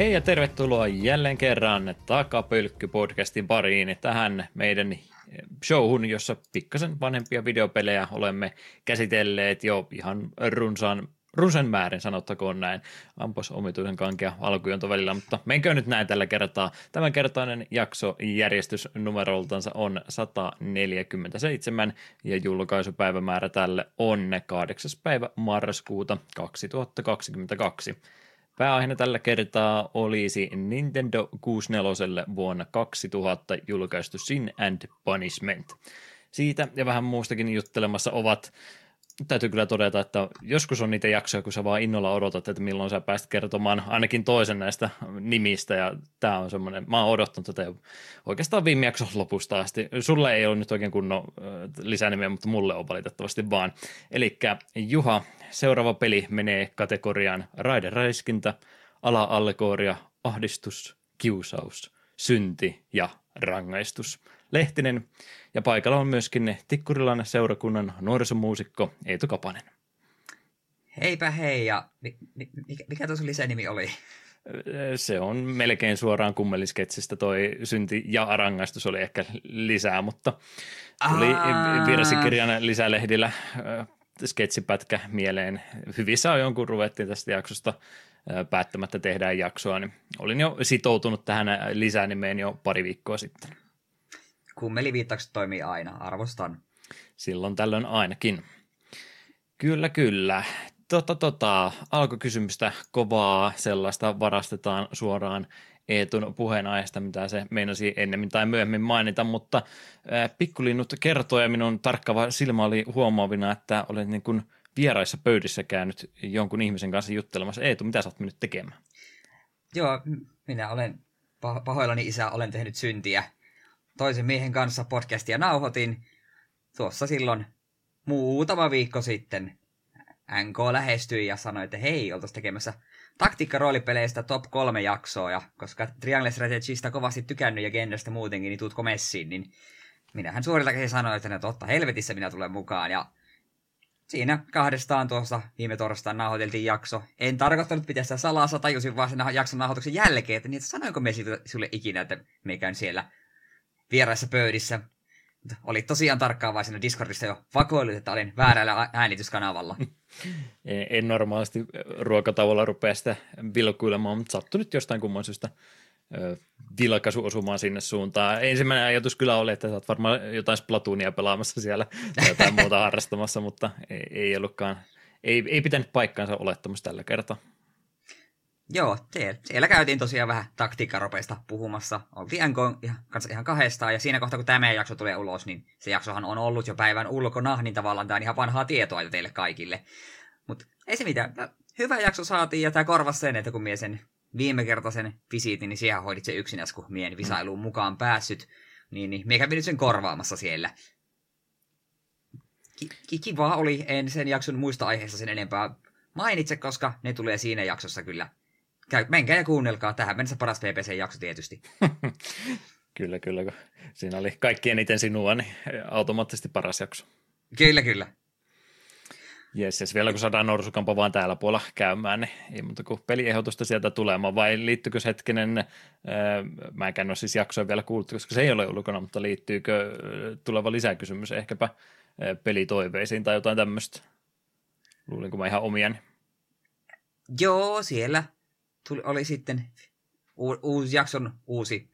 Hei ja tervetuloa jälleen kerran Takapölkky-podcastin pariin tähän meidän showhun, jossa pikkasen vanhempia videopelejä olemme käsitelleet jo ihan runsaan runsan määrin, sanottakoon näin. Ampas omituisen kankea alkujonto välillä, mutta menkö nyt näin tällä kertaa. Tämänkertainen jakso järjestys numeroltansa on 147 ja julkaisupäivämäärä tälle on 8. päivä marraskuuta 2022. Pääaiheena tällä kertaa olisi Nintendo 64 vuonna 2000 julkaistu Sin and Punishment. Siitä ja vähän muustakin juttelemassa ovat täytyy kyllä todeta, että joskus on niitä jaksoja, kun sä vaan innolla odotat, että milloin sä pääst kertomaan ainakin toisen näistä nimistä, ja tämä on semmoinen, mä oon odottanut tätä oikeastaan viime jakson lopusta asti. Sulle ei ole nyt oikein kunnon lisänimiä, mutta mulle on valitettavasti vaan. Eli Juha, seuraava peli menee kategoriaan raideräiskintä, ala-allegoria, ahdistus, kiusaus, synti ja rangaistus. Lehtinen ja paikalla on myöskin Tikkurilan seurakunnan nuorisomuusikko Eetu Kapanen. Heipä hei ja mikä, mikä tuossa lisänimi oli? Se on melkein suoraan kummelisketsistä toi synti ja rangaistus oli ehkä lisää, mutta tuli virsikirjan lisälehdillä sketsipätkä mieleen. Hyvissä on jonkun ruvettiin tästä jaksosta päättämättä tehdään jaksoa, niin olin jo sitoutunut tähän lisänimeen jo pari viikkoa sitten. Kummeliviittaukset toimii aina, arvostan. Silloin tällöin ainakin. Kyllä, kyllä. Tota, tota, alkukysymystä kovaa sellaista varastetaan suoraan Eetun puheenaiheesta, mitä se meinasi ennemmin tai myöhemmin mainita, mutta pikkulinnut kertoo ja minun tarkkava silmä oli huomaavina, että olen niin kuin vieraissa pöydissä käynyt jonkun ihmisen kanssa juttelemassa. Eetu, mitä sä oot mennyt tekemään? Joo, minä olen pahoillani isä, olen tehnyt syntiä toisen miehen kanssa podcastia nauhoitin tuossa silloin muutama viikko sitten. NK lähestyi ja sanoi, että hei, oltaisiin tekemässä taktiikkaroolipeleistä top kolme jaksoa, ja koska Triangle Strategystä kovasti tykännyt ja genrestä muutenkin, niin tuutko messiin, niin minähän suorilta käsin sanoin, että ne totta helvetissä minä tulen mukaan, ja siinä kahdestaan tuossa viime torstaina nauhoiteltiin jakso. En tarkoittanut pitää sitä salaa, tajusin vaan sen jakson nauhoituksen jälkeen, että, niin, että sanoinko me sulle ikinä, että me käyn siellä vieraissa pöydissä. Oli tosiaan tarkkaavaisena Discordissa jo vakoillut, että olin väärällä äänityskanavalla. en normaalisti ruokatauolla rupea sitä vilkuilemaan, mutta sattui nyt jostain kumman syystä vilkaisu osumaan sinne suuntaan. Ensimmäinen ajatus kyllä oli, että sä oot varmaan jotain Splatoonia pelaamassa siellä tai jotain muuta harrastamassa, mutta ei, ei ollutkaan, ei, ei pitänyt paikkaansa olettamassa tällä kertaa. Joo, siellä, käytiin tosiaan vähän taktiikkaropeista puhumassa. Oltiin NK kanssa ihan kahdestaan, ja siinä kohtaa kun tämä jakso tulee ulos, niin se jaksohan on ollut jo päivän ulkona, niin tavallaan tämä on ihan vanhaa tietoa jo teille kaikille. Mutta ei se mitään. Hyvä jakso saatiin, ja tämä korvasi sen, että kun mie sen viime kertaisen visiitin, niin siihen hoidit se yksinäs, kun mien visailuun mukaan päässyt. Niin, niin mie kävin nyt sen korvaamassa siellä. Ki- kiva oli, en sen jakson muista aiheesta sen enempää mainitse, koska ne tulee siinä jaksossa kyllä käy, menkää ja kuunnelkaa. Tähän mennessä paras PPC-jakso tietysti. kyllä, kyllä. Kun siinä oli kaikkien eniten sinua, niin automaattisesti paras jakso. Kyllä, kyllä. Jes, jes. Vielä kun saadaan Norsukampa vaan täällä puolella käymään, niin ei muuta kuin peliehdotusta sieltä tulemaan. Vai liittyykö hetkinen, äh, mä en ole siis jaksoa vielä kuullut, koska se ei ole ulkona, mutta liittyykö tuleva lisäkysymys ehkäpä äh, pelitoiveisiin tai jotain tämmöistä? Luulinko mä ihan omiani? Joo, siellä tuli, oli sitten u, uusi jakson uusi,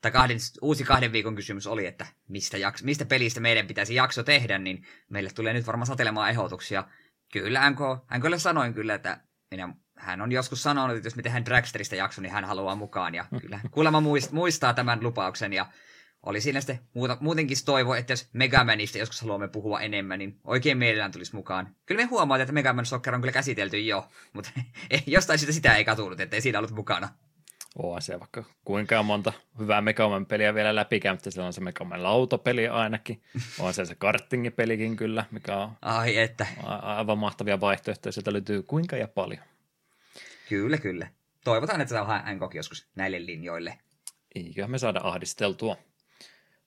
tai kahden, uusi kahden viikon kysymys oli, että mistä, jakso, mistä pelistä meidän pitäisi jakso tehdä, niin meille tulee nyt varmaan satelemaan ehdotuksia. Kyllä, NK, NKlle sanoin kyllä, että minä, hän on joskus sanonut, että jos me tehdään Dragsterista jakso, niin hän haluaa mukaan. Ja kyllä, kuulemma muistaa tämän lupauksen ja oli siinä sitten muuta, muutenkin toivo, että jos Megamanista joskus haluamme puhua enemmän, niin oikein mielellään tulisi mukaan. Kyllä me huomaamme, että Megaman Soccer on kyllä käsitelty jo, mutta jostain sitä, sitä ei katunut, ettei siinä ollut mukana. Oo, se vaikka kuinka monta hyvää Megaman peliä vielä läpikäymättä. Se on se Megaman lautapeli ainakin. On se se kartingipelikin kyllä, mikä on Ai että. aivan mahtavia vaihtoehtoja. Sieltä löytyy kuinka ja paljon. Kyllä, kyllä. Toivotaan, että saadaan NKK joskus näille linjoille. Eiköhän me saada ahdisteltua.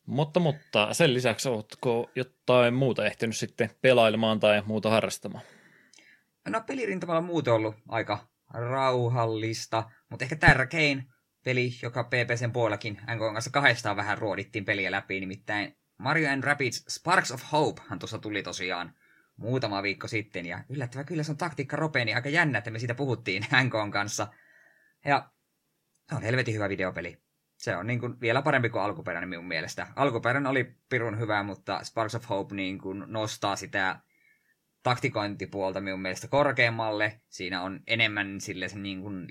Mutta, mutta sen lisäksi oletko jotain muuta ehtinyt sitten pelailemaan tai muuta harrastamaan? No pelirintamalla muuten ollut aika, rauhallista, mutta ehkä tärkein peli, joka PPCn puolellakin NK kanssa kahdestaan vähän ruodittiin peliä läpi, nimittäin Mario and Rabbids Sparks of Hope tuossa tuli tosiaan muutama viikko sitten, ja yllättävää kyllä se on taktiikka ropea, niin aika jännä, että me siitä puhuttiin NK kanssa. Ja se on helvetin hyvä videopeli. Se on niin kuin vielä parempi kuin alkuperäinen minun mielestä. Alkuperäinen oli pirun hyvä, mutta Sparks of Hope niin kuin nostaa sitä taktikointipuolta minun mielestä korkeammalle. Siinä on enemmän sille niin kuin,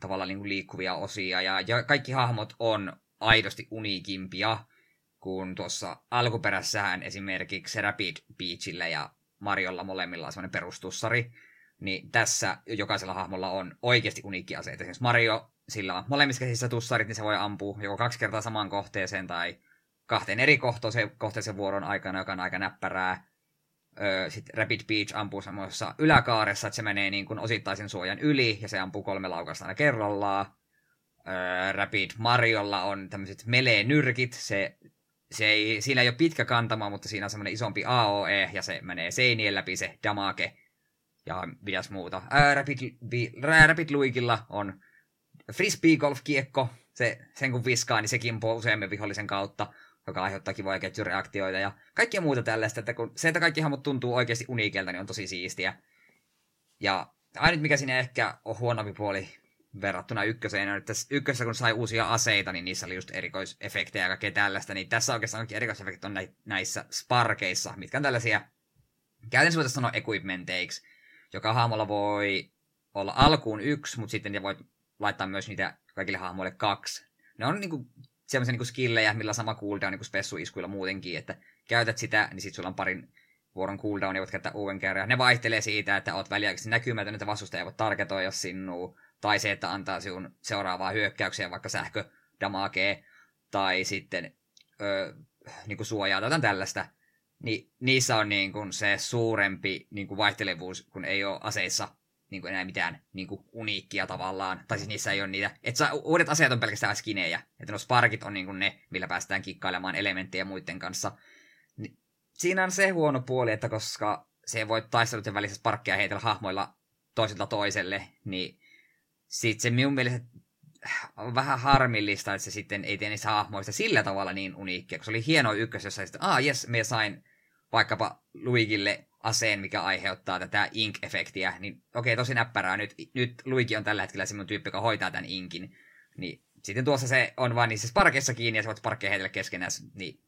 tavallaan niin kuin liikkuvia osia ja, ja kaikki hahmot on aidosti uniikimpia kuin tuossa alkuperässähän esimerkiksi Rapid Beachillä ja Mariolla molemmilla on semmoinen perustussari. Niin tässä jokaisella hahmolla on oikeasti uniikki aseita. Esimerkiksi Mario, sillä on molemmissa käsissä tussarit, niin se voi ampua joko kaksi kertaa samaan kohteeseen tai kahteen eri kohteeseen, kohteeseen vuoron aikana, joka on aika näppärää sitten Rapid Beach ampuu semmoisessa yläkaaressa, että se menee niin kuin osittaisen suojan yli, ja se ampuu kolme laukasta aina kerrallaan. Öö, Rapid Mariolla on tämmöiset melee-nyrkit, se, se ei, siinä ei ole pitkä kantama, mutta siinä on semmoinen isompi AOE, ja se menee seinien läpi se damage, ja mitäs muuta. Öö, Rapid, Rapid Luikilla on frisbee golf-kiekko, se, sen kun viskaa, niin se kimpoo useammin vihollisen kautta joka aiheuttaa kivoja ketjureaktioita ja kaikkia muuta tällaista, että kun se, että kaikki hahmot tuntuu oikeasti uniikelta, niin on tosi siistiä. Ja ainut mikä siinä ehkä on huonompi puoli verrattuna ykköseen on, että ykkössä kun sai uusia aseita, niin niissä oli just erikoisefektejä ja kaikkea tällaista, niin tässä oikeastaan kaikki erikoisefektit on näissä sparkeissa, mitkä on tällaisia, käytännössä voitaisiin sanoa equipmenteiksi, joka hahmolla voi olla alkuun yksi, mutta sitten voit laittaa myös niitä kaikille hahmoille kaksi. Ne on niinku semmoisia niin skillejä, millä sama cooldown niin spessuiskuilla muutenkin, että käytät sitä, niin sitten sulla on parin vuoron cooldown, ja voit käyttää uuden kerran. Ne vaihtelee siitä, että oot väliaikaisesti näkymätön, että vastustaja voi targetoida sinua, tai se, että antaa sinun seuraavaa hyökkäyksiä, vaikka sähkö damakee, tai sitten öö, niin kuin suojaa tai tällaista. Niin niissä on niin kuin se suurempi niin kuin vaihtelevuus, kun ei ole aseissa niin kuin enää mitään niin kuin uniikkia tavallaan. Tai siis niissä ei ole niitä. Että saa, uudet aseet on pelkästään skinejä. Että no sparkit on niin kuin ne, millä päästään kikkailemaan elementtejä muiden kanssa. Ni, siinä on se huono puoli, että koska se voi taisteluiden välissä sparkkia heitellä hahmoilla toiselta toiselle, niin sit se minun mielestä on vähän harmillista, että se sitten ei tee niistä hahmoista sillä tavalla niin uniikkia, koska se oli hieno ykkös, jossa sitten, ah jes, me sain vaikkapa Luigille aseen, mikä aiheuttaa tätä ink-efektiä, niin okei, tosi näppärää. Nyt, nyt Luigi on tällä hetkellä semmoinen tyyppi, joka hoitaa tämän inkin. Niin sitten tuossa se on vain niissä sparkeissa kiinni ja sä voit sparkkeja heitellä keskenään. Niin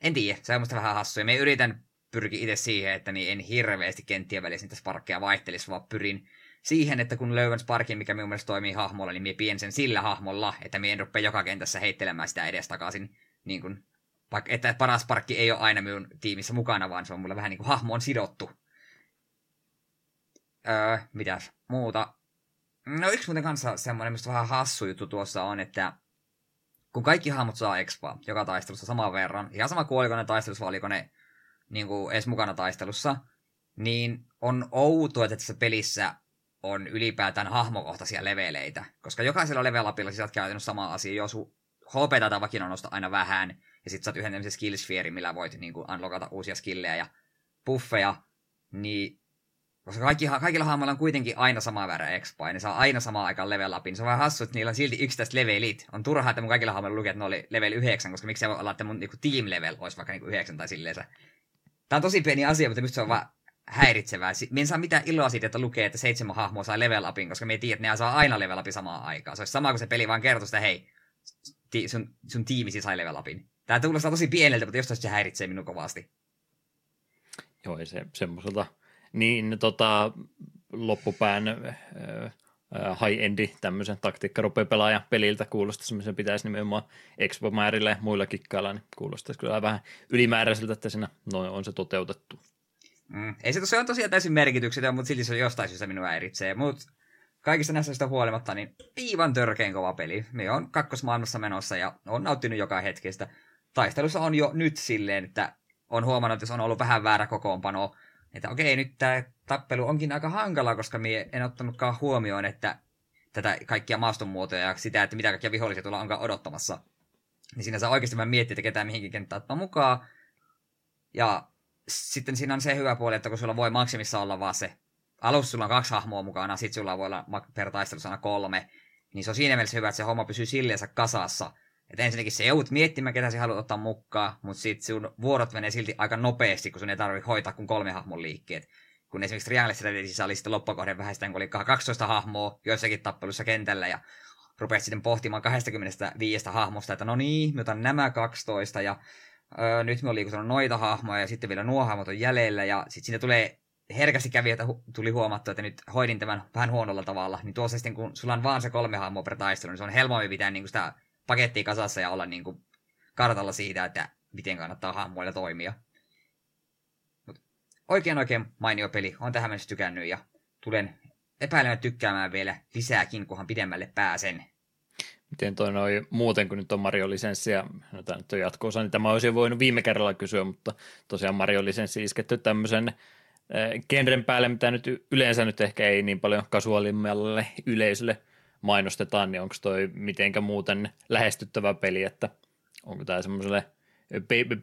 en tiedä, se on musta vähän hassu. Ja me yritän pyrki itse siihen, että niin en hirveästi kenttien välissä niitä sparkkeja vaihtelisi, vaan pyrin siihen, että kun löydän sparkin, mikä minun mielestä toimii hahmolla, niin minä pien sen sillä hahmolla, että minä en rupea joka kentässä heittelemään sitä edestakaisin niin kuin vaikka että paras parkki ei ole aina minun tiimissä mukana, vaan se on mulle vähän niin kuin hahmoon sidottu. Öö, mitäs muuta? No yksi muuten kanssa semmoinen, mistä vähän hassu juttu tuossa on, että kun kaikki hahmot saa expaa joka taistelussa saman verran, ihan sama kuin oliko ne taistelussa, oliko ne niin kuin edes mukana taistelussa, niin on outoa, että tässä pelissä on ylipäätään hahmokohtaisia leveleitä, koska jokaisella level upilla sisältää käytännössä sama asia, jos HP tai vakina aina vähän, ja sit sä oot yhden tämmöisen skillsfierin, millä voit niin kuin, unlockata uusia skillejä ja buffeja, niin koska kaikki, kaikilla hahmoilla on kuitenkin aina sama väärä expa, ja ne saa aina samaan aikaan level upin. Se on vähän hassu, että niillä on silti yksittäiset levelit. On turhaa, että mun kaikilla hahmoilla lukee, että ne oli level 9, koska miksi se voi olla, että mun niinku, team level olisi vaikka niinku 9 tai silleen. Tämä on tosi pieni asia, mutta se on vaan häiritsevää. Me en saa mitään iloa siitä, että lukee, että seitsemän hahmoa saa level upin, koska me ei tiedä, että ne saa aina level upin samaan aikaan. Se olisi sama kuin se peli vaan kertoo sitä, hei, sun, sun tiimisi sai level upin. Tämä kuulostaa tosi pieneltä, mutta jostain se häiritsee minun kovasti. Joo, ei se semmoiselta niin tota, loppupään äh, high-endi tämmöisen taktiikkaropepelaajan peliltä kuulostaa semmoisen pitäisi nimenomaan expo ja muilla kikkailla, niin kuulostaisi kyllä vähän ylimääräiseltä, että siinä noin on se toteutettu. Mm. Ei se tosiaan tosiaan täysin merkityksetön, mutta silti se jostain syystä minua häiritsee. Mutta kaikista näistä sitä huolimatta, niin aivan törkeän kova peli. Me on kakkosmaailmassa menossa ja on nauttinut joka hetkestä taistelussa on jo nyt silleen, että on huomannut, että jos on ollut vähän väärä kokoonpano, että okei, nyt tämä tappelu onkin aika hankala, koska minä en ottanutkaan huomioon, että tätä kaikkia maastonmuotoja ja sitä, että mitä kaikkia vihollisia tuolla onkaan odottamassa. Niin siinä saa oikeasti vähän miettiä, että ketään mihinkin kenttään ottaa mukaan. Ja sitten siinä on se hyvä puoli, että kun sulla voi maksimissa olla vaan se alussa sulla on kaksi hahmoa mukana, sit sulla voi olla per taistelusana kolme, niin se on siinä mielessä hyvä, että se homma pysyy silleensä kasassa. Että ensinnäkin se joudut miettimään, ketä sä haluat ottaa mukaan, mutta sitten sun vuorot menee silti aika nopeasti, kun sun ei tarvitse hoitaa kuin kolme hahmon liikkeet. Kun esimerkiksi Triangle Strategissä oli sitten loppukohden vähäistä, kun oli 12 hahmoa joissakin tappelussa kentällä, ja rupeat sitten pohtimaan 25 hahmosta, että no niin, mä otan nämä 12, ja öö, nyt me on liikutanut noita hahmoja, ja sitten vielä nuo hahmot on jäljellä, ja sitten siinä tulee herkästi kävi, että hu- tuli huomattu, että nyt hoidin tämän vähän huonolla tavalla, niin tuossa sitten kun sulla on vaan se kolme hahmoa per taistelu, niin se on helpompi pitää niin sitä pakettia kasassa ja olla niin kuin kartalla siitä, että miten kannattaa hahmoilla toimia. Mut oikein oikein mainio peli, on tähän mennessä tykännyt ja tulen epäilemään tykkäämään vielä lisääkin, kunhan pidemmälle pääsen. Miten toi noi muuten, kun nyt on Mario-lisenssi ja no tämä nyt on jatko niin tämä olisi voinut viime kerralla kysyä, mutta tosiaan Mario-lisenssi isketty tämmöisen genren päälle, mitä nyt yleensä nyt ehkä ei niin paljon kasuaalimmalle yleisölle mainostetaan, niin onko toi mitenkä muuten lähestyttävä peli, että onko tämä semmoiselle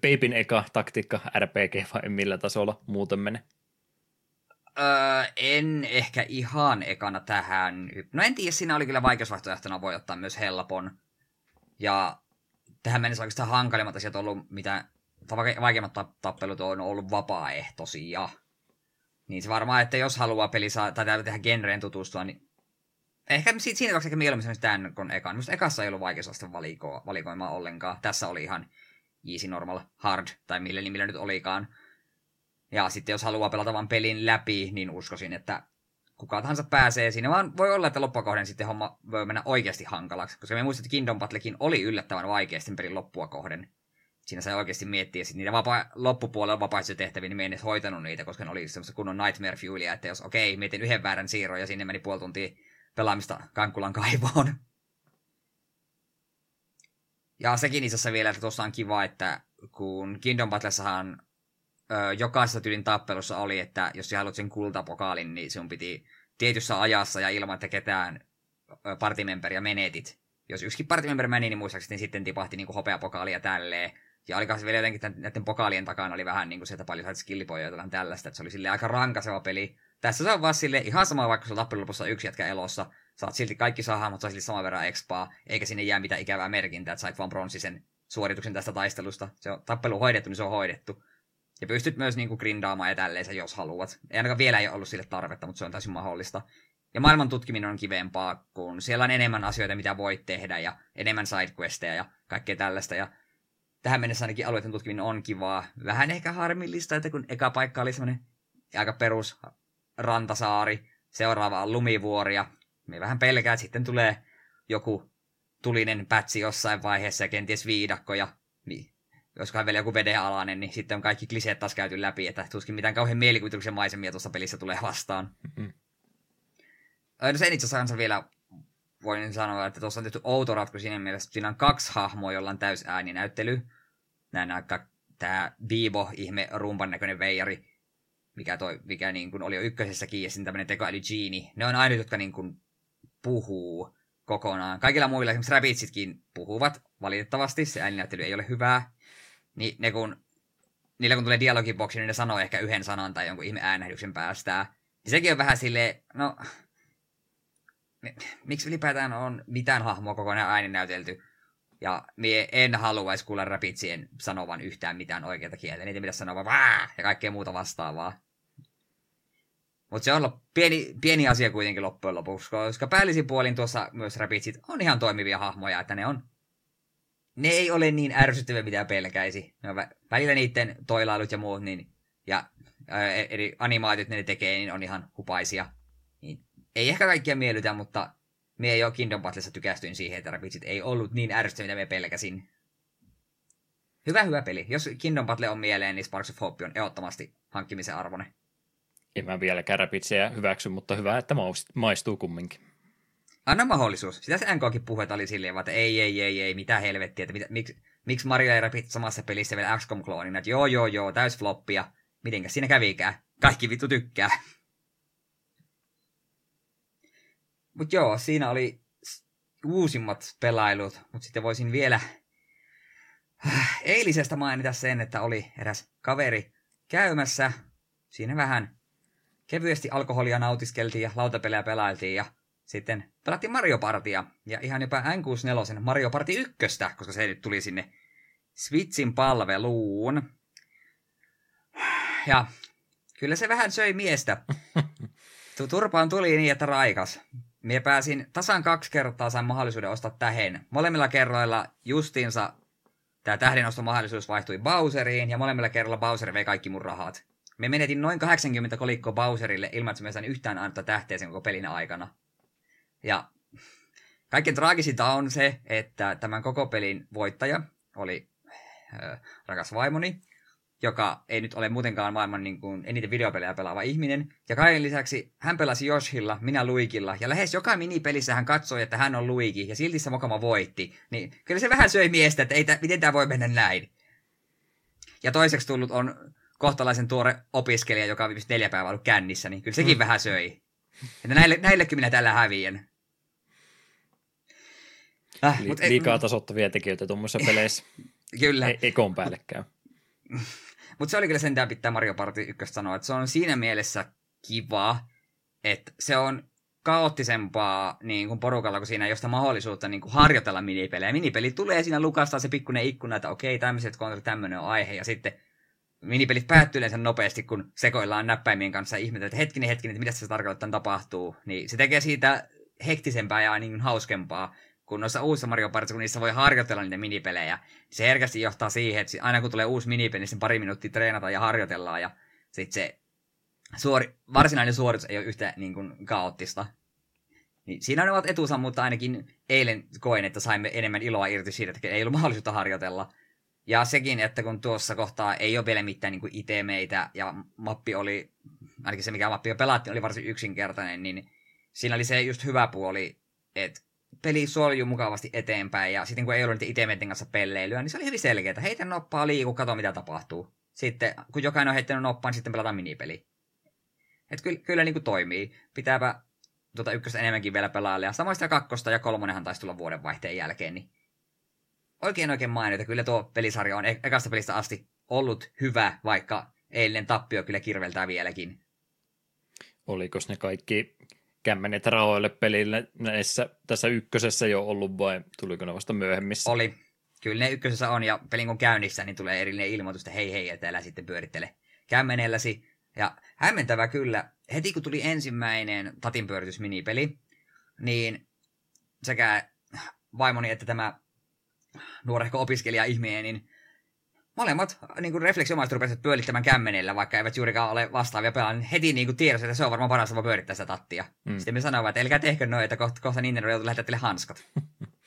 Babyn eka taktiikka RPG vai millä tasolla muuten menee? Öö, en ehkä ihan ekana tähän. No en tiedä, siinä oli kyllä vaikeusvaihtoehtona voi ottaa myös helpon. Ja tähän mennessä oikeastaan hankalimmat asiat on ollut, mitä vaikeimmat tappelut on ollut vapaaehtoisia. Niin se varmaan, että jos haluaa peli saa, tai tehdä genreen tutustua, niin ehkä siinä tapauksessa mieluummin tämän kuin ekan. Minusta ekassa ei ollut vaikeusaste valikoa, valikoimaa ollenkaan. Tässä oli ihan easy, normal, hard, tai millä nimillä nyt olikaan. Ja sitten jos haluaa pelata vain pelin läpi, niin uskoisin, että kuka tahansa pääsee siinä, vaan voi olla, että loppukohden sitten homma voi mennä oikeasti hankalaksi, koska me muistan, että Kingdom Battlekin oli yllättävän vaikeasti pelin loppua kohden siinä sai oikeasti miettiä sit niitä vapa- loppupuolella vapaaehtoistehtäviä, niin me en edes hoitanut niitä, koska ne oli semmoista kunnon nightmare fuelia, että jos okei, okay, mietin yhden väärän siirron ja sinne meni puoli tuntia pelaamista Kankkulan kaivoon. Ja sekin itse asiassa vielä, että tuossa on kiva, että kun Kingdom Battlessahan ö, jokaisessa tyylin tappelussa oli, että jos sä haluat sen kultapokaalin, niin sinun piti tietyssä ajassa ja ilman, että ketään partimemberiä menetit. Jos yksikin partimemberi meni, niin muistaakseni sitten tipahti niin hopeapokaali ja tälleen. Ja oli vielä jotenkin tämän, näiden pokaalien takana oli vähän niin kuin se, että paljon sait skillipoja jotain tällaista, että se oli sille aika rankaseva peli. Tässä se on vaan sille ihan sama, vaikka se tappelun lopussa yksi jätkä elossa. Saat silti kaikki sahaa, mutta silti saman verran expaa, eikä sinne jää mitään ikävää merkintää, että sait vaan bronssisen suorituksen tästä taistelusta. Se on tappelu hoidettu, niin se on hoidettu. Ja pystyt myös niin kuin grindaamaan ja tälleen jos haluat. Ei ainakaan vielä ei ole ollut sille tarvetta, mutta se on täysin mahdollista. Ja maailman tutkiminen on kivempaa, kun siellä on enemmän asioita, mitä voit tehdä, ja enemmän sidequesteja ja kaikkea tällaista. Ja tähän mennessä ainakin alueiden tutkiminen on kivaa. Vähän ehkä harmillista, että kun eka paikka oli semmoinen aika perus rantasaari, seuraava on lumivuori, ja me vähän pelkää, että sitten tulee joku tulinen pätsi jossain vaiheessa ja kenties viidakko, ja niin, joskaan vielä joku vedenalainen, niin sitten on kaikki kliseet taas käyty läpi, että tuskin mitään kauhean mielikuvituksen maisemia tuossa pelissä tulee vastaan. Mm-hmm. No sen itse asiassa vielä voin sanoa, että tuossa on tehty outo ratkaisu siinä mielessä, että siinä on kaksi hahmoa, jolla on täys ääninäyttely. Näin aika tämä Bibo, ihme rumpan näköinen veijari, mikä, toi, mikä niin kuin oli jo ykkösessäkin, ja sitten tämmöinen tekoäly Genie. Ne on aina, jotka niin kuin puhuu kokonaan. Kaikilla muilla, esimerkiksi Rabbitsitkin puhuvat, valitettavasti, se ääninäyttely ei ole hyvää. Niin ne kun, niillä kun tulee dialogiboksi, niin ne sanoo ehkä yhden sanan tai jonkun ihme äänähdyksen päästää. Niin sekin on vähän silleen, no miksi ylipäätään on mitään hahmoa kokonaan ääni näytelty. Ja mie en haluaisi kuulla rapitsien sanovan yhtään mitään oikeata kieltä. Niitä pitäisi sanoa vaan ja kaikkea muuta vastaavaa. Mutta se on pieni, pieni asia kuitenkin loppujen lopuksi, koska päällisin puolin tuossa myös rapitsit on ihan toimivia hahmoja, että ne on ne ei ole niin ärsyttäviä, mitä pelkäisi. Ne on välillä niiden toilailut ja muut, niin, ja ää, eri animaatiot ne tekee, niin on ihan hupaisia ei ehkä kaikkia miellytä, mutta me ei ole Kingdom Battlessa tykästyin siihen, että rapitsit ei ollut niin ärsyttäviä, mitä me pelkäsin. Hyvä, hyvä peli. Jos Kingdom Battle on mieleen, niin Sparks of Hope on ehdottomasti hankkimisen arvone. En mä vieläkään rapitsiä hyväksy, mutta hyvä, että maistuu kumminkin. Anna mahdollisuus. Sitä se NKkin puhetta oli silleen, että ei, ei, ei, ei, mitä helvettiä, että mitä, miksi, miksi Mario ja Rapid samassa pelissä vielä XCOM-kloonina, että joo, joo, joo, täys floppia. Mitenkäs siinä kävikään? Kaikki vittu tykkää. Mutta joo, siinä oli uusimmat pelailut, mutta sitten voisin vielä äh, eilisestä mainita sen, että oli eräs kaveri käymässä siinä vähän kevyesti alkoholia nautiskeltiin ja lautapelejä pelailtiin ja sitten pelattiin Mario Partia ja ihan jopa N64 Mario Party 1, koska se nyt tuli sinne Switchin palveluun. Ja kyllä se vähän söi miestä. Turpaan tuli niin, että raikas. Mie pääsin tasan kaksi kertaa sain mahdollisuuden ostaa tähen. Molemmilla kerroilla justiinsa tämä tähdenostomahdollisuus vaihtui Bowseriin ja molemmilla kerralla Bowser vei kaikki mun rahat. Me menetin noin 80 kolikkoa Bowserille ilman, että me sain yhtään antaa tähteä sen koko pelin aikana. Ja kaikkein traagisinta on se, että tämän koko pelin voittaja oli äh, rakas vaimoni, joka ei nyt ole muutenkaan maailman niin kuin, eniten videopelejä pelaava ihminen. Ja kaiken lisäksi hän pelasi Joshilla, minä Luikilla, ja lähes joka minipelissä hän katsoi, että hän on Luigi, ja silti se mokama voitti. Niin kyllä se vähän söi miestä, että ei tä, miten tämä voi mennä näin. Ja toiseksi tullut on kohtalaisen tuore opiskelija, joka on neljä päivää ollut kännissä, niin kyllä sekin mm. vähän söi. Että näille, näillekin minä tällä häviän. Äh, Li- liikaa tasoittavia tekijöitä tuommoisissa peleissä. kyllä. E- ekon päällekään. Mutta se oli kyllä sentään pitää Mario Party 1 sanoa, että se on siinä mielessä kiva, että se on kaoottisempaa niin kuin porukalla, kun siinä ei ole sitä mahdollisuutta niin kuin harjoitella minipelejä. Minipeli tulee siinä lukastaa se pikkuinen ikkuna, että okei, tämmöiset kontra, tämmöinen on aihe, ja sitten minipelit päättyy yleensä nopeasti, kun sekoillaan näppäimien kanssa ja ihmetellään, että hetkinen, hetkinen, että mitä se tarkoittaa, tapahtuu. Niin se tekee siitä hektisempää ja niin hauskempaa kun noissa uusissa Mario Partissa, kun niissä voi harjoitella niitä minipelejä, se herkästi johtaa siihen, että aina kun tulee uusi minipeli, niin sen pari minuuttia treenataan ja harjoitellaan, ja sitten se suori, varsinainen suoritus ei ole yhtä niin kuin, kaoottista. Niin siinä ne ovat etusa, mutta ainakin eilen koen, että saimme enemmän iloa irti siitä, että ei ollut mahdollisuutta harjoitella. Ja sekin, että kun tuossa kohtaa ei ole vielä mitään niin itemeitä, ja mappi oli, ainakin se mikä mappi jo pelattiin, oli varsin yksinkertainen, niin siinä oli se just hyvä puoli, että peli soljuu mukavasti eteenpäin, ja sitten kun ei ollut niitä itemeiden kanssa pelleilyä, niin se oli hyvin selkeää. Heitä noppaa, liiku, kato mitä tapahtuu. Sitten, kun jokainen on heittänyt noppaan, niin sitten pelataan minipeli. Että kyllä, kyllä niin kuin toimii. Pitääpä tuota ykköstä enemmänkin vielä pelailla. Ja samoin sitä kakkosta ja kolmonenhan taisi tulla vuodenvaihteen jälkeen, niin oikein oikein mainita. Kyllä tuo pelisarja on e- ekasta pelistä asti ollut hyvä, vaikka eilinen tappio kyllä kirveltää vieläkin. Oliko ne kaikki kämmenet rahoille pelille näissä, tässä ykkösessä jo ollut vai tuliko ne vasta myöhemmissä? Oli. Kyllä ne ykkösessä on ja pelin kun käynnissä, niin tulee erillinen ilmoitus, että hei hei, että älä sitten pyörittele kämmenelläsi. Ja hämmentävä kyllä, heti kun tuli ensimmäinen tatinpyöritys minipeli, niin sekä vaimoni että tämä nuorehko opiskelija ihminen, niin molemmat niin kuin refleksiomaisesti rupesivat pyörittämään kämmenellä, vaikka eivät juurikaan ole vastaavia pelaa, niin heti niin kuin tiedossa, että se on varmaan paras tapa pyörittää sitä tattia. Mm. Sitten me sanoivat, että älkää tehkö noin, että kohta, kohta Nintendo joutuu lähettää teille hanskat.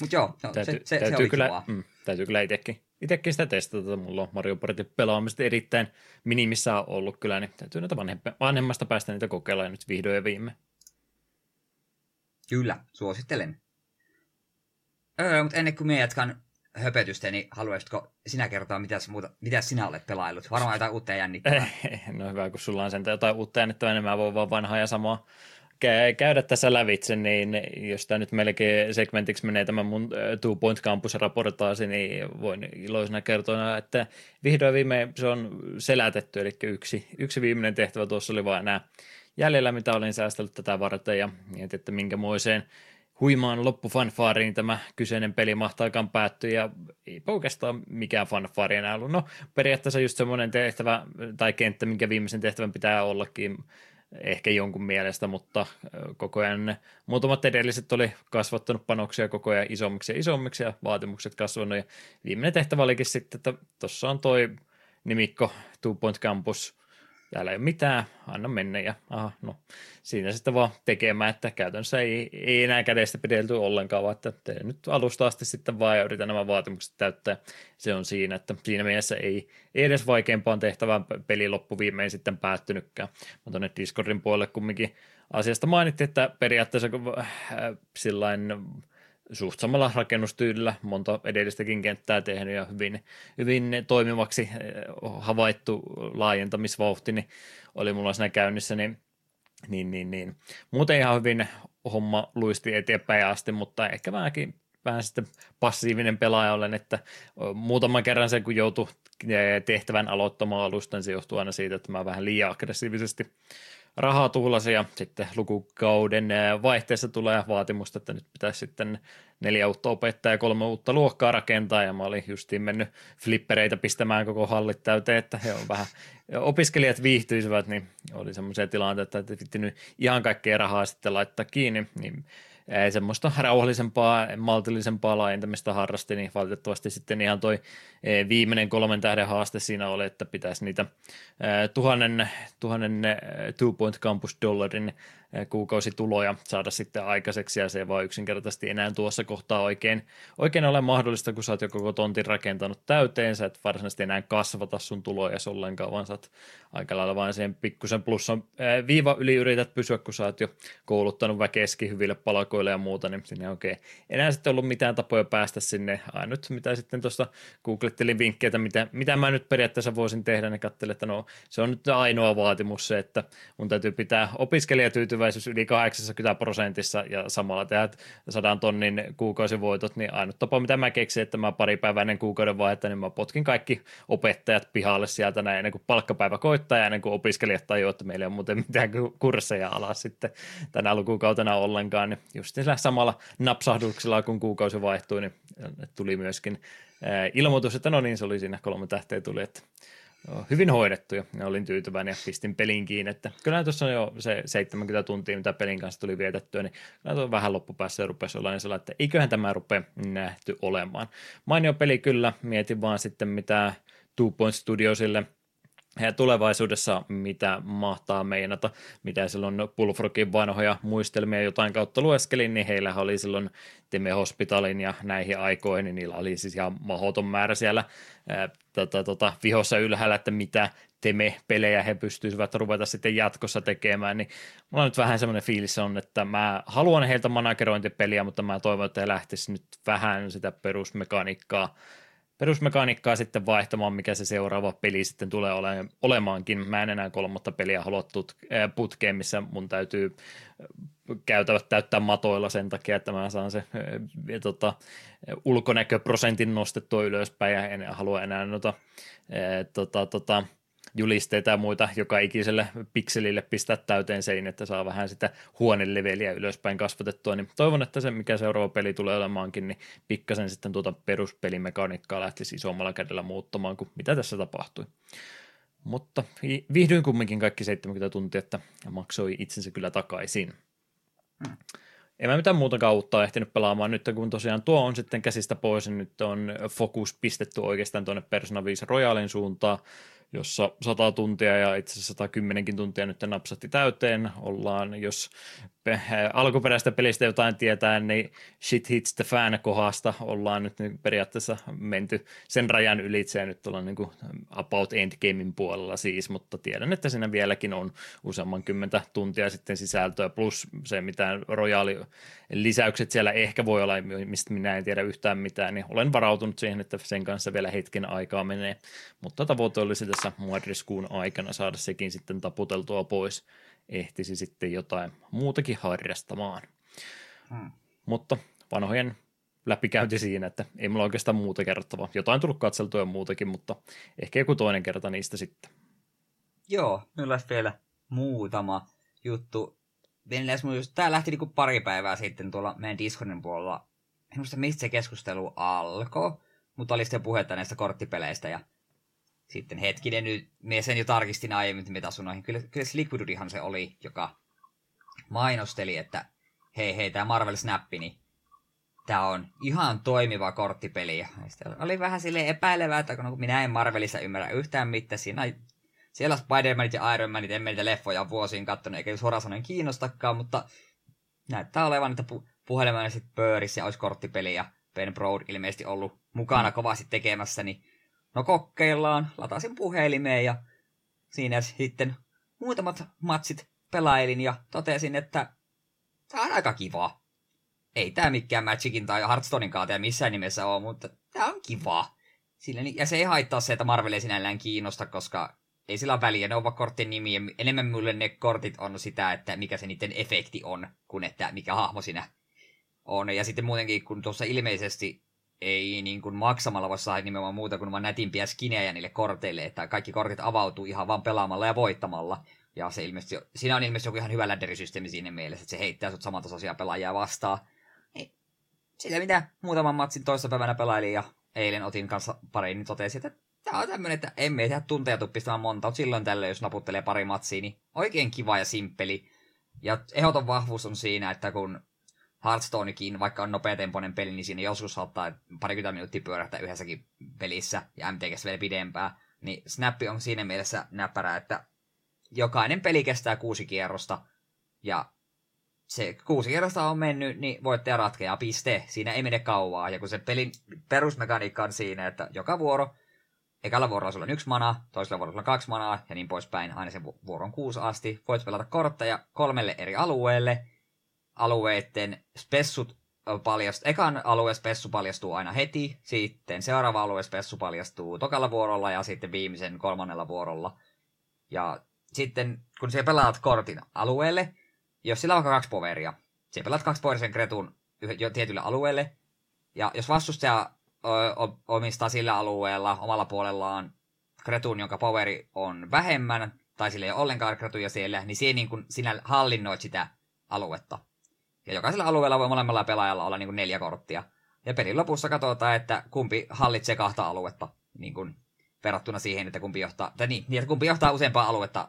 Mutta joo, no, täytyy, se, se, täytyy se oli kyllä, mm, täytyy kyllä itsekin, itsekin sitä testata. Mulla on Mario Partin pelaamista erittäin minimissä ollut kyllä, niin täytyy näitä vanhemmasta päästä niitä kokeilla nyt vihdoin ja viime. Kyllä, suosittelen. Öö, mutta ennen kuin minä jatkan höpötystä, niin haluaisitko sinä kertoa, mitä, muuta, mitä sinä olet pelaillut? Varmaan jotain uutta jännittävää. No hyvä, kun sulla on sen jotain uutta jännittävää, niin mä voin vaan vanhaa ja samaa käydä tässä lävitse, niin jos tämä nyt melkein segmentiksi menee tämä mun Two Point Campus-raportaasi, niin voin iloisena kertoa, että vihdoin viime se on selätetty, eli yksi, yksi viimeinen tehtävä tuossa oli vain nämä jäljellä, mitä olin säästellyt tätä varten ja mietin, että minkämoiseen huimaan loppufanfaariin tämä kyseinen peli mahtaakaan päättyä, ja ei oikeastaan mikään fanfaari enää ollut. No, periaatteessa just semmoinen tehtävä tai kenttä, minkä viimeisen tehtävän pitää ollakin, ehkä jonkun mielestä, mutta koko ajan muutamat edelliset oli kasvattanut panoksia koko ajan isommiksi ja isommiksi ja vaatimukset kasvanut ja viimeinen tehtävä olikin sitten, että tuossa on toi nimikko Two Point Campus täällä ei ole mitään, anna mennä ja aha, no siinä sitten vaan tekemään, että käytännössä ei, ei enää kädestä pidelty ollenkaan, vaan että tee nyt alusta asti sitten vaan ja yritä nämä vaatimukset täyttää. Se on siinä, että siinä mielessä ei, ei edes vaikeampaan tehtävään peli loppu viimein sitten päättynytkään. Mä tuonne Discordin puolelle kumminkin asiasta mainittiin, että periaatteessa äh, sillain suht samalla rakennustyylillä monta edellistäkin kenttää tehnyt ja hyvin, hyvin toimivaksi eh, havaittu laajentamisvauhti, niin oli mulla siinä käynnissä, niin, niin, niin, niin. muuten ihan hyvin homma luisti eteenpäin asti, mutta ehkä vähänkin, vähän sitten passiivinen pelaaja olen, että muutaman kerran sen kun joutui tehtävän aloittamaan alusta, niin se johtuu aina siitä, että mä vähän liian aggressiivisesti rahaa tuhlasin ja sitten lukukauden vaihteessa tulee vaatimusta, että nyt pitäisi sitten neljä uutta opettajaa ja kolme uutta luokkaa rakentaa. Ja mä olin justiin mennyt flippereitä pistämään koko hallit täyteen, että he on vähän, opiskelijat viihtyisivät, niin oli semmoisia tilanteita, että nyt ihan kaikkea rahaa sitten laittaa kiinni, niin semmoista rauhallisempaa, maltillisempaa laajentamista harrasti, niin valitettavasti sitten ihan toi viimeinen kolmen tähden haaste siinä oli, että pitäisi niitä tuhannen, tuhannen two point campus dollarin kuukausituloja saada sitten aikaiseksi, ja se vaan yksinkertaisesti enää tuossa kohtaa oikein, oikein ole mahdollista, kun sä oot jo koko tontin rakentanut täyteen, sä et varsinaisesti enää kasvata sun tuloja ollenkaan, vaan sä oot aika lailla vain sen pikkusen plussan viiva yli yrität pysyä, kun sä oot jo kouluttanut väkeski hyville palkoille ja muuta, niin sinne oikein enää sitten ollut mitään tapoja päästä sinne, ainut mitä sitten tuosta googlettelin vinkkejä, mitä, mitä mä nyt periaatteessa voisin tehdä, niin katselin, että no se on nyt ainoa vaatimus se, että mun täytyy pitää opiskelijatyytyväisyys yli 80 prosentissa ja samalla tehdä sadan tonnin kuukausivoitot, niin ainut tapa, mitä mä keksin, että mä pari päivää ennen kuukauden vaihetta, niin mä potkin kaikki opettajat pihalle sieltä näin ennen kuin palkkapäivä koittaa ja ennen kuin opiskelijat tajuaa, että meillä ei ole muuten mitään kursseja alas sitten tänä lukukautena ollenkaan, niin just sillä samalla napsahduksella, kun kuukausi vaihtui, niin tuli myöskin ilmoitus, että no niin, se oli siinä kolme tähteä tuli, että hyvin hoidettu ja olin tyytyväinen ja pistin pelin kiinni, että kyllä tuossa on jo se 70 tuntia, mitä pelin kanssa tuli vietettyä, niin kyllä tuo vähän loppupäässä rupesi olla niin sellainen, että eiköhän tämä rupea nähty olemaan. Mainio peli kyllä, mietin vaan sitten mitä Two Point Studiosille – ja tulevaisuudessa mitä mahtaa meinata, mitä silloin Bullfrogin vanhoja muistelmia jotain kautta lueskelin, niin heillä oli silloin Teme Hospitalin ja näihin aikoihin, niin niillä oli siis ihan mahoton määrä siellä tota, tota, vihossa ylhäällä, että mitä Teme-pelejä he pystyisivät ruveta sitten jatkossa tekemään, niin mulla nyt vähän semmoinen fiilis on, että mä haluan heiltä managerointipeliä, mutta mä toivon, että he lähtisivät nyt vähän sitä perusmekaniikkaa perusmekaniikkaa sitten vaihtamaan, mikä se seuraava peli sitten tulee ole, olemaankin. Mä en enää kolmatta peliä halua tut, äh, putkeen, missä mun täytyy käytävät täyttää matoilla sen takia, että mä saan se äh, tota, ulkonäköprosentin nostettua ylöspäin ja en halua enää noita äh, tota, tota, julisteita ja muita joka ikiselle pikselille pistää täyteen sein, että saa vähän sitä huoneleveliä ylöspäin kasvatettua, niin toivon, että se mikä seuraava peli tulee olemaankin, niin pikkasen sitten tuota peruspelimekaniikkaa lähtisi isommalla kädellä muuttamaan kuin mitä tässä tapahtui. Mutta viihdyin kumminkin kaikki 70 tuntia, että maksoi itsensä kyllä takaisin. En mä mitään muuta uutta ehtinyt pelaamaan nyt, kun tosiaan tuo on sitten käsistä pois, niin nyt on fokus pistetty oikeastaan tuonne Persona 5 Royalin suuntaan, jossa 100 tuntia ja itse asiassa 110 tuntia nyt napsatti täyteen. Ollaan, jos alkuperäistä pelistä jotain tietää, niin shit hits the fan kohdasta ollaan nyt niin periaatteessa menty sen rajan ylitse ja nyt ollaan niin kuin about endgamein puolella siis, mutta tiedän, että siinä vieläkin on useamman kymmentä tuntia sitten sisältöä plus se, mitä rojaali lisäykset siellä ehkä voi olla, mistä minä en tiedä yhtään mitään, niin olen varautunut siihen, että sen kanssa vielä hetken aikaa menee, mutta tavoite olisi tässä marraskuun aikana saada sekin sitten taputeltua pois ehtisi sitten jotain muutakin harrastamaan. Hmm. Mutta vanhojen läpikäynti siinä, että ei mulla oikeastaan muuta kerrottavaa. Jotain tullut katseltua ja muutakin, mutta ehkä joku toinen kerta niistä sitten. Joo, minulla olisi vielä muutama juttu. Tämä lähti niinku pari päivää sitten tuolla meidän Discordin puolella. En muista, mistä se keskustelu alkoi, mutta oli sitten puhetta näistä korttipeleistä ja sitten hetkinen nyt, me sen jo tarkistin aiemmin, mitä noihin. Kyllä, kyllä Liquidudihan se oli, joka mainosteli, että hei hei, tämä Marvel Snap, niin tämä on ihan toimiva korttipeli. Ja oli vähän sille epäilevää, että kun minä en Marvelissa ymmärrä yhtään mitään, siinä siellä Spider-Manit ja Iron Manit, en meitä leffoja vuosiin katsonut, eikä suoraan sanoen kiinnostakaan, mutta näyttää olevan, että pu- puhelimella sitten pöörissä olisi korttipeli, ja Ben Broad ilmeisesti ollut mukana kovasti tekemässä, niin no kokeillaan, latasin puhelimeen ja siinä sitten muutamat matsit pelailin ja totesin, että tämä on aika kiva. Ei tämä mikään Magicin tai Hearthstonein kaata missään nimessä ole, mutta tämä on kiva. Sillä, ja se ei haittaa se, että Marvel ei sinällään kiinnosta, koska ei sillä ole väliä, ne ovat korttien nimi, ja enemmän mulle ne kortit on sitä, että mikä se niiden efekti on, kuin että mikä hahmo siinä on. Ja sitten muutenkin, kun tuossa ilmeisesti ei niin kuin maksamalla voi saada nimenomaan muuta kuin vain nätimpiä skinejä niille korteille, että kaikki kortit avautuu ihan vaan pelaamalla ja voittamalla. Ja se ilmeisesti, siinä on ilmeisesti joku ihan hyvä lädderisysteemi siinä mielessä, että se heittää sut samantasoisia pelaajia vastaan. Niin, sitä mitä muutaman matsin toista päivänä pelailin ja eilen otin kanssa pari, niin totesin, että tämä on tämmöinen, että emme tehdä tunteja tuppistamaan monta, mutta silloin tällöin, jos naputtelee pari matsia, niin oikein kiva ja simppeli. Ja ehdoton vahvuus on siinä, että kun Hearthstonekin, vaikka on nopeatempoinen peli, niin siinä joskus saattaa parikymmentä minuuttia pyörähtää yhdessäkin pelissä, ja MTGssä vielä pidempää. Niin Snappi on siinä mielessä näppärä, että jokainen peli kestää kuusi kierrosta, ja se kuusi kierrosta on mennyt, niin voittaja ratkeaa, piste. Siinä ei mene kauaa, ja kun se pelin perusmekaniikka on siinä, että joka vuoro, ekalla vuorolla sulla on yksi mana, toisella vuorolla sulla on kaksi manaa, ja niin poispäin, aina sen vuoron kuusi asti. Voit pelata kortteja kolmelle eri alueelle, alueiden spessut paljastuu, ekan alueen spessu paljastuu aina heti, sitten seuraava alueen spessu paljastuu tokalla vuorolla ja sitten viimeisen kolmannella vuorolla. Ja sitten kun sä pelaat kortin alueelle, jos sillä on kaksi poveria, sä pelaat kaksi poverisen kretun jo tietylle alueelle, ja jos vastustaja omistaa sillä alueella omalla puolellaan kretun, jonka poveri on vähemmän, tai sillä ei ole ollenkaan kretuja siellä, niin siihen niin kun sinä hallinnoit sitä aluetta. Ja jokaisella alueella voi molemmalla pelaajalla olla niin kuin neljä korttia. Ja pelin lopussa katsotaan, että kumpi hallitsee kahta aluetta, niin kuin verrattuna siihen, että kumpi johtaa, tai niin, niin että kumpi johtaa useampaa aluetta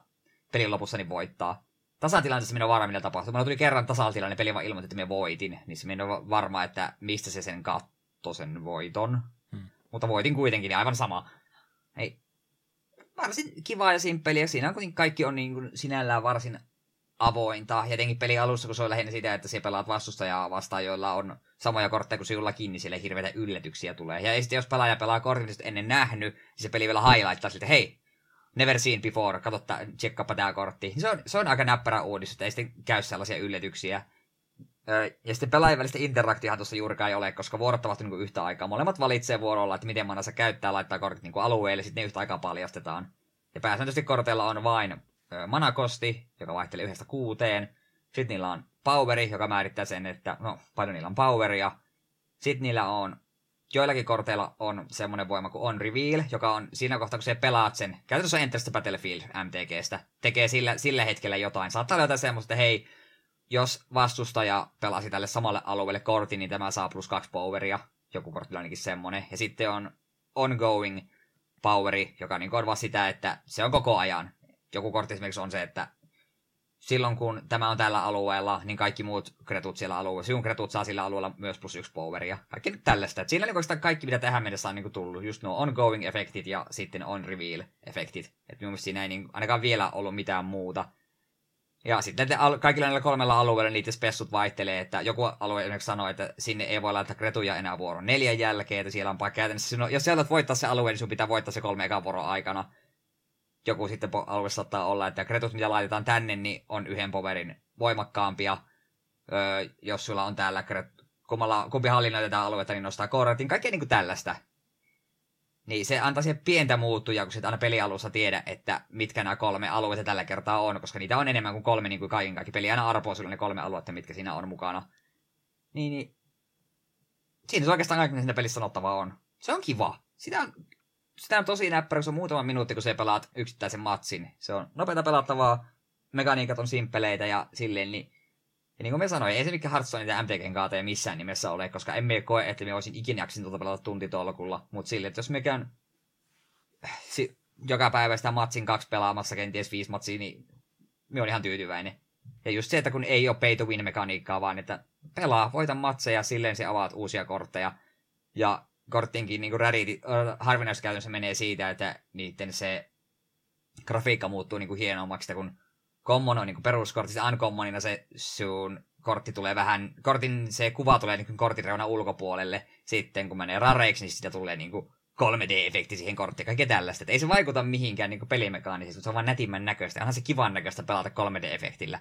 pelin lopussa, niin voittaa. Tasatilanteessa minä varma, mitä tapahtuu. Minulla tuli kerran tasatilanne, peli vaan ilmoitti, että minä voitin, niin se minä on varma, että mistä se sen katto sen voiton. Hmm. Mutta voitin kuitenkin, niin aivan sama. Ei, varsin kiva ja simppeliä. Siinä on kaikki on niin kuin sinällään varsin avointa. Ja jotenkin peli alussa, kun se on lähinnä sitä, että se pelaat vastustajaa vastaan, joilla on samoja kortteja kuin sinullakin, niin sille hirveitä yllätyksiä tulee. Ja sitten jos pelaaja pelaa kortin ennen nähnyt, niin se peli vielä highlighttaa siltä, hei, never seen before, katso, tsekkaapa tämä kortti. Niin se on, se on aika näppärä uudistus, että ei sitten käy sellaisia yllätyksiä. Ja sitten pelaajien välistä interaktiohan tuossa juurikaan ei ole, koska vuorot ovat niin yhtä aikaa. Molemmat valitsee vuorolla, että miten manassa käyttää, laittaa kortit niin alueelle, sitten ne yhtä aikaa paljastetaan. Ja pääsääntöisesti korteilla on vain manakosti, joka vaihtelee yhdestä kuuteen. Sitten niillä on poweri, joka määrittää sen, että no, paljon niillä on poweria. Sitten niillä on, joillakin korteilla on semmoinen voima kuin on reveal, joka on siinä kohtaa, kun se pelaat sen, käytännössä Enter the Battlefield MTGstä, tekee sillä, sillä hetkellä jotain. Saattaa olla jotain semmoista, että hei, jos vastustaja pelasi tälle samalle alueelle kortin, niin tämä saa plus kaksi poweria. Joku kortti ainakin semmoinen. Ja sitten on ongoing poweri, joka niin on vaan sitä, että se on koko ajan joku kortti esimerkiksi on se, että silloin kun tämä on tällä alueella, niin kaikki muut kretut siellä alueella, sinun kretut saa sillä alueella myös plus yksi poweria. Kaikki nyt tällaista. Et siinä niin kaikki, mitä tähän mennessä on niin tullut. Just nuo ongoing efektit ja sitten on reveal efektit. Että minun siinä ei niin, ainakaan vielä ollut mitään muuta. Ja sitten al- kaikilla näillä kolmella alueella niitä spessut vaihtelee, että joku alue esimerkiksi sanoo, että sinne ei voi laittaa kretuja enää vuoron neljän jälkeen, että siellä on käytännössä, jos sieltä voittaa se alue, niin sun pitää voittaa se kolme ekan vuoron aikana joku sitten alue saattaa olla, että kretut, mitä laitetaan tänne, niin on yhden poverin voimakkaampia. Öö, jos sulla on täällä kret- kummalla, kumpi hallinnoitetaan aluetta, niin nostaa kortin. Kaikkea niin kuin tällaista. Niin se antaa siihen pientä muuttuja, kun sit aina pelialussa tiedä, että mitkä nämä kolme aluetta tällä kertaa on, koska niitä on enemmän kuin kolme niin kuin kaiken kaikki. Peli aina arpoo sulle ne kolme aluetta, mitkä siinä on mukana. Niin, niin. Siinä se oikeastaan kaikki, mitä siinä pelissä sanottavaa on. Se on kiva. Sitä on sitä on tosi näppärä, se on muutama minuutti, kun se pelaat yksittäisen matsin. Se on nopeita pelattavaa, mekaniikat on simppeleitä ja silleen, niin ja niin kuin me sanoin, ei se mikä Hearthstone niitä MTGn kaata missään nimessä ole, koska emme koe, että me olisin ikinä jaksin tuota pelata tuntitolkulla. Mutta silleen, että jos me käyn si- joka päivä sitä matsin kaksi pelaamassa, kenties viisi matsia, niin me on ihan tyytyväinen. Ja just se, että kun ei ole pay to win mekaniikkaa, vaan että pelaa, voita matseja, silleen se avaat uusia kortteja. Ja korttiinkin niin rädit, harvinaiskäytössä menee siitä, että niiden se grafiikka muuttuu niin kuin hienommaksi, kun common on niin peruskortti, uncommonina se sun kortti tulee vähän, kortin se kuva tulee niin kortin reuna ulkopuolelle, sitten kun menee rareiksi, niin siitä tulee niin kuin 3D-efekti siihen korttiin, kaikkea tällaista. Et ei se vaikuta mihinkään niin pelimekaanisesti, mutta se on vaan nätimmän näköistä. Onhan se kivan näköistä pelata 3D-efektillä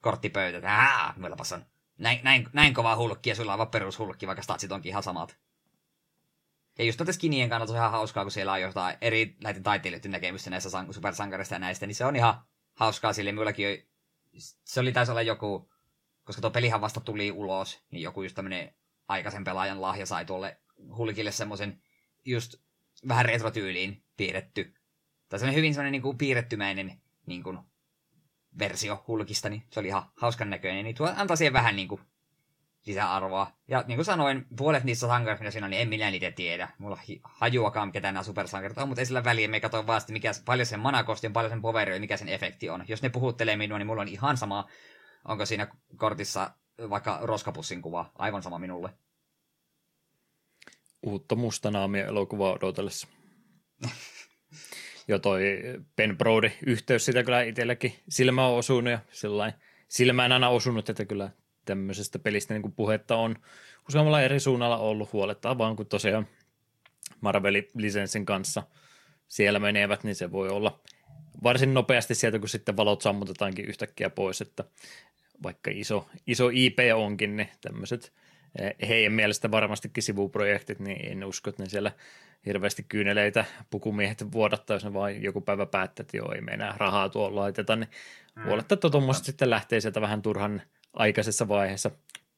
korttipöytä. Aah, on näin, näin, näin kova hulkki ja sulla on vaan perushulkki, vaikka statsit onkin ihan samat. Ja just noita skinien kannalta on ihan hauskaa, kun siellä on jotain eri näiden taiteilijoiden näkemystä näistä supersankarista ja näistä, niin se on ihan hauskaa sille. Minullakin se oli taisi olla joku koska tuo pelihän vasta tuli ulos, niin joku just tämmönen aikaisen pelaajan lahja sai tuolle hulkille semmoisen just vähän retrotyyliin piirretty, tai semmoinen hyvin semmoinen niin kuin piirrettymäinen niin kuin versio hulkista, niin se oli ihan hauskan näköinen, niin tuo antaa siihen vähän niin kuin lisäarvoa. Ja niin kuin sanoin, puolet niistä sankareista, mitä siinä on, niin en minä niitä tiedä. Mulla on hajuakaan, ketä nämä supersankarit on, mutta ei sillä väliä. Me katsoin vaan, mikä, paljon sen manakosti on, paljon sen poveri mikä sen efekti on. Jos ne puhuttelee minua, niin mulla on ihan sama, onko siinä kortissa vaikka roskapussin kuva. Aivan sama minulle. Uutta mustanaamia elokuvaa odotellessa. jo toi Ben Brody yhteys sitä kyllä itselläkin silmä on osunut ja sellainen silmään aina osunut, että kyllä tämmöisestä pelistä niin kuin puhetta on useammalla eri suunnalla ollut. Huolettaa vaan, kun tosiaan Marvelin lisenssin kanssa siellä menevät, niin se voi olla varsin nopeasti sieltä, kun sitten valot sammutetaankin yhtäkkiä pois, että vaikka iso, iso IP onkin, niin tämmöiset eh, heidän mielestä varmastikin sivuprojektit, niin en usko, että ne siellä hirveästi kyyneleitä pukumiehet vuodattaa, jos ne vain joku päivä päättää, että joo, ei me enää rahaa tuolla laiteta, niin huoletta, että sitten lähtee sieltä vähän turhan aikaisessa vaiheessa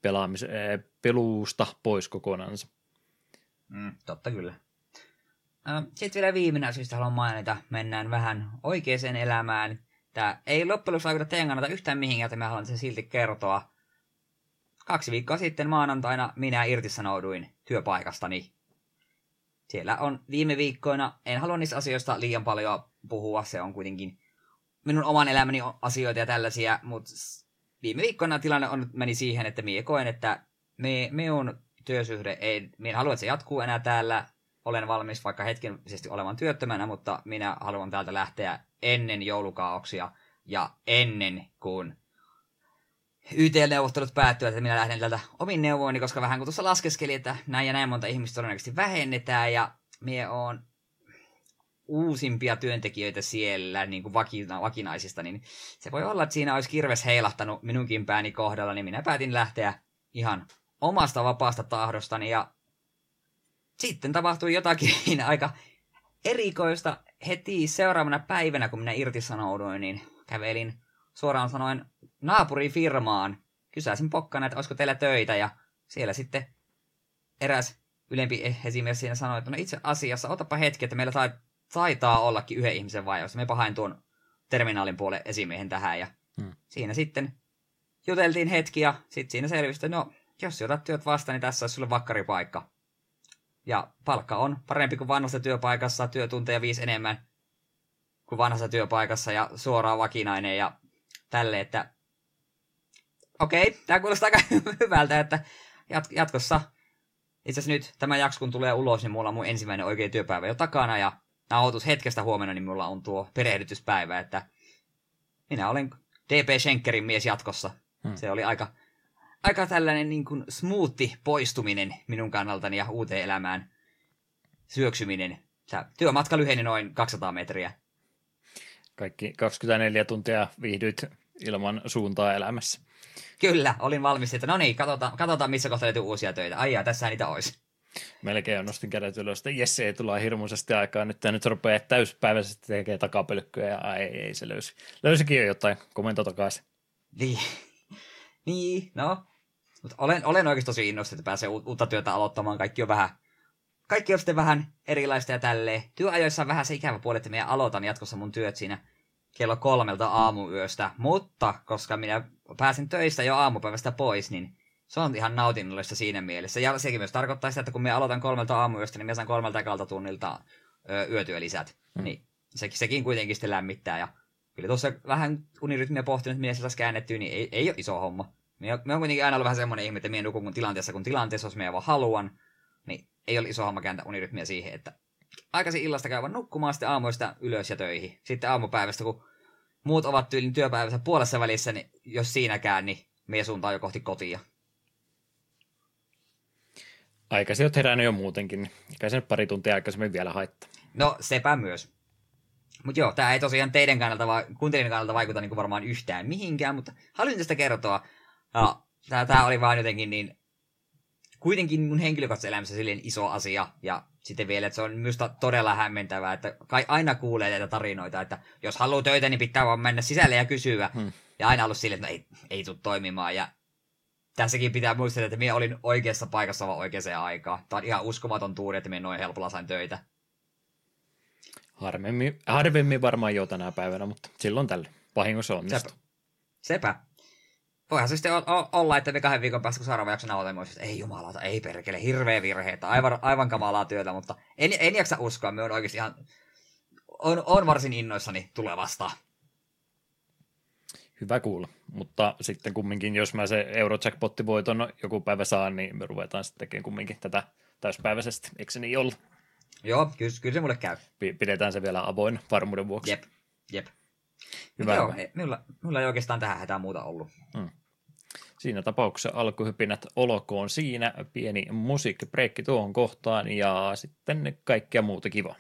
pelaamis- äh, peluusta pois kokonansa. Mm, totta kyllä. Sitten vielä viimeinen syystä haluan mainita, mennään vähän oikeaan elämään. Tämä ei loppujen lopuksi vaikuta teidän kannalta yhtään mihinkään, että mä haluan sen silti kertoa. Kaksi viikkoa sitten maanantaina minä irtisanouduin työpaikastani. Siellä on viime viikkoina, en halua niistä asioista liian paljon puhua, se on kuitenkin minun oman elämäni asioita ja tällaisia, mutta viime viikkoina tilanne on, meni siihen, että minä koen, että me, on työsuhde, ei, minä haluan, että se jatkuu enää täällä, olen valmis vaikka hetkisesti olevan työttömänä, mutta minä haluan täältä lähteä ennen joulukaauksia ja ennen kuin YT-neuvottelut päättyvät, että minä lähden täältä omin neuvoini, koska vähän kun tuossa laskeskelin, että näin ja näin monta ihmistä todennäköisesti vähennetään ja minä on uusimpia työntekijöitä siellä niin kuin vakina, vakinaisista, niin se voi olla, että siinä olisi kirves heilahtanut minunkin pääni kohdalla, niin minä päätin lähteä ihan omasta vapaasta tahdostani ja sitten tapahtui jotakin aika erikoista. Heti seuraavana päivänä, kun minä irtisanouduin, niin kävelin suoraan sanoen naapurifirmaan, kysäisin pokkana, että olisiko teillä töitä ja siellä sitten eräs ylempi esimies siinä sanoi, että no itse asiassa, otapa hetki, että meillä taitaa ollakin yhden ihmisen vajaus. Me pahain tuon terminaalin puolen esimiehen tähän ja hmm. siinä sitten juteltiin hetki ja sitten siinä selvisi, että no, jos otat työt vastaan, niin tässä olisi sulle vakkaripaikka. Ja palkka on parempi kuin vanhassa työpaikassa, työtunteja viisi enemmän kuin vanhassa työpaikassa ja suoraan vakinainen ja tälle, että okei, okay, tämä kuulostaa aika hyvältä, että jat- jatkossa itse asiassa nyt tämä jakso kun tulee ulos, niin mulla on mun ensimmäinen oikea työpäivä jo takana ja nauhoitus hetkestä huomenna, niin mulla on tuo perehdytyspäivä, että minä olen DP Schenkerin mies jatkossa. Hmm. Se oli aika, aika tällainen niin kuin smoothi poistuminen minun kannaltani ja uuteen elämään syöksyminen. Tämä työmatka lyheni noin 200 metriä. Kaikki 24 tuntia viihdyit ilman suuntaa elämässä. Kyllä, olin valmis, että no niin, katsotaan, katsotaan missä kohtaa löytyy uusia töitä. Ai jaa, tässä niitä olisi. Melkein nostin kädet ylös, että jes, ei tule hirmuisesti aikaa. Nyt nyt rupeaa täyspäiväisesti tekee takapelkkyä ja ei, ei se löysi. Löysikin jo jotain komento takaisin. Niin, niin no. Mutta olen, olen oikeasti tosi innostunut, että pääsee uutta työtä aloittamaan. Kaikki on vähän, kaikki on sitten vähän erilaista ja tälleen. Työajoissa on vähän se ikävä puoli, että minä aloitan jatkossa mun työt siinä kello kolmelta aamuyöstä. Mutta koska minä pääsin töistä jo aamupäivästä pois, niin se on ihan nautinnollista siinä mielessä. Ja sekin myös tarkoittaa sitä, että kun me aloitan kolmelta aamuyöstä, niin me saan kolmelta ekalta tunnilta ö, yötyölisät. Mm. Niin se, sekin kuitenkin sitten lämmittää. Ja kyllä tuossa vähän unirytmiä pohtinut, miten se käännettyä, niin ei, ei ole iso homma. Me on, me on kuitenkin aina ollut vähän semmoinen ihme, että minä nukun kun tilanteessa, kun tilanteessa, jos me vaan haluan, niin ei ole iso homma kääntää unirytmiä siihen, että aikaisin illasta käy vaan nukkumaan, sitten aamuista ylös ja töihin. Sitten aamupäivästä, kun muut ovat tyylin työpäivässä puolessa välissä, niin jos siinäkään, niin me suuntaan jo kohti kotia aikaisin olet herännyt jo muutenkin, niin kai se pari tuntia aikaisemmin vielä haittaa. No sepä myös. Mutta joo, tämä ei tosiaan teidän kannalta, va- kuuntelijan kannalta vaikuta niinku varmaan yhtään mihinkään, mutta haluan tästä kertoa. No, tämä oli vaan jotenkin niin, kuitenkin mun henkilökohtaisessa elämässä silleen iso asia, ja sitten vielä, että se on myös todella hämmentävää, että kai aina kuulee näitä tarinoita, että jos haluaa töitä, niin pitää vaan mennä sisälle ja kysyä. Hmm. Ja aina ollut silleen, että no ei, ei tule toimimaan. Ja tässäkin pitää muistaa, että minä olin oikeassa paikassa vaan oikeaan aikaan. Tämä on ihan uskomaton tuuri, että minä noin helpolla sain töitä. Harvemmin, harvemmin varmaan jo tänä päivänä, mutta silloin tällä. Vahingossa onnistuu. Sepä. Sepä. Voihan se sitten olla, että me kahden viikon päästä, kun seuraava jakso nauhoitamme, että ei jumalata, ei perkele, hirveä virheitä, aivan, aivan kamalaa työtä, mutta en, en jaksa uskoa, me on oikeasti ihan, on, on varsin innoissani tulevasta. Hyvä kuulla, mutta sitten kumminkin, jos mä se Eurojackpotti-voiton joku päivä saan, niin me ruvetaan sitten tekemään kumminkin tätä täyspäiväisesti, eikö se niin ollut? Joo, kyllä, kyllä se mulle käy. Pidetään se vielä avoin varmuuden vuoksi. Jep, jep. Hyvä. Joo, ei, minulla, minulla ei oikeastaan tähän hätää muuta ollut. Hmm. Siinä tapauksessa alkuhypinät olkoon siinä, pieni musiikkibreikki tuohon kohtaan ja sitten kaikkea muuta kivaa.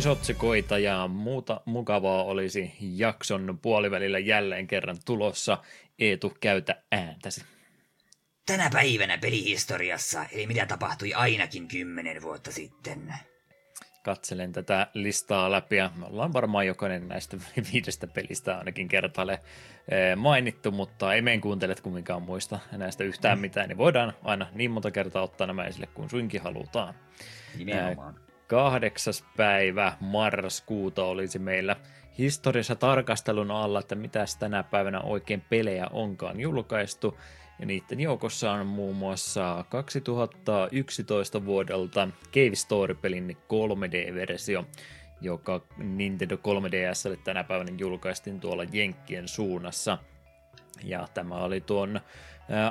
Uutisotsikoita ja muuta mukavaa olisi jakson puolivälillä jälleen kerran tulossa. Eetu, käytä ääntäsi. Tänä päivänä pelihistoriassa, eli mitä tapahtui ainakin kymmenen vuotta sitten. Katselen tätä listaa läpi ja me ollaan varmaan jokainen näistä viidestä pelistä ainakin kertalle eh, mainittu, mutta ei meidän kuuntelet kumminkaan muista näistä yhtään mm. mitään, niin voidaan aina niin monta kertaa ottaa nämä esille kuin suinkin halutaan. Nimenomaan kahdeksas päivä marraskuuta olisi meillä historiassa tarkastelun alla, että mitä tänä päivänä oikein pelejä onkaan julkaistu. Ja niiden joukossa on muun muassa 2011 vuodelta Cave Story-pelin 3D-versio, joka Nintendo 3DSlle tänä päivänä julkaistiin tuolla Jenkkien suunnassa. Ja tämä oli tuon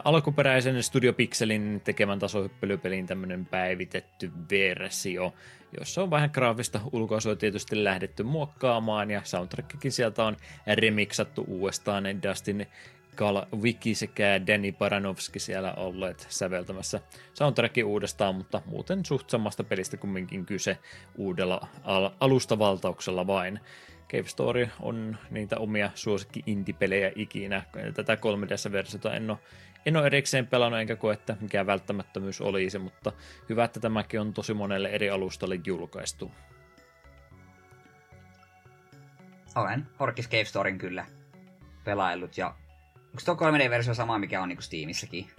alkuperäisen Studio Pixelin tekemän tasohyppelypelin tämmöinen päivitetty versio, jossa on vähän graafista ulkoasua tietysti lähdetty muokkaamaan, ja soundtrackikin sieltä on remixattu uudestaan Dustin Kal Wiki sekä Danny Paranovski siellä olleet säveltämässä soundtrackin uudestaan, mutta muuten suht samasta pelistä kumminkin kyse uudella al- alustavaltauksella vain. Cave Story on niitä omia suosikki indie-pelejä ikinä. Tätä 3DS-versiota en ole en ole erikseen pelannut enkä koe, että mikä välttämättömyys olisi, mutta hyvä, että tämäkin on tosi monelle eri alustalle julkaistu. Olen Horkis Cave Storin kyllä pelaillut ja onko tuo 3D-versio sama, mikä on niin Steamissäkin?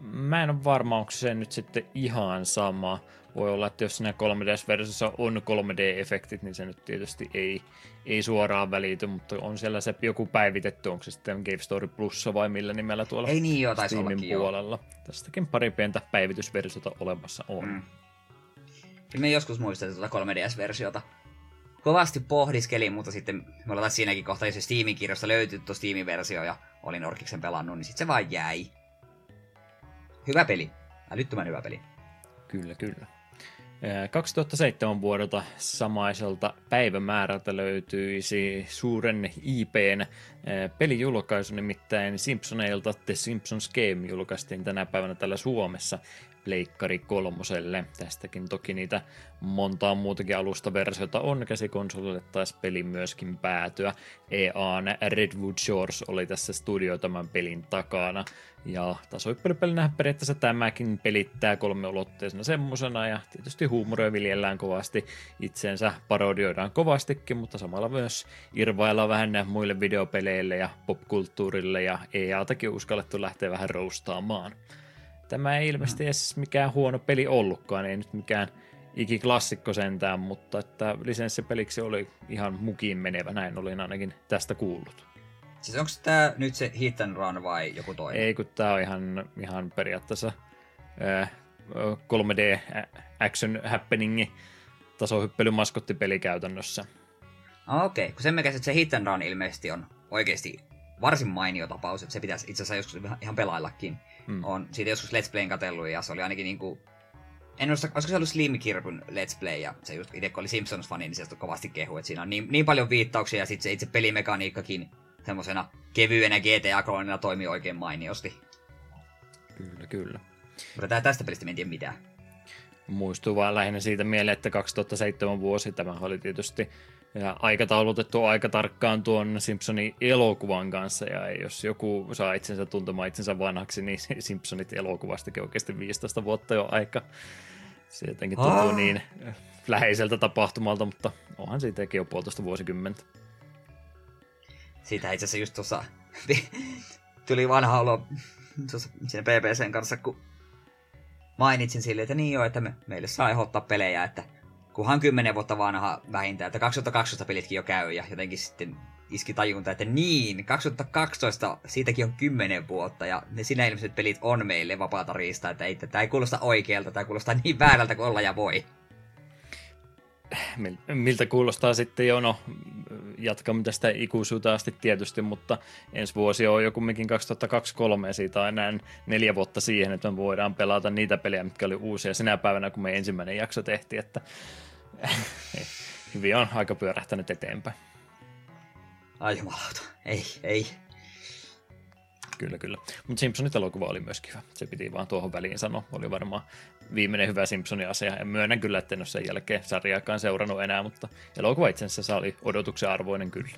Mä en ole varma, onko se nyt sitten ihan sama. Voi olla, että jos siinä 3DS-versiossa on 3D-efektit, niin se nyt tietysti ei, ei suoraan välity, mutta on siellä se joku päivitetty, onko se sitten Game Story Plus vai millä nimellä tuolla Ei niin joo, Steamin puolella. Joo. Tästäkin pari pientä päivitysversiota olemassa on. Mm. Kyllä me joskus muistelin tuota 3DS-versiota. Kovasti pohdiskelin, mutta sitten me ollaan siinäkin kohtaa, jos se Steamin kirjasta löytyy tuo Steamin-versio ja olin Orkiksen pelannut, niin sitten se vaan jäi. Hyvä peli. Älyttömän hyvä peli. Kyllä, kyllä. 2007 vuodelta samaiselta päivämäärältä löytyisi suuren IPn pelijulkaisu, nimittäin Simpsoneilta The Simpsons Game julkaistiin tänä päivänä täällä Suomessa Pleikkari kolmoselle. Tästäkin toki niitä montaa muutakin alustaversiota on. Käsikonsolille taas peli myöskin päätyä. EAN Redwood Shores oli tässä studio tämän pelin takana. Ja tasoippelypelinä periaatteessa tämäkin pelittää kolmeulotteisena semmosena ja tietysti huumoria viljellään kovasti itsensä, parodioidaan kovastikin, mutta samalla myös irvaillaan vähän muille videopeleille ja popkulttuurille ja EA-takin uskallettu lähteä vähän roustaamaan. Tämä ei ilmeisesti edes mikään huono peli ollutkaan, ei nyt mikään ikiklassikko sentään, mutta että lisenssipeliksi oli ihan mukiin menevä, näin olin ainakin tästä kuullut. Siis onko tämä nyt se Hit and Run vai joku toinen? Ei, kun tämä on ihan, ihan periaatteessa äh, 3D action happeningi tasohyppelymaskottipeli käytännössä. Ah, Okei, okay. kun sen mikä se Hit and Run ilmeisesti on oikeasti varsin mainio tapaus, että se pitäisi itse asiassa joskus ihan pelaillakin. Mm. On siitä joskus Let's Playin katsellut ja se oli ainakin niinku... En muista, olisiko se ollut Slim Kirkun Let's Play ja se just itse kun oli Simpsons-fani, niin sieltä kovasti kehu, että siinä on niin, niin paljon viittauksia ja sitten se itse pelimekaniikkakin semmoisena kevyenä GTA-kroonina toimii oikein mainiosti. Kyllä, kyllä. Mutta tästä pelistä en tiedä mitään. Muistuu vaan lähinnä siitä mieleen, että 2007 vuosi tämä oli tietysti ja aikataulutettu aika tarkkaan tuon Simpsonin elokuvan kanssa, ja jos joku saa itsensä tuntemaan itsensä vanhaksi, niin Simpsonit elokuvastakin oikeasti 15 vuotta jo aika. Se jotenkin tuntuu oh. niin läheiseltä tapahtumalta, mutta onhan siitäkin jo puolitoista vuosikymmentä. Siitä itse asiassa just tuossa tuli vanha olo tuossa siinä BBCn kanssa, kun mainitsin sille, että niin joo, että me, meille saa ehdottaa pelejä, että kunhan 10 vuotta vanha vähintään, että 2012 pelitkin jo käy ja jotenkin sitten iski tajunta, että niin, 2012, siitäkin on 10 vuotta ja ne sinä ilmeiset pelit on meille vapaata riistaa, että ei, tämä ei kuulosta oikealta, tämä kuulostaa niin väärältä kuin olla ja voi. Miltä kuulostaa sitten jo, no jatkamme tästä ikuisuuteen asti tietysti, mutta ensi vuosi on jo kumminkin 2023 ja siitä on enää neljä vuotta siihen, että me voidaan pelata niitä pelejä, mitkä oli uusia sinä päivänä, kun me ensimmäinen jakso tehtiin, että hyvin on aika pyörähtänyt eteenpäin. Ai jumalauta, ei, ei. Kyllä, kyllä. Mutta Simpsonit elokuva oli myös kiva. Se piti vaan tuohon väliin sanoa. Oli varmaan viimeinen hyvä Simpsonin asia. En myönnä kyllä, että en ole sen jälkeen sarjaakaan seurannut enää, mutta elokuva itse asiassa oli odotuksen arvoinen kyllä.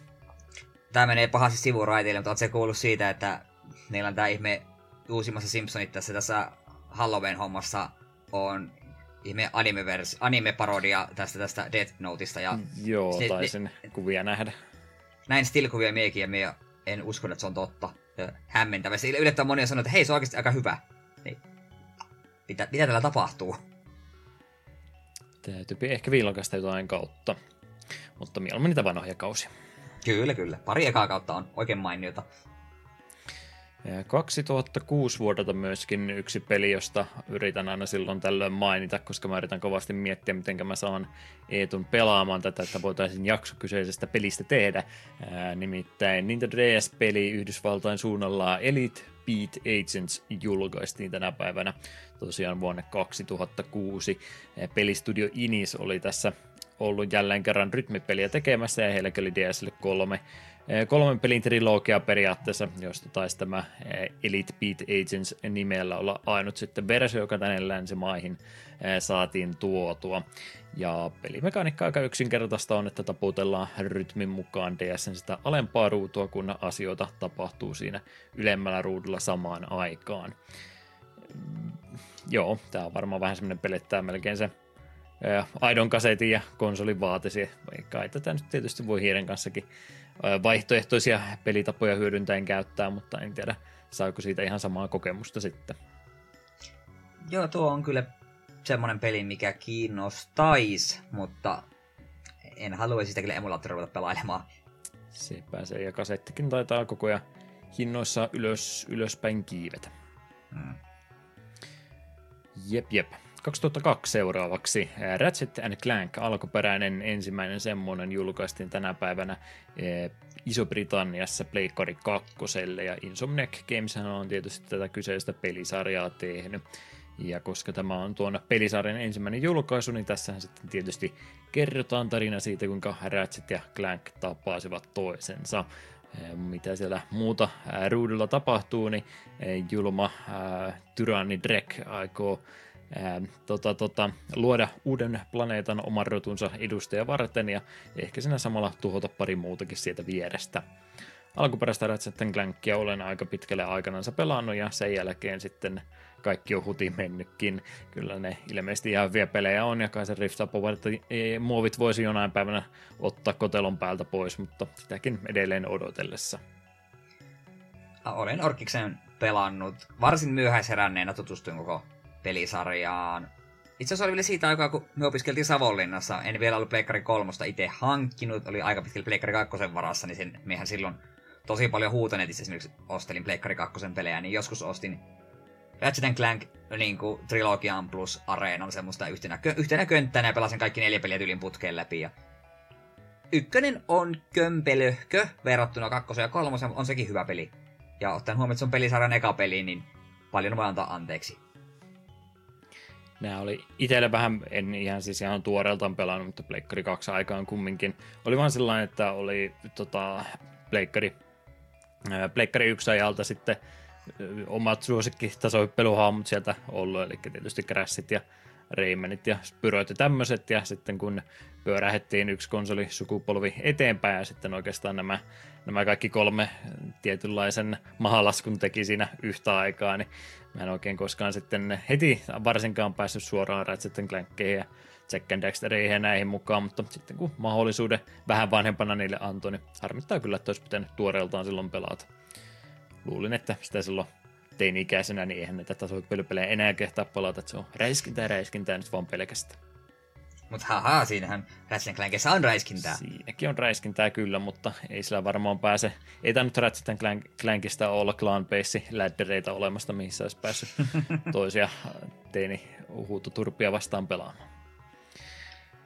Tämä menee pahasti sivuraiteille, mutta se kuullut siitä, että meillä on tämä ihme uusimmassa Simpsonit tässä, tässä Halloween-hommassa on ihme anime-parodia tästä, tästä Death Noteista. Ja Joo, se, taisin ne, kuvia nähdä. Näin still-kuvia miekin ja mie en usko, että se on totta. Hämmentävä. Se yllättävän monia sanoo, että hei, se on oikeasti aika hyvä. Niin. Mitä, mitä tällä tapahtuu? Täytyy ehkä viilokasta jotain kautta. Mutta mieluummin niitä vanhoja kausia. Kyllä, kyllä. Pari ekaa kautta on oikein mainiota. 2006 vuodelta myöskin yksi peli, josta yritän aina silloin tällöin mainita, koska mä yritän kovasti miettiä, miten mä saan Eetun pelaamaan tätä, että voitaisiin jakso kyseisestä pelistä tehdä. Ää, nimittäin Nintendo DS-peli Yhdysvaltain suunnalla Elite Beat Agents julkaistiin tänä päivänä tosiaan vuonna 2006. Pelistudio Inis oli tässä ollut jälleen kerran rytmipeliä tekemässä ja heilläkin oli DSL 3 kolmen pelin trilogia periaatteessa, josta taisi tämä Elite Beat Agents nimellä olla ainut sitten versio, joka tänne länsimaihin saatiin tuotua. Ja pelimekaniikka aika yksinkertaista on, että taputellaan rytmin mukaan DSn sitä alempaa ruutua, kun asioita tapahtuu siinä ylemmällä ruudulla samaan aikaan. Joo, tämä on varmaan vähän semmoinen peli, että melkein se aidon kasetin ja konsolin vaatisi, ei tätä nyt tietysti voi hiiren kanssakin vaihtoehtoisia pelitapoja hyödyntäen käyttää, mutta en tiedä, saako siitä ihan samaa kokemusta sitten. Joo, tuo on kyllä semmoinen peli, mikä kiinnostaisi, mutta en haluaisi sitä kyllä emulaattorilla pelailemaan. Se pääsee, ja kasettikin taitaa koko ajan hinnoissa ylös, ylöspäin kiivetä. Hmm. Jep, jep. 2002 seuraavaksi. Ratchet and Clank, alkuperäinen ensimmäinen semmoinen, julkaistiin tänä päivänä Iso-Britanniassa Pleikkari 2. Ja Insomniac Games on tietysti tätä kyseistä pelisarjaa tehnyt. Ja koska tämä on tuon pelisarjan ensimmäinen julkaisu, niin tässähän sitten tietysti kerrotaan tarina siitä, kuinka Ratchet ja Clank tapasivat toisensa. Mitä siellä muuta ruudulla tapahtuu, niin julma tyranni Drek aikoo ää, tota, tota, luoda uuden planeetan oman rotunsa edustaja varten ja ehkä siinä samalla tuhota pari muutakin sieltä vierestä. Alkuperäistä Ratchet Clankia olen aika pitkälle aikanansa pelannut ja sen jälkeen sitten kaikki on huti mennytkin. Kyllä ne ilmeisesti ihan hyviä pelejä on ja kai se Rift muovit voisi jonain päivänä ottaa kotelon päältä pois, mutta sitäkin edelleen odotellessa. Olen Orkiksen pelannut. Varsin myöhäisheränneenä tutustuin koko pelisarjaan. Itse asiassa oli vielä siitä aikaa, kun me opiskeltiin Savonlinnassa. En vielä ollut Pleikkari kolmosta itse hankkinut, oli aika pitkällä Pleikkari kakkosen varassa, niin sen, mehän silloin tosi paljon huutonetissä esimerkiksi ostelin Pleikkari kakkosen pelejä, niin joskus ostin Ratchet Clank niin kuin, Trilogian plus Areenan semmoista yhtenä, yhtenä könttänä ja pelasin kaikki neljä peliä tyylin putkeen läpi. Ja ykkönen on kömpelöhkö verrattuna kakkosen ja kolmosen, on sekin hyvä peli. Ja ottaen huomioon, että se on pelisarjan eka peli, niin paljon voi antaa anteeksi. Nämä oli itselle vähän, en ihan siis ihan tuoreeltaan pelannut, mutta Pleikkari 2 aikaan kumminkin. Oli vaan sellainen, että oli tota, Pleikkari, Pleikkari 1 ajalta sitten omat suosikkitasopeluhaamut sieltä ollut, eli tietysti Crashit ja Raymanit ja Spyroit ja tämmöiset, ja sitten kun pyörähettiin yksi konsoli sukupolvi eteenpäin, ja sitten oikeastaan nämä, nämä kaikki kolme tietynlaisen mahalaskun teki siinä yhtä aikaa, niin mä en oikein koskaan sitten heti varsinkaan päässyt suoraan Ratchet Clankkeihin ja Jack and ja näihin mukaan, mutta sitten kun mahdollisuuden vähän vanhempana niille antoi, niin harmittaa kyllä, että olisi pitänyt tuoreeltaan silloin pelata. Luulin, että sitä silloin teini-ikäisenä, niin eihän näitä tasoittelypelejä enää kehtaa palata, että se on räiskintää räiskintää nyt vaan pelkästään. Mutta haha, siinähän Ratchet Clankissa on räiskintää. Siinäkin on räiskintää kyllä, mutta ei sillä varmaan pääse. Ei tämä nyt Ratchet Clank, Clankista olla clan base läddereitä olemasta, mihin olisi päässyt toisia teini huutoturpia vastaan pelaamaan.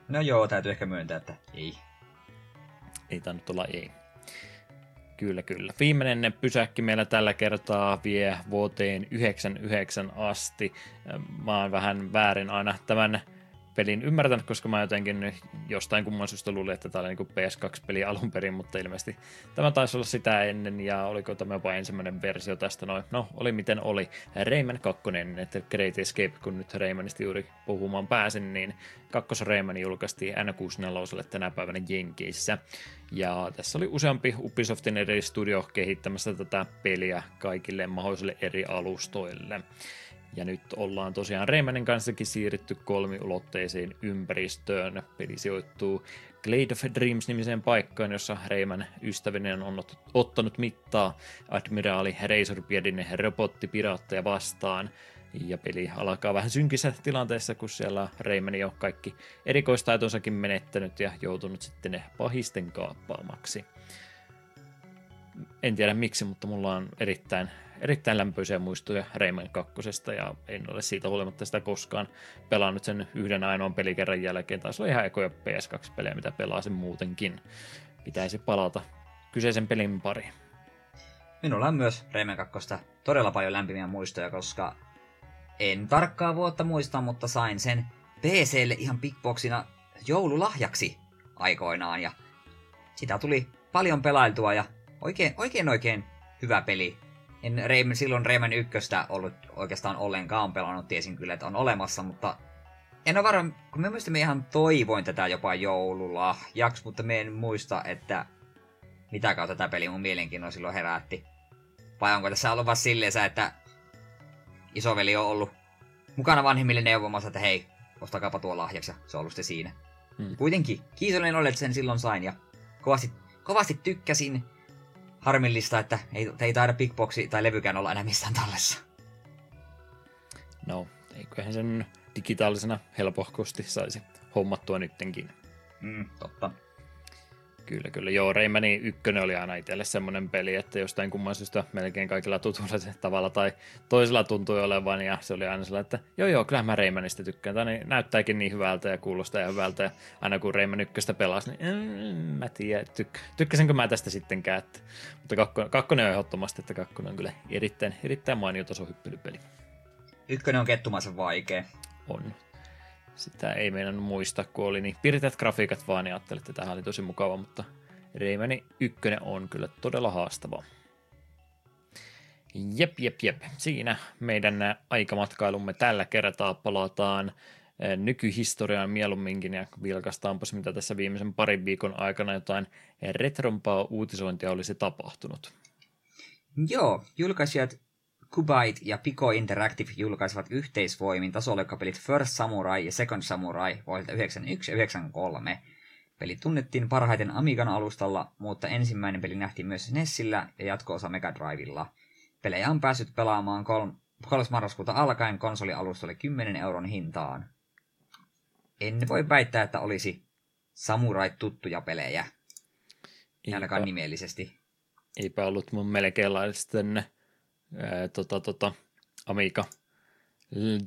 No joo, täytyy ehkä myöntää, että ei. Ei tainnut olla ei. Kyllä, kyllä. Viimeinen pysäkki meillä tällä kertaa vie vuoteen 99 asti. Mä oon vähän väärin aina tämän pelin ymmärtänyt, koska mä jotenkin jostain kumman syystä luulin, että tämä oli niin PS2-peli alun perin, mutta ilmeisesti tämä taisi olla sitä ennen, ja oliko tämä jopa ensimmäinen versio tästä noin. No, oli miten oli. Rayman 2, että Great Escape, kun nyt Raymanista juuri puhumaan pääsin, niin kakkos Rayman julkaistiin N64 tänä päivänä Jenkeissä. Ja tässä oli useampi Ubisoftin eri studio kehittämässä tätä peliä kaikille mahdollisille eri alustoille. Ja nyt ollaan tosiaan Raymanin kanssakin siirrytty kolmiulotteiseen ympäristöön. Peli sijoittuu Glade of Dreams-nimiseen paikkaan, jossa Rayman ystävinen on ottanut mittaa admiraali Razorbeardin robottipiraatteja vastaan. Ja peli alkaa vähän synkissä tilanteessa, kun siellä Rayman on kaikki erikoistaitonsakin menettänyt ja joutunut sitten pahisten kaappaamaksi. En tiedä miksi, mutta mulla on erittäin erittäin lämpöisiä muistoja Rayman 2. ja en ole siitä huolimatta sitä koskaan pelannut sen yhden ainoan pelikerran jälkeen. Taisi olla ihan ekoja PS2-pelejä, mitä pelasin muutenkin. Pitäisi palata kyseisen pelin pari. Minulla on myös Rayman 2 todella paljon lämpimiä muistoja, koska en tarkkaa vuotta muista, mutta sain sen PClle ihan pikboksina joululahjaksi aikoinaan ja sitä tuli paljon pelailtua ja oikein oikein oikein hyvä peli en Rayman, silloin Rayman 1 ollut oikeastaan ollenkaan pelannut, tiesin kyllä, että on olemassa, mutta en ole varma, kun mä muistan, ihan toivoin tätä jopa joululahjaksi, mutta me en muista, että mitä kautta tätä peli mun mielenkiinnon silloin herätti. Vai onko tässä ollut vaan silleen, että isoveli on ollut mukana vanhemmille neuvomassa, että hei, ostakaapa tuo lahjaksi, ja se on ollut siinä. Hmm. Kuitenkin, kiitollinen olet sen silloin sain, ja kovasti, kovasti tykkäsin harmillista, että ei, ei taida Big Boxi tai levykään olla enää missään tallessa. No, eiköhän sen digitaalisena helpohkosti saisi hommattua nyttenkin. Mm, totta. Kyllä, kyllä. Joo, Raymani ykkönen oli aina itselle semmoinen peli, että jostain kumman syystä melkein kaikilla tutulla se tavalla tai toisella tuntui olevan, ja se oli aina sellainen, että joo joo, kyllä mä Raymanista tykkään, tai niin, näyttääkin niin hyvältä ja kuulostaa ja hyvältä, ja aina kun Rayman ykköstä pelasi, niin mm, mä tiedän, tyk- tykkäsinkö mä tästä sittenkään, että, mutta kakkonen, kakkonen on ehdottomasti, että kakkonen on kyllä erittäin, erittäin mainio tasohyppelypeli. Ykkönen on kettumaisen vaikea. On. Sitä ei meidän muista, kun oli niin piirteet grafiikat vaan, niin ajattelin, että tähän oli tosi mukava, mutta Raymani ykkönen on kyllä todella haastava. Jep, jep, jep. Siinä meidän aikamatkailumme tällä kertaa palataan eh, nykyhistoriaan mieluumminkin ja vilkastaanpas mitä tässä viimeisen parin viikon aikana jotain retrompaa uutisointia olisi tapahtunut. Joo, julkaisijat Kubite ja Pico Interactive julkaisivat yhteisvoimin tasolokkapelit First Samurai ja Second Samurai vuosilta 91 ja 93. Peli tunnettiin parhaiten Amigan alustalla, mutta ensimmäinen peli nähtiin myös Nessillä ja jatko-osa Mega Drivella. Pelejä on päässyt pelaamaan 3. marraskuuta alkaen konsolialustalle 10 euron hintaan. En voi väittää, että olisi samurai tuttuja pelejä. Ainakaan nimellisesti. Eipä ollut mun melkein laillisten tota, tota, Amiga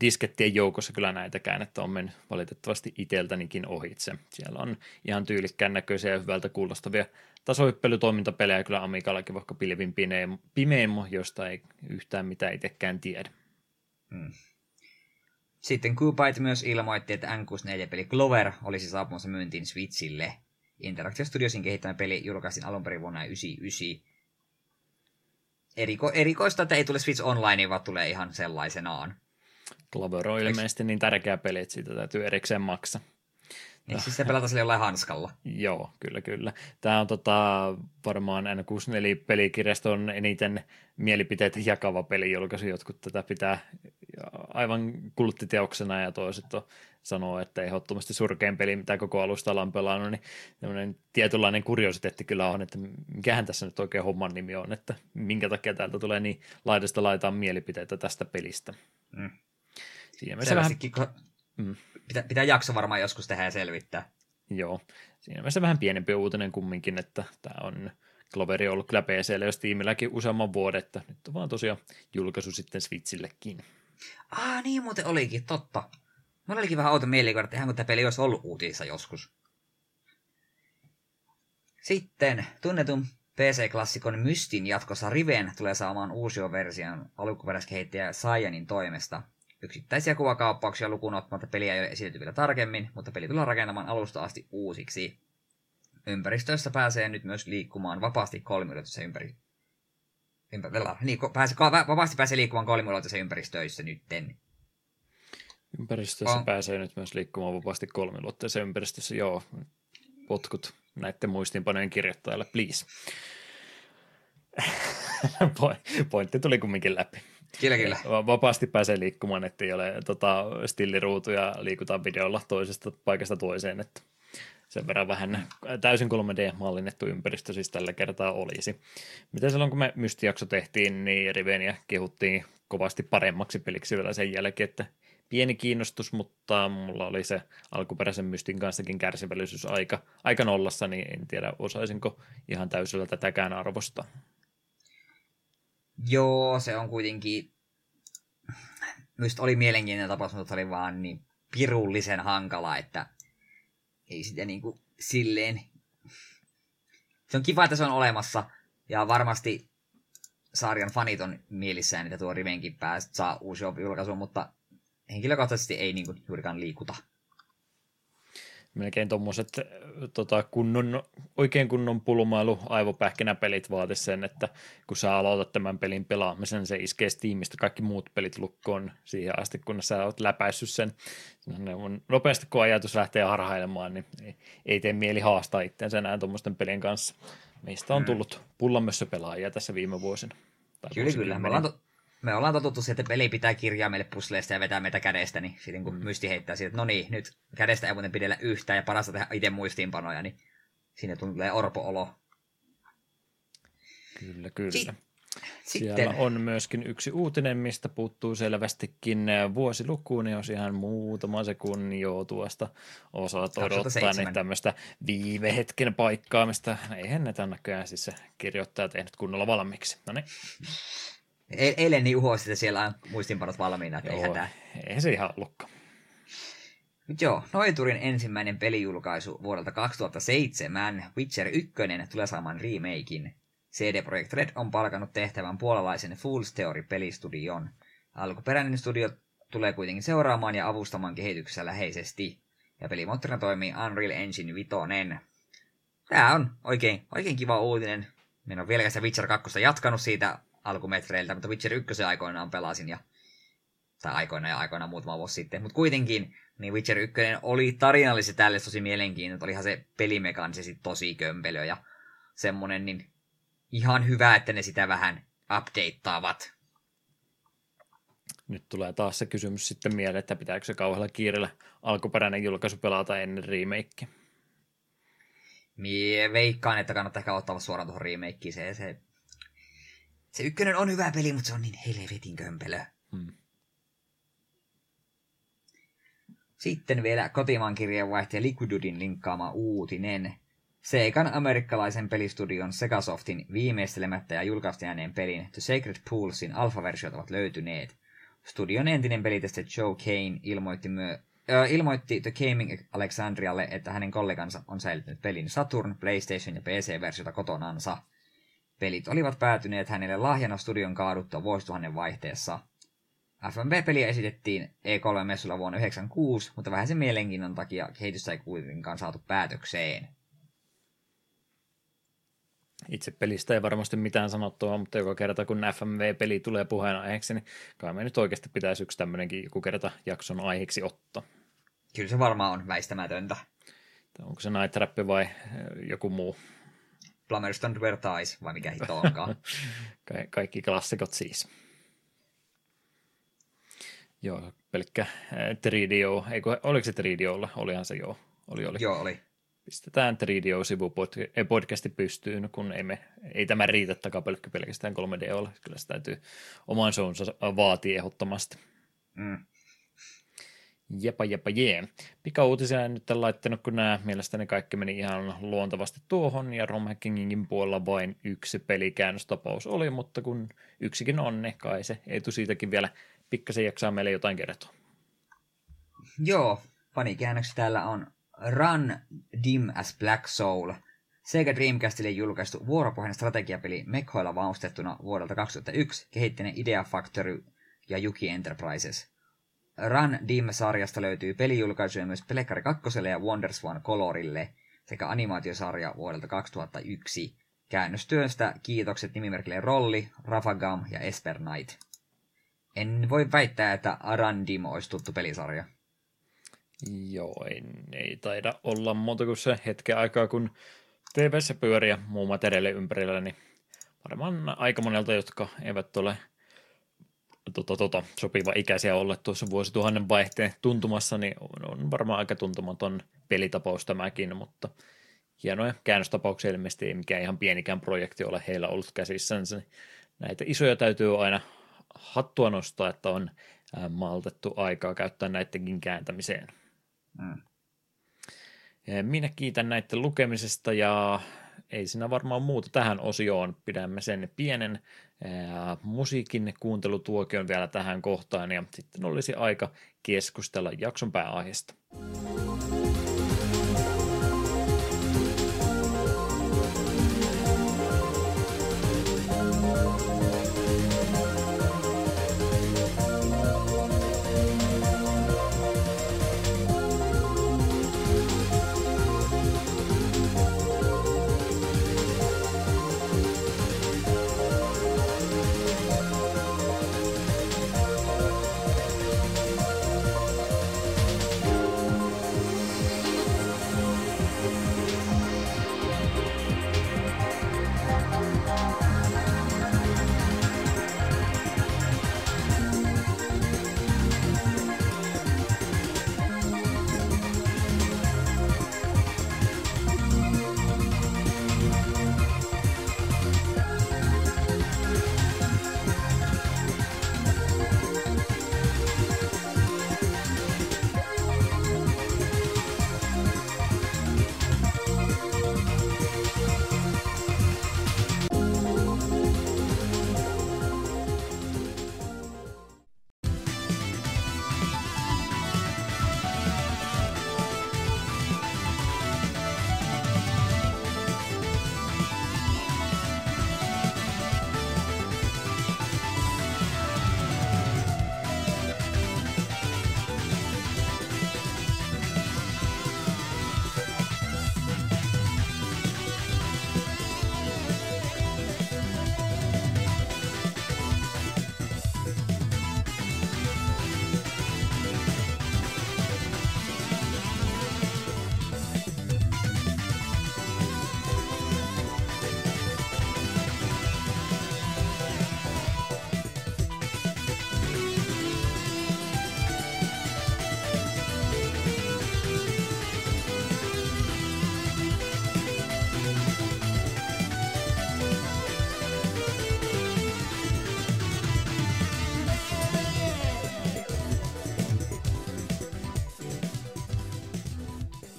diskettien joukossa kyllä näitäkään, että on mennyt valitettavasti iteltänikin ohitse. Siellä on ihan tyylikkään näköisiä ja hyvältä kuulostavia tasohyppelytoimintapelejä kyllä Amigallakin, vaikka pilvin pimeemo, josta ei yhtään mitään itsekään tiedä. Hmm. Sitten Kubite myös ilmoitti, että N64-peli Clover olisi saapumassa myyntiin Switchille. Interactive Studiosin kehittämä peli julkaistiin alun perin vuonna 1999 eriko, erikoista, että ei tule Switch Online, vaan tulee ihan sellaisenaan. Clover on ilmeisesti niin tärkeä peli, että siitä täytyy erikseen maksaa. Niin siis se pelata sille jollain hanskalla. Joo, kyllä, kyllä. Tämä on tota, varmaan N64-pelikirjaston eniten mielipiteet jakava pelijulkaisu. Jotkut tätä pitää aivan kulttiteoksena ja toiset on, sanoo, että ehdottomasti surkein peli, mitä koko alusta on pelannut, niin tietynlainen kuriositeetti kyllä on, että mikähän tässä nyt oikein homman nimi on, että minkä takia täältä tulee niin laidasta laitaan mielipiteitä tästä pelistä. Mm. Siinä vähän... Mm. Pitää, pitää jakso varmaan joskus tehdä ja selvittää. Joo, siinä mielessä vähän pienempi uutinen kumminkin, että tämä on Cloveri on ollut kyllä PCllä jos tiimilläkin useamman vuoden, että nyt on vaan tosiaan julkaisu sitten Switchillekin. Ah, niin muuten olikin, totta. Mulla olikin vähän outo mielikuva, että ihan kun tämä peli olisi ollut uutissa joskus. Sitten tunnetun PC-klassikon Mystin jatkossa Riven tulee saamaan uusion version alkuperäiskehittäjä Saiyanin toimesta. Yksittäisiä kuvakauppauksia lukuun ottamatta peliä ei ole esitetty vielä tarkemmin, mutta peli tullaan rakentamaan alusta asti uusiksi. Ympäristössä pääsee nyt myös liikkumaan vapaasti kolmiulotteisessa ympäri... Ympä... Niin, pääsee, vapaasti pääsee liikkumaan kolmiulotteisessa ympäristöissä nytten. Ympäristössä on. pääsee nyt myös liikkumaan vapaasti kolmiulotteisessa ympäristössä, joo. Potkut näiden muistiinpanojen kirjoittajalle, please. Pointti tuli kumminkin läpi. Kyllä, kyllä. Vapaasti pääsee liikkumaan, ettei ole tota, stilliruutuja liikutaan videolla toisesta paikasta toiseen, että sen verran vähän täysin 3D-mallinnettu ympäristö siis tällä kertaa olisi. Mitä silloin, kun me Mystijakso tehtiin, niin Riveniä kehuttiin kovasti paremmaksi peliksi vielä sen jälkeen, että pieni kiinnostus, mutta mulla oli se alkuperäisen Mystin kanssakin kärsivällisyys aika, aika nollassa, niin en tiedä osaisinko ihan täysillä tätäkään arvosta. Joo, se on kuitenkin... Myös oli mielenkiintoinen tapaus, mutta oli vaan niin pirullisen hankala, että ei sitä niin kuin silleen... Se on kiva, että se on olemassa, ja varmasti sarjan fanit on mielissään, että tuo Rivenkin päästä saa uusi julkaisu, mutta henkilökohtaisesti ei niin kuin juurikaan liikuta melkein tuommoiset tota, kunnon, oikein kunnon pulmailu aivopähkinäpelit vaati sen, että kun sä aloitat tämän pelin pelaamisen, se iskee Steamista kaikki muut pelit lukkoon siihen asti, kun sä oot läpäissyt sen. On nopeasti kun ajatus lähtee harhailemaan, niin ei, ei tee mieli haastaa itseänsä enää tuommoisten pelien kanssa. Meistä on mm. tullut pullamössö pelaajia tässä viime vuosina. Tai kyllä, kyllä. Me ollaan, to- me ollaan totuttu siihen, että peli pitää kirjaa meille pusleista ja vetää meitä kädestä, niin sitten kun mm. Mysti heittää siitä, että no niin, nyt kädestä ei muuten pidellä yhtään ja parasta tehdä itse muistiinpanoja, niin sinne tulee orpo-olo. Kyllä, kyllä. Si- Sitten. Siellä on myöskin yksi uutinen, mistä puuttuu selvästikin vuosilukuun, jos ihan muutama sekunnin jo tuosta osaat odottaa, niin tämmöistä viivehetken paikkaamista. Eihän ne tämän näköjään siis se kirjoittaja tehnyt kunnolla valmiiksi. No niin. E- eilen niin uho, että siellä on muistinpanot valmiina, että Joo, ei hätää. Ei se ihan ollutkaan. Joo, Noiturin ensimmäinen pelijulkaisu vuodelta 2007, Witcher 1, tulee saamaan remakein. CD Projekt Red on palkannut tehtävän puolalaisen Fool's Theory-pelistudion. Alkuperäinen studio tulee kuitenkin seuraamaan ja avustamaan kehityksessä läheisesti. Ja pelimoottorina toimii Unreal Engine 5. Tää on oikein, oikein kiva uutinen. Minä olen vieläkään Witcher 2 jatkanut siitä alkumetreiltä, mutta Witcher 1 aikoinaan pelasin ja tai aikoina ja aikoina muutama vuosi sitten. Mutta kuitenkin, niin Witcher 1 oli tarinallisesti tälle tosi mielenkiintoinen. Olihan se pelimekaanisesti tosi kömpelö ja semmonen, niin ihan hyvä, että ne sitä vähän updateaavat. Nyt tulee taas se kysymys sitten mieleen, että pitääkö se kauhealla kiireellä alkuperäinen julkaisu pelata ennen remake. Mie veikkaan, että kannattaa ehkä ottaa suoraan tuohon remakeen. Se, se, se ykkönen on hyvä peli, mutta se on niin helvetin kömpelö. Hmm. Sitten vielä kotimaan kirjeenvaihtaja Liquidudin linkkaama uutinen. Seikan amerikkalaisen pelistudion Segasoftin viimeistelemättä ja julkaistu ääneen pelin The Sacred Poolsin alfaversiot ovat löytyneet. Studion entinen peliteste Joe Kane ilmoitti, myö, äh, ilmoitti The Gaming Alexandrialle, että hänen kollegansa on säilyttänyt pelin Saturn, PlayStation ja PC-versiota kotonansa. Pelit olivat päätyneet hänelle lahjana studion kaaduttua vuosituhannen vaihteessa. FMV-peliä esitettiin E3-messulla vuonna 1996, mutta vähän sen mielenkiinnon takia kehitystä ei kuitenkaan saatu päätökseen. Itse pelistä ei varmasti mitään sanottua, mutta joka kerta kun FMV-peli tulee puheenaiheeksi, niin kai me nyt oikeasti pitäisi yksi tämmöinenkin joku kerta jakson aiheeksi ottaa. Kyllä se varmaan on väistämätöntä. Onko se Night Trap vai eh, joku muu? Plumbers Don't Wear Ties, vai mikä hito onkaan. Ka- kaikki klassikot siis. Joo, pelkkä 3DO, eikö, oliko se 3DOlla? Olihan se joo. Oli, oli. Joo, oli pistetään 3DO-sivupodcasti pystyyn, kun ei, me, ei tämä riitä takapelkky pelkästään 3DOlla. Kyllä se täytyy oman shownsa vaatii ehdottomasti. Mm. Jepa, jepa, jee. Pikauutisia en nyt laittanut, kun nämä mielestäni kaikki meni ihan luontavasti tuohon, ja Romhackingin puolella vain yksi pelikäännöstapaus oli, mutta kun yksikin on, niin kai se etu siitäkin vielä pikkasen jaksaa meille jotain kertoa. Joo, panikäännöksi täällä on Run Dim as Black Soul, Sega Dreamcastille julkaistu vuoropohjainen strategiapeli mekhoilla vaustettuna vuodelta 2001 kehittäneen Idea Factory ja Yuki Enterprises. Run Dim-sarjasta löytyy pelijulkaisuja myös Pelekkari 2 ja Wonderswan Colorille sekä animaatiosarja vuodelta 2001. Käännöstyöstä kiitokset nimimerkille Rolli, Rafagam ja Esper Knight. En voi väittää, että Arandim olisi tuttu pelisarja. Joo, ei, ei taida olla muuta kuin se hetken aikaa, kun TVssä pyöriä muu materiaali ympärillä, niin varmaan aika monelta, jotka eivät ole tota, tota, sopiva ikäisiä olla tuossa vuosituhannen vaihteen tuntumassa, niin on, on varmaan aika tuntumaton pelitapaus tämäkin, mutta hienoja käännöstapauksia ilmeisesti ei mikään ihan pienikään projekti ole heillä ollut käsissänsä. Näitä isoja täytyy aina hattua nostaa, että on maltettu aikaa käyttää näidenkin kääntämiseen. Mm. Minä kiitän näiden lukemisesta ja ei siinä varmaan muuta tähän osioon. Pidämme sen pienen ää, musiikin kuuntelutuokion vielä tähän kohtaan ja sitten olisi aika keskustella jakson pääaiheesta.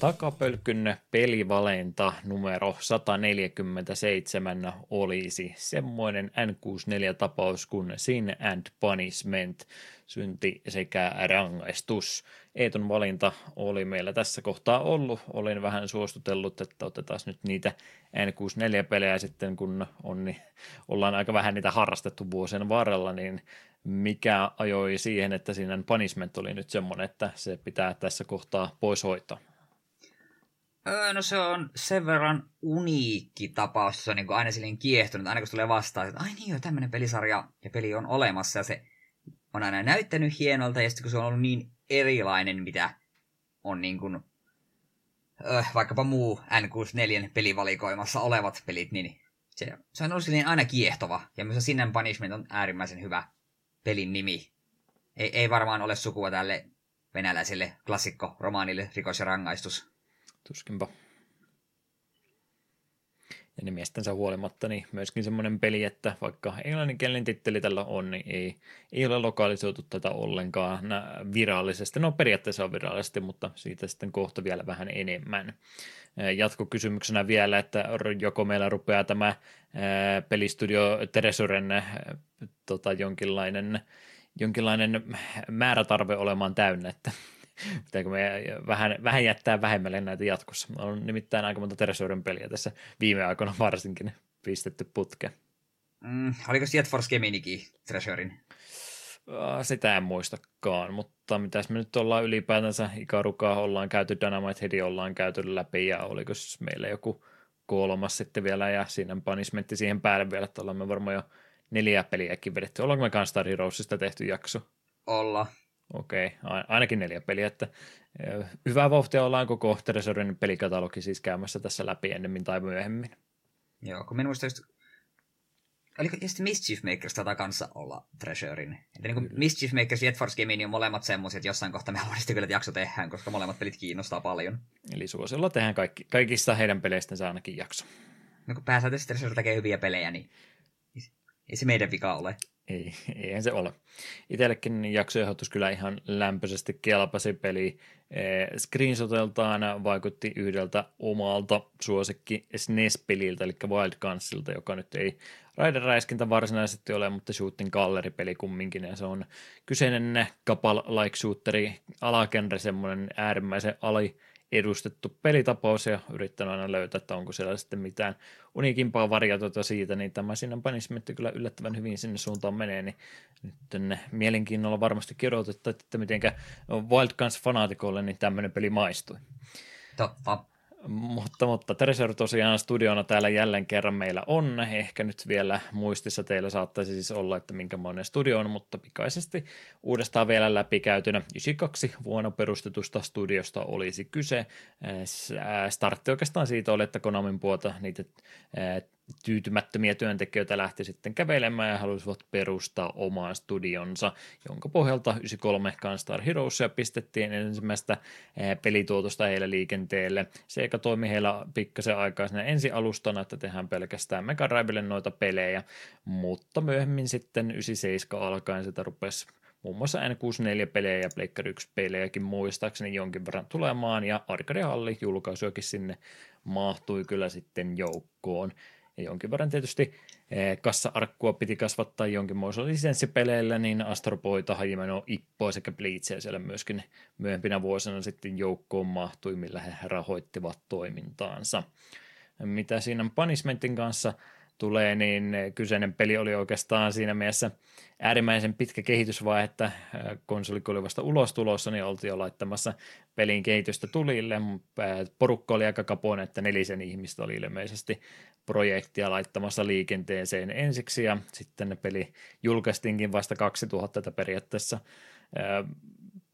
Takapölkyn pelivalinta numero 147 olisi semmoinen N64-tapaus kuin Sin and Punishment, synti sekä rangaistus. Eeton valinta oli meillä tässä kohtaa ollut. Olin vähän suostutellut, että otetaan nyt niitä N64-pelejä sitten, kun on, niin ollaan aika vähän niitä harrastettu vuosien varrella, niin mikä ajoi siihen, että siinä Punishment oli nyt semmoinen, että se pitää tässä kohtaa pois hoitaa. Öö, no se on sen verran uniikki tapaus, se on niin kuin aina silleen kiehtonut, aina kun tulee vastaan, että ai niin joo, tämmöinen pelisarja ja peli on olemassa ja se on aina näyttänyt hienolta ja sitten kun se on ollut niin erilainen, mitä on niin kuin, öö, vaikkapa muu N64 pelivalikoimassa olevat pelit, niin se, se on ollut silleen aina kiehtova ja myös Sin Punishment on äärimmäisen hyvä pelin nimi. Ei, ei varmaan ole sukua tälle venäläiselle klassikko-romaanille Rikos ja rangaistus. Tuskinpa. Ja nimestensä huolimatta niin myöskin semmoinen peli, että vaikka englanninkielinen titteli tällä on, niin ei, ei ole lokalisoitu tätä ollenkaan virallisesti. No periaatteessa on virallisesti, mutta siitä sitten kohta vielä vähän enemmän. Jatkokysymyksenä vielä, että joko meillä rupeaa tämä pelistudio Teresuren tota, jonkinlainen, jonkinlainen määrätarve olemaan täynnä, että pitääkö me vähän, vähän jättää vähemmälle näitä jatkossa. On nimittäin aika monta Teresuren peliä tässä viime aikoina varsinkin pistetty putke. Mm, oliko Jet Force Geminikin Treasurein? Sitä en muistakaan, mutta mitäs me nyt ollaan ylipäätänsä Ikarukaa ollaan käyty, Dynamite Headi ollaan käyty läpi ja oliko meillä joku kolmas sitten vielä ja siinä punishmentti siihen päälle vielä, että ollaan me varmaan jo neljä peliäkin vedetty. Ollaanko me Gunstar Heroesista tehty jakso? Olla. Okei, ainakin neljä peliä, että hyvää vauhtia ollaan koko Treasurin pelikatalogi siis käymässä tässä läpi ennemmin tai myöhemmin. Joo, kun minun just Oliko sitten Mischief Makers tätä kanssa olla Treasurein? Että niin kuin Mischief Makers ja Force Gaming on molemmat semmoiset, että jossain kohtaa me haluaisimme kyllä, että jakso tehdään, koska molemmat pelit kiinnostaa paljon. Eli suosiolla tehdään kaikki, kaikista heidän peleistä ainakin jakso. No kun pääsääntöisesti Treasure tekee hyviä pelejä, niin ei se meidän vika ole. Ei, eihän se ole. Itsellekin jaksoehdotus kyllä ihan lämpöisesti kelpasi peli. Eh, screenshoteltaan vaikutti yhdeltä omalta suosikki SNES-peliltä, eli Wild Gunsilta, joka nyt ei raideräiskintä varsinaisesti ole, mutta shooting gallery-peli kumminkin, ja se on kyseinen Kapal-like shooteri, alagenre, semmoinen äärimmäisen ali edustettu pelitapaus ja yrittänyt aina löytää, että onko siellä sitten mitään unikimpaa variaatiota siitä, niin tämä sinne panismetti kyllä yllättävän hyvin sinne suuntaan menee, niin nyt mielenkiinnolla varmasti kirjoitettu, että mitenkä Wild Guns fanaatikolle niin tämmöinen peli maistui. Totta. Mutta, mutta Treasure tosiaan studiona täällä jälleen kerran meillä on. Ehkä nyt vielä muistissa teillä saattaisi siis olla, että minkä monen studio on, mutta pikaisesti uudestaan vielä läpikäytynä 92 vuonna perustetusta studiosta olisi kyse. Startti oikeastaan siitä oli, että Konamin puolta niitä tyytymättömiä työntekijöitä lähti sitten kävelemään ja halusivat perustaa omaan studionsa, jonka pohjalta 93 Gunstar Heroesia pistettiin ensimmäistä pelituotosta heille liikenteelle. Se eikä toimi heillä pikkasen aikaa sinne ensi alustana, että tehdään pelkästään Mega Drivelle noita pelejä, mutta myöhemmin sitten 97 alkaen sitä rupesi muun muassa N64-pelejä ja Pleikkari 1-pelejäkin muistaakseni jonkin verran tulemaan, ja Arcade Halli julkaisuakin sinne mahtui kyllä sitten joukkoon. Ja jonkin verran tietysti eh, kassa-arkkua piti kasvattaa jonkinmoisella lisenssipeleillä, niin Astropoita, Hajimeno, Ippoa sekä Bleachia siellä myöskin myöhempinä vuosina sitten joukkoon mahtui, millä he rahoittivat toimintaansa. Mitä siinä Punishmentin kanssa tulee, niin kyseinen peli oli oikeastaan siinä mielessä äärimmäisen pitkä kehitysvaihe, että äh, konsoli oli vasta ulos tulossa, niin oltiin jo laittamassa pelin kehitystä tulille. Äh, porukka oli aika kapoinen, että nelisen ihmistä oli ilmeisesti projektia laittamassa liikenteeseen ensiksi, ja sitten peli julkaistiinkin vasta 2000 että periaatteessa äh,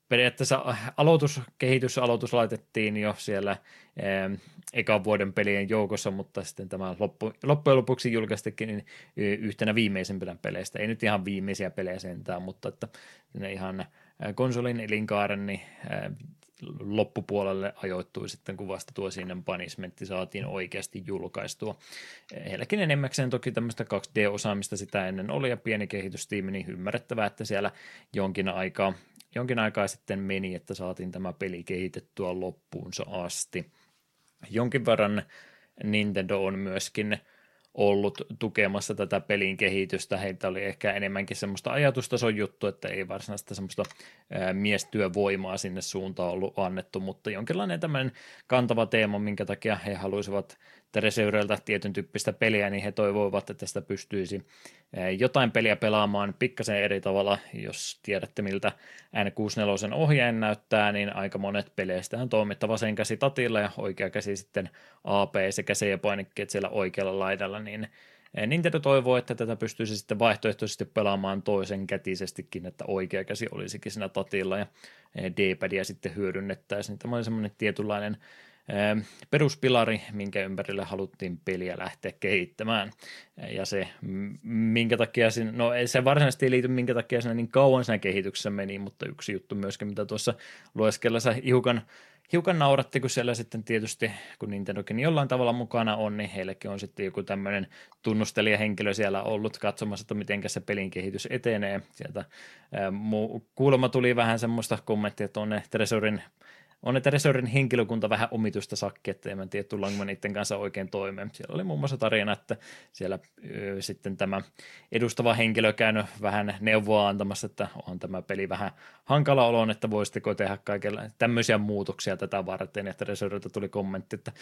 periaatteessa aloitus, kehitysaloitus laitettiin jo siellä eh, ekan vuoden pelien joukossa, mutta sitten tämä loppu, loppujen lopuksi julkaistikin niin yhtenä viimeisimpänä peleistä. Ei nyt ihan viimeisiä pelejä sentään, mutta että ne ihan konsolin elinkaaren niin, eh, loppupuolelle ajoittui sitten, kun vasta tuo sinne punishmentti saatiin oikeasti julkaistua. Heilläkin enemmäkseen toki tämmöistä 2D-osaamista sitä ennen oli ja pieni kehitystiimi, niin ymmärrettävää, että siellä jonkin aikaa jonkin aikaa sitten meni, että saatiin tämä peli kehitettyä loppuunsa asti. Jonkin verran Nintendo on myöskin ollut tukemassa tätä pelin kehitystä. Heiltä oli ehkä enemmänkin semmoista ajatustason juttu, että ei varsinaista semmoista miestyövoimaa sinne suuntaan ollut annettu, mutta jonkinlainen tämmöinen kantava teema, minkä takia he haluaisivat Tereseureilta tietyn tyyppistä peliä, niin he toivoivat, että tästä pystyisi jotain peliä pelaamaan pikkasen eri tavalla. Jos tiedätte, miltä N64 ohjeen näyttää, niin aika monet peleistä on toimittava vasen käsi tatilla ja oikea käsi sitten AP sekä C-painikkeet siellä oikealla laidalla, niin Nintendo toivoo, että tätä pystyisi sitten vaihtoehtoisesti pelaamaan toisen kätisestikin, että oikea käsi olisikin siinä tatilla ja D-padia sitten hyödynnettäisiin. Tämä oli semmoinen tietynlainen peruspilari, minkä ympärille haluttiin peliä lähteä kehittämään. Ja se, minkä takia siinä, no se varsinaisesti ei liity minkä takia siinä niin kauan siinä kehityksessä meni, mutta yksi juttu myöskin, mitä tuossa lueskellessa hiukan, hiukan nauratti, kun siellä sitten tietysti, kun Nintendokin jollain tavalla mukana on, niin heillekin on sitten joku tämmöinen tunnustelijahenkilö siellä ollut katsomassa, että miten se pelin kehitys etenee. Sieltä kuulemma tuli vähän semmoista kommenttia tuonne Tresorin on, että Resorin henkilökunta vähän omituista sakki, että en tiedä, tullaanko niiden kanssa oikein toimeen. Siellä oli muun muassa tarina, että siellä ö, sitten tämä edustava henkilö käynyt vähän neuvoa antamassa, että on tämä peli vähän hankala olon, että voisitteko tehdä kaikilla tämmöisiä muutoksia tätä varten, että Resorilta tuli kommentti, että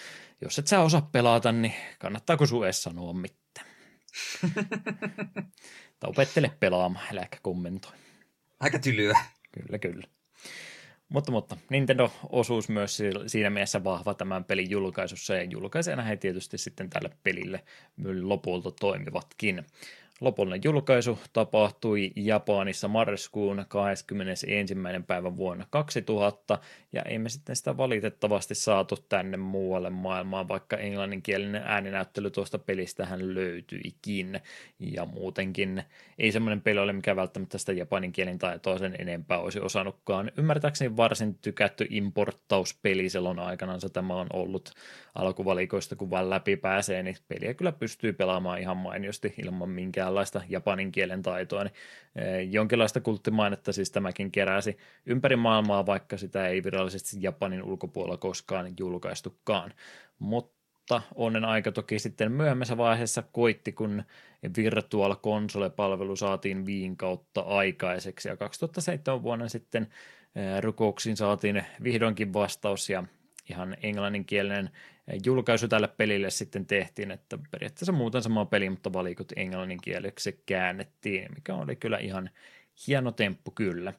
jos et sä osaa pelata, niin kannattaako sun edes sanoa mitään. tai opettele pelaamaan, äläkä kommentoi. Aika tylyä. Kyllä, kyllä. Mutta, mutta Nintendo-osuus myös siinä mielessä vahva tämän pelin julkaisussa ja julkaisijana he tietysti sitten tälle pelille lopulta toimivatkin. Lopullinen julkaisu tapahtui Japanissa marraskuun 21. päivä vuonna 2000, ja emme sitten sitä valitettavasti saatu tänne muualle maailmaan, vaikka englanninkielinen ääninäyttely tuosta pelistähän löytyikin, ja muutenkin ei semmoinen peli ole, mikä välttämättä sitä japanin kielen tai toisen enempää olisi osannutkaan. Ymmärtääkseni varsin tykätty importtauspeli silloin aikanaan tämä on ollut alkuvalikoista, kun vaan läpi pääsee, niin peliä kyllä pystyy pelaamaan ihan mainiosti ilman minkäänlaista japanin kielen taitoa. Niin, e, jonkinlaista kulttimainetta siis tämäkin keräsi ympäri maailmaa, vaikka sitä ei virallisesti Japanin ulkopuolella koskaan julkaistukaan. Mutta onnen aika toki sitten myöhemmässä vaiheessa koitti, kun Virtual Console-palvelu saatiin viin kautta aikaiseksi, ja 2007 vuonna sitten e, rukouksiin saatiin vihdoinkin vastaus, ja ihan englanninkielinen julkaisu tälle pelille sitten tehtiin, että periaatteessa muuten sama peli, mutta valikot englanninkieleksi käännettiin, mikä oli kyllä ihan hieno temppu kyllä.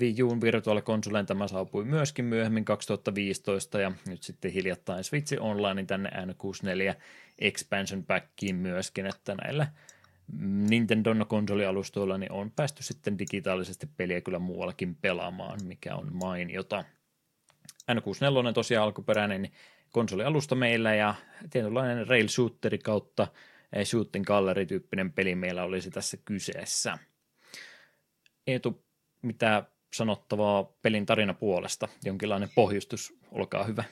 Wii Uun Virtual Consoleen tämä saapui myöskin myöhemmin 2015 ja nyt sitten hiljattain Switch Online tänne N64 Expansion Packiin myöskin, että näillä Nintendo konsolialustoilla niin on päästy sitten digitaalisesti peliä kyllä muuallakin pelaamaan, mikä on mainiota. N64 tosiaan alkuperäinen konsolialusta meillä ja tietynlainen rail shooteri kautta eh, shooting gallery tyyppinen peli meillä olisi tässä kyseessä. Eetu, mitä sanottavaa pelin tarina puolesta? Jonkinlainen pohjustus, olkaa hyvä.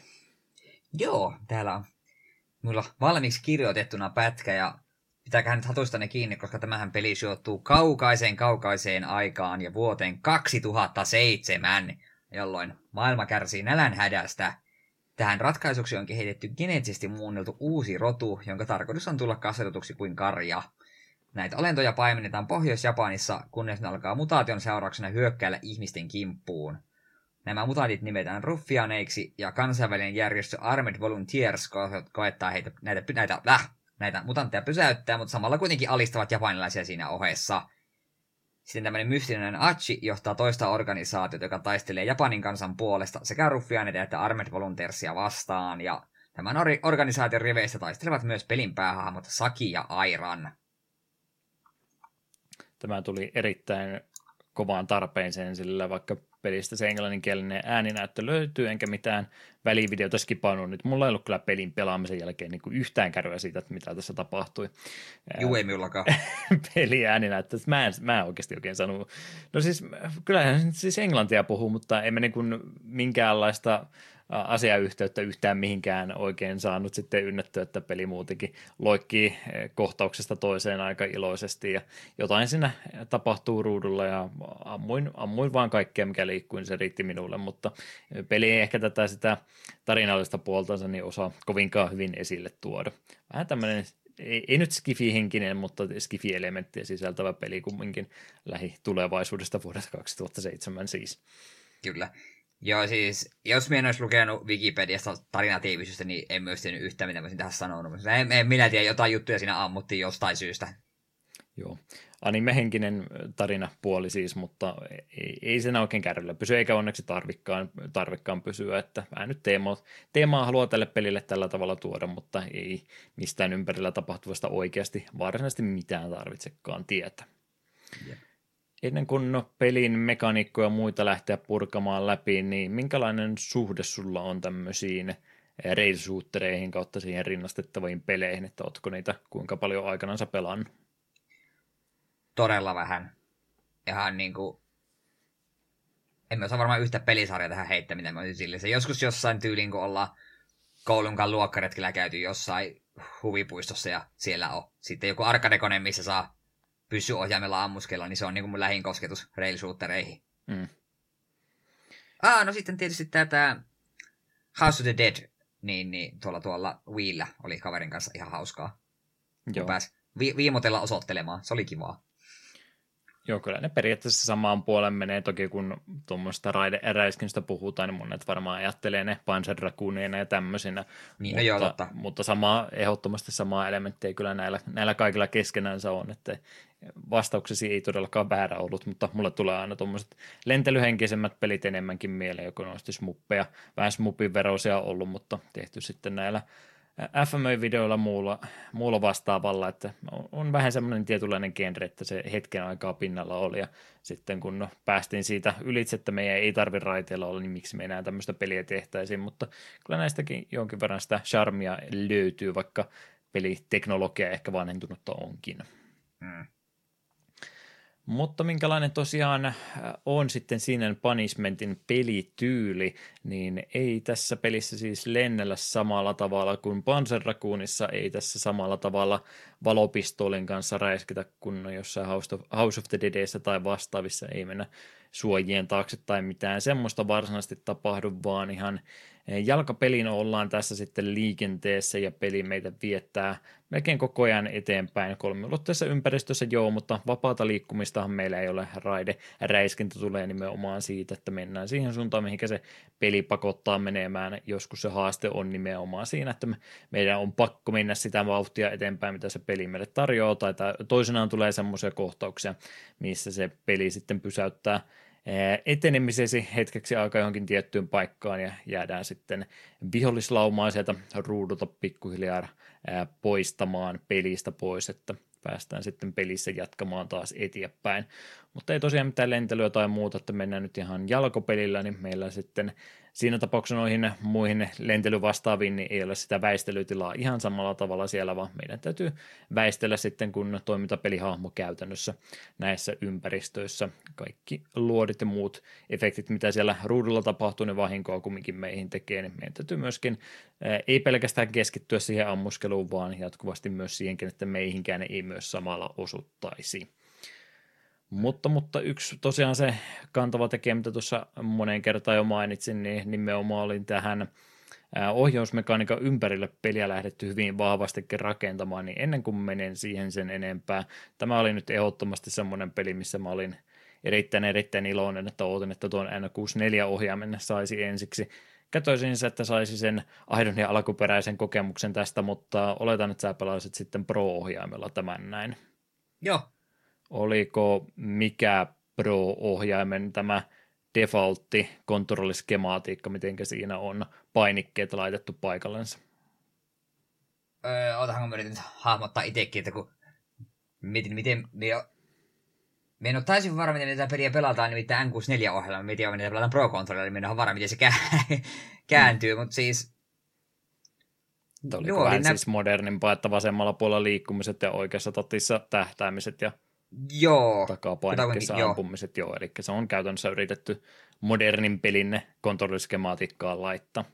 Joo, täällä on mulla valmiiksi kirjoitettuna pätkä ja pitääköhän nyt hatustanne kiinni, koska tämähän peli sijoittuu kaukaiseen kaukaiseen aikaan ja vuoteen 2007, jolloin maailma kärsii nälänhädästä. Tähän ratkaisuksi on kehitetty geneettisesti muunneltu uusi rotu, jonka tarkoitus on tulla kasvatetuksi kuin karja. Näitä olentoja paimennetaan Pohjois-Japanissa, kunnes ne alkaa mutaation seurauksena hyökkäillä ihmisten kimppuun. Nämä mutantit nimetään ruffianeiksi, ja kansainvälinen järjestö Armed Volunteers koettaa heitä, näitä, näitä, äh, näitä mutantteja pysäyttää, mutta samalla kuitenkin alistavat japanilaisia siinä ohessa – sitten tämmöinen mystinen Achi johtaa toista organisaatiota, joka taistelee Japanin kansan puolesta sekä ruffianeita että Armed Volunteersia vastaan. Ja tämän or- organisaation riveistä taistelevat myös pelin päähahmot Saki ja Airan. Tämä tuli erittäin kovaan tarpeeseen, sillä vaikka pelistä se englanninkielinen ääninäyttö löytyy, enkä mitään välivideota skipannut. Nyt mulla ei ollut kyllä pelin pelaamisen jälkeen niin kuin yhtään kärryä siitä, että mitä tässä tapahtui. Juu, ei minullakaan. Peli ääninäyttö, mä en, mä en oikeasti oikein sanonut. No siis, kyllähän siis englantia puhuu, mutta emme niin kuin minkäänlaista asiayhteyttä yhtään mihinkään oikein saanut sitten ynnättyä, että peli muutenkin loikkii kohtauksesta toiseen aika iloisesti ja jotain siinä tapahtuu ruudulla ja ammuin, ammuin vaan kaikkea, mikä liikkui, se riitti minulle, mutta peli ei ehkä tätä sitä tarinallista puoltansa niin osaa kovinkaan hyvin esille tuoda. Vähän tämmöinen ei, ei nyt skifi-henkinen, mutta skifi-elementtiä sisältävä peli kumminkin lähitulevaisuudesta vuodelta 2007 siis. Kyllä. Joo, siis jos minä en olisi lukenut Wikipediasta tarinatiivisyystä, niin en myös tiennyt yhtään, mitä mä tähän sanonut. En, en minä tiedä, jotain juttuja siinä ammuttiin jostain syystä. Joo, anime-henkinen tarinapuoli siis, mutta ei, ei sen oikein kärryllä pysy, eikä onneksi tarvikkaan, tarvikkaan pysyä, että vähän nyt teemaa, teemaa haluaa tälle pelille tällä tavalla tuoda, mutta ei mistään ympärillä tapahtuvasta oikeasti varsinaisesti mitään tarvitsekaan tietää. Jep. Ennen kuin no, pelin mekaniikkoja ja muita lähteä purkamaan läpi, niin minkälainen suhde sulla on tämmöisiin rail kautta siihen rinnastettaviin peleihin, että ootko niitä kuinka paljon aikanaan pelannut? todella vähän. Ihan niinku... En mä osaa varmaan yhtä pelisarjaa tähän heittää, mitä mä olisin Se Joskus jossain tyyliin, kun ollaan koulunkaan luokkaretkillä käyty jossain huvipuistossa ja siellä on sitten joku arkadekone, missä saa pysy-ohjaimella ammuskella, niin se on niinku mun lähin kosketus rail shootereihin. Mm. Ah, no sitten tietysti tätä House of the Dead, niin, niin tuolla tuolla Wiillä oli kaverin kanssa ihan hauskaa. Joo. Pääs vi- viimotella osoittelemaan, se oli kivaa. Joo, kyllä ne periaatteessa samaan puolen menee. Toki kun tuommoista raideeräiskinstä puhutaan, niin monet varmaan ajattelee ne Panzer ja tämmöisinä. Niin, no mutta, joo, totta. mutta sama, ehdottomasti samaa elementtiä kyllä näillä, näillä kaikilla keskenänsä on, että vastauksesi ei todellakaan väärä ollut, mutta mulle tulee aina tuommoiset lentelyhenkisemmät pelit enemmänkin mieleen, joko noista smuppeja, vähän smupin veroisia ollut, mutta tehty sitten näillä FMÖ-videoilla muulla, muulla vastaavalla, että on vähän semmoinen tietynlainen genre, että se hetken aikaa pinnalla oli, ja sitten kun no, päästiin siitä ylitse, että meidän ei tarvi raiteilla olla, niin miksi me enää tämmöistä peliä tehtäisiin, mutta kyllä näistäkin jonkin verran sitä charmia löytyy, vaikka peliteknologia ehkä vanhentunutta onkin. Mm. Mutta minkälainen tosiaan äh, on sitten siinä Punishmentin pelityyli, niin ei tässä pelissä siis lennellä samalla tavalla kuin Panzer Raccoonissa, ei tässä samalla tavalla valopistoolin kanssa räisketä kuin jossain House of, House of the Deadissä tai vastaavissa, ei mennä suojien taakse tai mitään semmoista varsinaisesti tapahdu, vaan ihan jalkapelin ollaan tässä sitten liikenteessä ja peli meitä viettää melkein koko ajan eteenpäin kolmiulotteisessa ympäristössä joo, mutta vapaata liikkumistahan meillä ei ole raide. Räiskintä tulee nimenomaan siitä, että mennään siihen suuntaan, mihin se peli pakottaa menemään. Joskus se haaste on nimenomaan siinä, että me, meidän on pakko mennä sitä vauhtia eteenpäin, mitä se peli meille tarjoaa, tai toisenaan tulee semmoisia kohtauksia, missä se peli sitten pysäyttää etenemisesi hetkeksi aikaa johonkin tiettyyn paikkaan ja jäädään sitten vihollislaumaa sieltä ruudulta pikkuhiljaa poistamaan pelistä pois, että päästään sitten pelissä jatkamaan taas eteenpäin. Mutta ei tosiaan mitään lentelyä tai muuta, että mennään nyt ihan jalkopelillä, niin meillä sitten siinä tapauksessa noihin muihin lentelyvastaaviin niin ei ole sitä väistelytilaa ihan samalla tavalla siellä, vaan meidän täytyy väistellä sitten, kun toimintapelihahmo käytännössä näissä ympäristöissä. Kaikki luodit ja muut efektit, mitä siellä ruudulla tapahtuu, ne vahinkoa kumminkin meihin tekee, niin meidän täytyy myöskin ei pelkästään keskittyä siihen ammuskeluun, vaan jatkuvasti myös siihenkin, että meihinkään ei myös samalla osuttaisi. Mutta, mutta yksi tosiaan se kantava tekijä, mitä tuossa moneen kertaan jo mainitsin, niin nimenomaan olin tähän ohjausmekaniikan ympärille peliä lähdetty hyvin vahvastikin rakentamaan, niin ennen kuin menen siihen sen enempää, tämä oli nyt ehdottomasti semmoinen peli, missä mä olin erittäin erittäin iloinen, että ootin, että tuon N64-ohjaimen saisi ensiksi. Kätöisin se, että saisi sen aidon ja alkuperäisen kokemuksen tästä, mutta oletan, että sä pelaisit sitten Pro-ohjaimella tämän näin. Joo, oliko mikä Pro-ohjaimen tämä defaultti kontrolliskemaatiikka, miten siinä on painikkeet laitettu paikallensa? Öö, otahan mä yritän hahmottaa itsekin, että kun mietin, miten me jo... Me en ole täysin varma, miten tätä peliä pelataan, nimittäin N64-ohjelma. Mä mietin, miten pelataan Pro-controllerilla, niin en ole varma, miten se kääntyy, mm. mutta siis... Tämä oli vähän nä- siis modernimpaa, että vasemmalla puolella liikkumiset ja oikeassa tatissa tähtäämiset ja Joo. takapainikkeessa ampumiset, joo. joo. Eli se on käytännössä yritetty modernin pelin kontrolliskemaatiikkaan laittaa.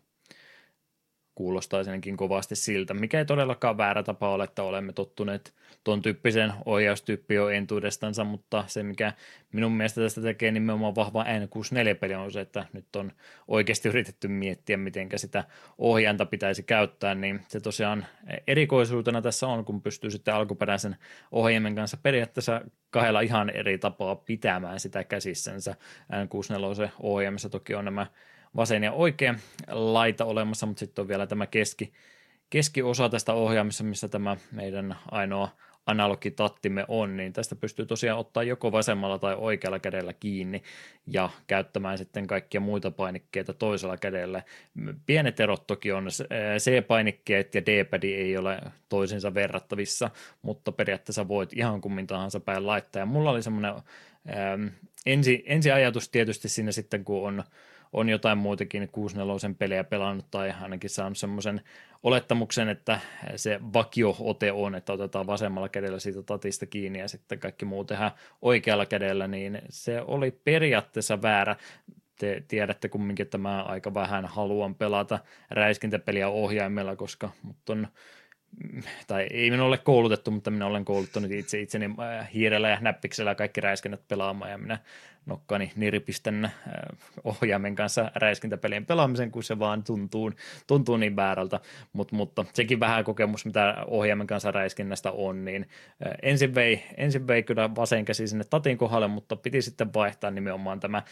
Kuulostaa senkin kovasti siltä, mikä ei todellakaan väärä tapa ole, että olemme tottuneet tuon tyyppisen ohjaustyyppi jo entuudestansa, mutta se mikä minun mielestä tästä tekee nimenomaan vahva N64-peli on se, että nyt on oikeasti yritetty miettiä, miten sitä ohjainta pitäisi käyttää, niin se tosiaan erikoisuutena tässä on, kun pystyy sitten alkuperäisen ohjaimen kanssa periaatteessa kahdella ihan eri tapaa pitämään sitä käsissänsä. N64 ohjaimessa toki on nämä vasen ja oikea laita olemassa, mutta sitten on vielä tämä keski, keskiosa tästä ohjaamissa, missä tämä meidän ainoa analogitattimme on, niin tästä pystyy tosiaan ottaa joko vasemmalla tai oikealla kädellä kiinni ja käyttämään sitten kaikkia muita painikkeita toisella kädellä. Pienet erot toki on, C-painikkeet ja D-pad ei ole toisinsa verrattavissa, mutta periaatteessa voit ihan kummin tahansa päin laittaa. Ja mulla oli semmoinen ensi, ensi ajatus tietysti siinä sitten, kun on on jotain muitakin 64 pelejä pelannut tai ainakin saanut semmoisen olettamuksen, että se vakio-ote on, että otetaan vasemmalla kädellä siitä tatista kiinni ja sitten kaikki muu tehdään oikealla kädellä, niin se oli periaatteessa väärä. Te tiedätte kumminkin, että mä aika vähän haluan pelata räiskintäpeliä ohjaimella, koska mutta on tai ei minä ole koulutettu, mutta minä olen kouluttanut itse itseni äh, hiirellä ja näppiksellä kaikki räiskinnät pelaamaan ja minä nokkani nirpistän äh, ohjaimen kanssa räiskintäpelien pelaamisen, kun se vaan tuntuu, tuntuu niin väärältä, Mut, mutta sekin vähän kokemus, mitä ohjaimen kanssa räiskinnästä on, niin äh, ensin vei, ensin vei kyllä vasen käsi sinne tatin kohdalle, mutta piti sitten vaihtaa nimenomaan tämä äh,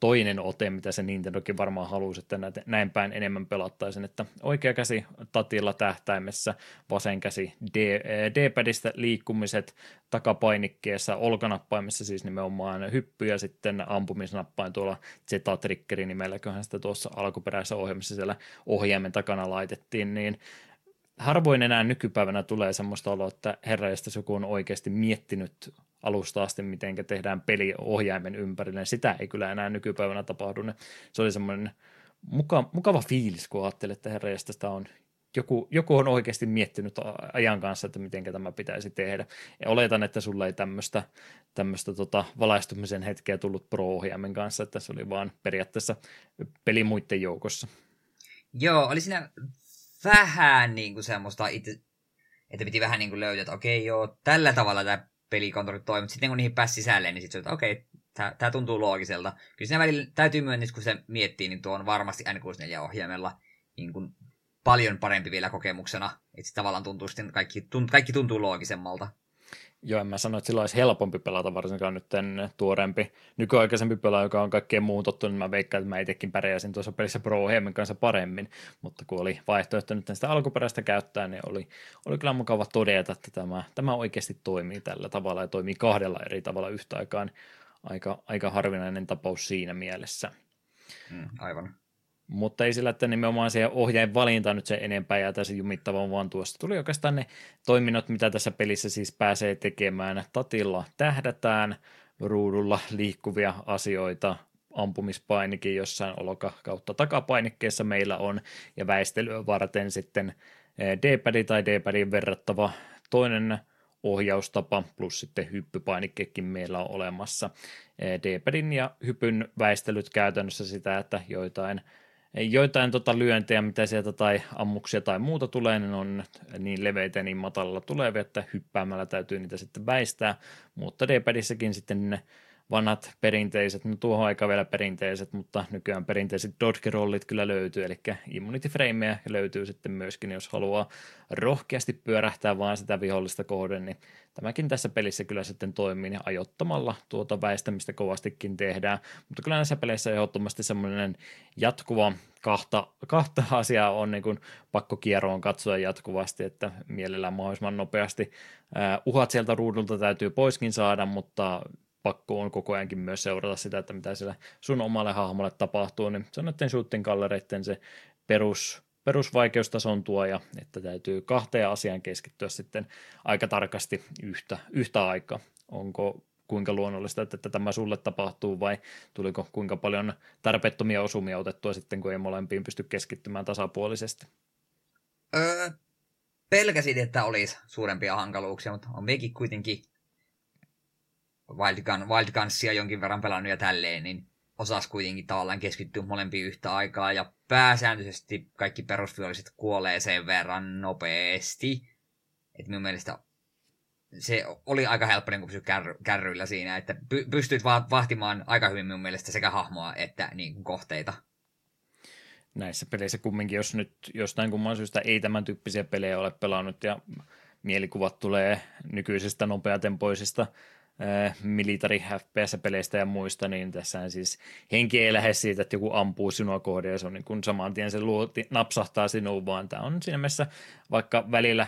toinen ote, mitä se Nintendokin varmaan halusi, että näin päin enemmän pelattaisiin, että oikea käsi tatilla tähtäimessä, vasen käsi D-padista liikkumiset, takapainikkeessa, olkanappaimessa siis nimenomaan hyppyjä ja sitten ampumisnappain tuolla Z-triggeri nimelläköhän sitä tuossa alkuperäisessä ohjelmassa siellä ohjaimen takana laitettiin, niin harvoin enää nykypäivänä tulee semmoista oloa, että herra, joku on oikeasti miettinyt alusta asti, miten tehdään peli ohjaimen ympärille. Sitä ei kyllä enää nykypäivänä tapahdu. Se oli semmoinen muka, mukava fiilis, kun ajattelin, että herra, on joku, joku on oikeasti miettinyt ajan kanssa, että miten tämä pitäisi tehdä. Ja oletan, että sulla ei tämmöistä, tämmöistä tota valaistumisen hetkeä tullut Pro-ohjaimen kanssa, että se oli vaan periaatteessa peli muiden joukossa. Joo, oli siinä vähän niin kuin semmoista itse, että piti vähän niin kuin löytää, että okei joo, tällä tavalla tämä pelikontrolli toimii, mutta sitten kun niihin pääsi sisälle, niin sitten että okei, tämä tuntuu loogiselta. Kyllä siinä välillä täytyy myöntää, kun se miettii, niin tuo on varmasti N64-ohjaimella niin kuin paljon parempi vielä kokemuksena. Että tavallaan tuntuu sitten, kaikki, tunt, kaikki tuntuu loogisemmalta. Joo, en mä sano, että sillä olisi helpompi pelata, varsinkaan nyt tuorempi, nykyaikaisempi pelaaja, joka on kaikkeen muun tottunut, niin mä veikkaan, että mä itsekin pärjäsin tuossa pelissä Pro kanssa paremmin, mutta kun oli vaihtoehto nyt sitä alkuperäistä käyttää, niin oli, oli kyllä mukava todeta, että tämä, tämä oikeasti toimii tällä tavalla ja toimii kahdella eri tavalla yhtä aikaan. Aika, aika harvinainen tapaus siinä mielessä. Mm, aivan. Mutta ei sillä, että nimenomaan se ohjaajan valinta nyt se enempää ja tässä jumittavan, vaan tuosta tuli oikeastaan ne toiminnot, mitä tässä pelissä siis pääsee tekemään. Tatilla tähdätään ruudulla liikkuvia asioita, ampumispainikin jossain oloka kautta takapainikkeessa meillä on, ja väistelyä varten sitten eh, D-padi tai D-padin verrattava toinen ohjaustapa, plus sitten hyppypainikkekin meillä on olemassa. Eh, D-padin ja hypyn väistelyt käytännössä sitä, että joitain – joitain tota lyöntejä, mitä sieltä tai ammuksia tai muuta tulee, niin on niin leveitä niin matalalla tulevia, että hyppäämällä täytyy niitä sitten väistää, mutta D-padissakin sitten vanhat perinteiset, no tuohon aika vielä perinteiset, mutta nykyään perinteiset dodge-rollit kyllä löytyy, eli immunity frameja löytyy sitten myöskin, jos haluaa rohkeasti pyörähtää vaan sitä vihollista kohden, niin tämäkin tässä pelissä kyllä sitten toimii niin ajottamalla tuota väistämistä kovastikin tehdään, mutta kyllä näissä peleissä ehdottomasti semmoinen jatkuva kahta, kahta asiaa on niin kuin pakko kierroon katsoa jatkuvasti, että mielellään mahdollisimman nopeasti uh, uhat sieltä ruudulta täytyy poiskin saada, mutta pakko on koko ajankin myös seurata sitä, että mitä siellä sun omalle hahmolle tapahtuu, niin se on näiden shooting kallereiden se perus, perusvaikeustason tuo ja että täytyy kahteen asiaan keskittyä sitten aika tarkasti yhtä, yhtä aikaa. Onko kuinka luonnollista, että tämä sulle tapahtuu vai tuliko kuinka paljon tarpeettomia osumia otettua sitten, kun ei molempiin pysty keskittymään tasapuolisesti? Öö, pelkäsin, että olisi suurempia hankaluuksia, mutta on mekin kuitenkin Wild, Gun, Wild Gunsia jonkin verran pelannut ja tälleen, niin osas kuitenkin tavallaan keskittyä molempiin yhtä aikaa, ja pääsääntöisesti kaikki perusviholliset kuolee sen verran nopeasti, että minun mielestä se oli aika helppo niin pysyä kärry, kärryillä siinä, että py, pystyt va- vahtimaan aika hyvin minun mielestä sekä hahmoa että niin kuin, kohteita. Näissä peleissä kumminkin, jos nyt jostain kumman syystä ei tämän tyyppisiä pelejä ole pelannut ja mielikuvat tulee nykyisestä nopeatempoisista Äh, militari FPS-peleistä ja muista, niin tässä siis henki ei lähde siitä, että joku ampuu sinua kohde ja se on niin kuin saman tien se luoti, napsahtaa sinuun, vaan tämä on siinä mielessä, vaikka välillä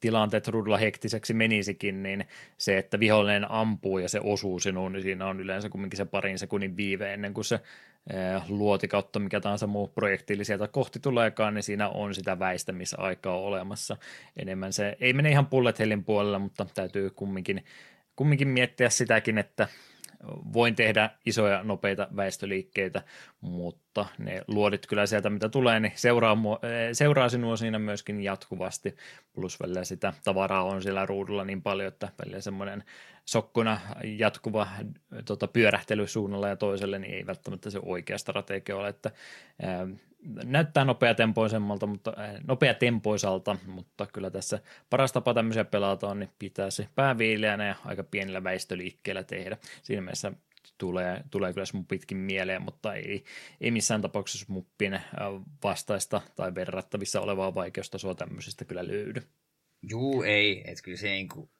tilanteet ruudulla hektiseksi menisikin, niin se, että vihollinen ampuu ja se osuu sinuun, niin siinä on yleensä kumminkin se parin sekunnin viive ennen kuin se äh, luoti kautta mikä tahansa muu projektiili sieltä kohti tuleekaan, niin siinä on sitä väistämisaikaa olemassa. Enemmän se ei mene ihan bullet hellin puolella, mutta täytyy kumminkin kumminkin miettiä sitäkin, että voin tehdä isoja nopeita väestöliikkeitä, mutta ne luodit kyllä sieltä mitä tulee, niin seuraa, mua, eh, seuraa sinua siinä myöskin jatkuvasti, plus välillä sitä tavaraa on siellä ruudulla niin paljon, että välillä semmoinen sokkona jatkuva tota, pyörähtely suunnalla ja toiselle, niin ei välttämättä se oikea strategia ole, että ää, näyttää nopeatempoisemmalta, mutta, nopeatempoisalta, mutta kyllä tässä paras tapa tämmöisiä pelata on, niin pitää se pääviileänä ja aika pienellä väistöliikkeellä tehdä. Siinä mielessä tulee, tulee kyllä mun pitkin mieleen, mutta ei, ei missään tapauksessa muppin vastaista tai verrattavissa olevaa vaikeustasoa tämmöisestä kyllä löydy. Juu, ei. Että kyllä se niin kuin,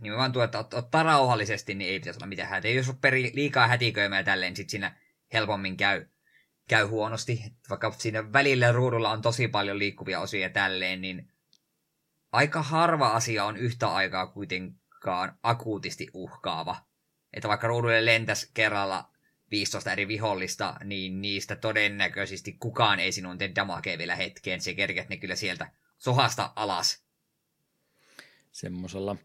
nimenomaan tuo, että ottaa rauhallisesti, niin ei pitäisi olla mitään hätiä. Jos peri, liikaa hätiköimään ja tälleen, niin sitten siinä helpommin käy, käy huonosti. Vaikka siinä välillä ruudulla on tosi paljon liikkuvia osia tälleen, niin aika harva asia on yhtä aikaa kuitenkaan akuutisti uhkaava. Että vaikka ruudulle lentäisi kerralla 15 eri vihollista, niin niistä todennäköisesti kukaan ei sinun tee damakea vielä hetkeen. Se kerket ne kyllä sieltä sohasta alas. Semmoisella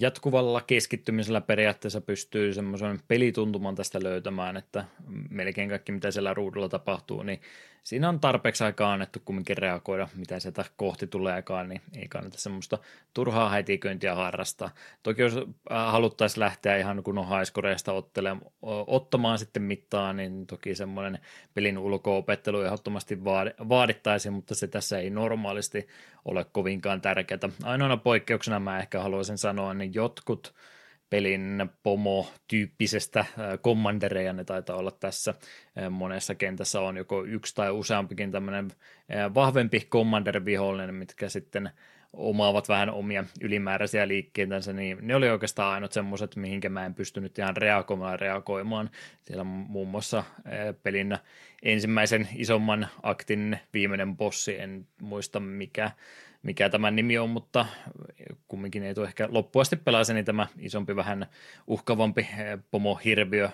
jatkuvalla keskittymisellä periaatteessa pystyy semmoisen pelituntuman tästä löytämään, että melkein kaikki mitä siellä ruudulla tapahtuu, niin siinä on tarpeeksi aikaa annettu kumminkin reagoida, mitä sieltä kohti tuleekaan, niin ei kannata semmoista turhaa hätiköintiä harrastaa. Toki jos äh, haluttaisiin lähteä ihan kun on haiskoreista ottamaan sitten mittaa, niin toki semmoinen pelin ulko-opettelu ehdottomasti vaadittaisiin, mutta se tässä ei normaalisti ole kovinkaan tärkeää. Ainoana poikkeuksena mä ehkä haluaisin sanoa, niin jotkut pelin pomo-tyyppisestä kommandereja ne taitaa olla tässä. Monessa kentässä on joko yksi tai useampikin tämmöinen vahvempi commander-vihollinen, mitkä sitten omaavat vähän omia ylimääräisiä liikkeitänsä, niin ne oli oikeastaan ainut semmoiset, mihinkä mä en pystynyt ihan reagoimaan reagoimaan. Siellä muun muassa pelin ensimmäisen isomman aktin viimeinen bossi, en muista mikä, mikä tämän nimi on, mutta kumminkin ei tule ehkä loppuasti pelasi, niin tämä isompi vähän uhkavampi eh, pomo hirviö eh,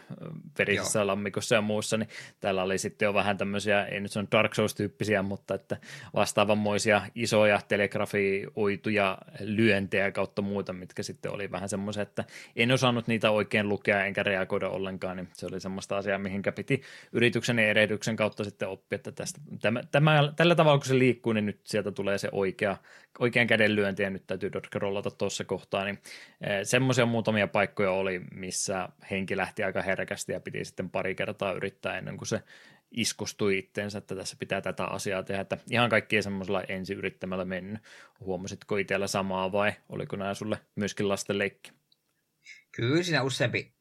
verisessä Joo. lammikossa ja muussa, niin täällä oli sitten jo vähän tämmöisiä, ei nyt on Dark Souls-tyyppisiä, mutta että vastaavanmoisia isoja telegrafioituja lyöntejä kautta muuta, mitkä sitten oli vähän semmoisia, että en osannut niitä oikein lukea enkä reagoida ollenkaan, niin se oli semmoista asiaa, mihinkä piti yrityksen ja erehdyksen kautta sitten oppia, että tästä, tämä, tämä, tällä tavalla kun se liikkuu, niin nyt sieltä tulee se oikea oikean käden lyönti ja nyt täytyy rollata tuossa kohtaa, niin eh, semmoisia muutamia paikkoja oli, missä henki lähti aika herkästi ja piti sitten pari kertaa yrittää ennen kuin se iskustui itteensä, että tässä pitää tätä asiaa tehdä, että ihan kaikkia semmoisella ensi yrittämällä mennyt. Huomasitko itsellä samaa vai oliko nämä sulle myöskin lasten leikki? Kyllä siinä useampi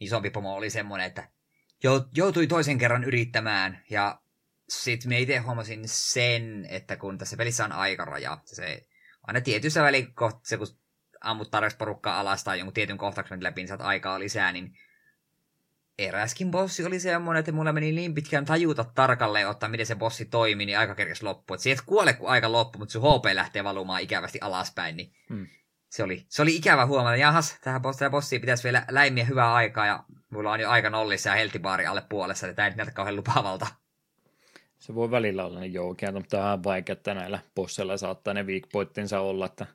isompi pomo oli semmoinen, että joutui toisen kerran yrittämään ja sitten me itse huomasin sen, että kun tässä pelissä on aikaraja, se aina tietyssä väliin, se kun ammut tarjoksi porukkaa alas tai jonkun tietyn kohtauksen läpi, niin saat aikaa lisää, niin eräskin bossi oli semmoinen, että mulla meni niin pitkään tajuta tarkalleen ottaa, miten se bossi toimii, niin aika kerkesi loppu. Että et kuole, kun aika loppu, mutta sun HP lähtee valumaan ikävästi alaspäin, niin hmm. se, oli, se oli ikävä huomata. Jahas, tähän bossiin bossiin pitäisi vielä läimiä hyvää aikaa, ja mulla on jo aika nollissa ja heltibaari alle puolessa, että tämä ei näytä kauhean lupaavalta se voi välillä olla niin joukea, mutta vähän vaikea, että näillä bosseilla saattaa ne weak pointtinsa olla, että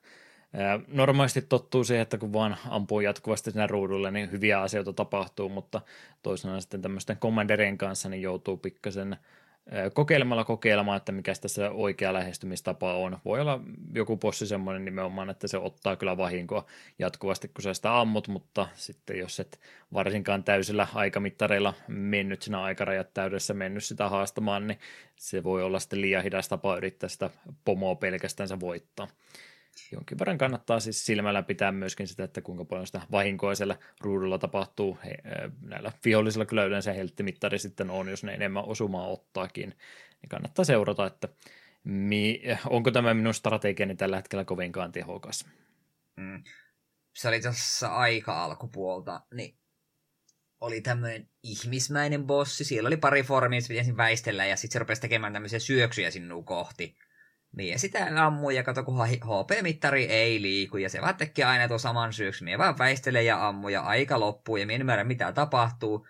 Normaalisti tottuu siihen, että kun vaan ampuu jatkuvasti sinne ruudulle, niin hyviä asioita tapahtuu, mutta toisaalta sitten tämmöisten commanderien kanssa niin joutuu pikkasen kokeilemalla kokeilemaan, että mikä tässä oikea lähestymistapa on. Voi olla joku possi semmoinen nimenomaan, että se ottaa kyllä vahinkoa jatkuvasti, kun sä sitä ammut, mutta sitten jos et varsinkaan täysillä aikamittareilla mennyt siinä aikarajat täydessä mennyt sitä haastamaan, niin se voi olla sitten liian hidas tapa yrittää sitä pomoa pelkästään voittaa jonkin verran kannattaa siis silmällä pitää myöskin sitä, että kuinka paljon sitä vahinkoa siellä ruudulla tapahtuu. He, näillä vihollisilla kyllä yleensä helttimittari sitten on, jos ne enemmän osumaa ottaakin. Niin kannattaa seurata, että mi, onko tämä minun strategiani tällä hetkellä kovinkaan tehokas. Mm. Se oli tuossa aika alkupuolta, niin oli tämmöinen ihmismäinen bossi. Siellä oli pari formia, pitäisi väistellä, ja sitten se rupesi tekemään tämmöisiä syöksyjä sinua kohti. Mie sitä ammuu ja kato, kun HP-mittari ei liiku ja se vaan tekee aina tuon saman syöksyn. Mie vaan väistelee ja ammu ja aika loppuu ja mie ymmärrä mitä tapahtuu.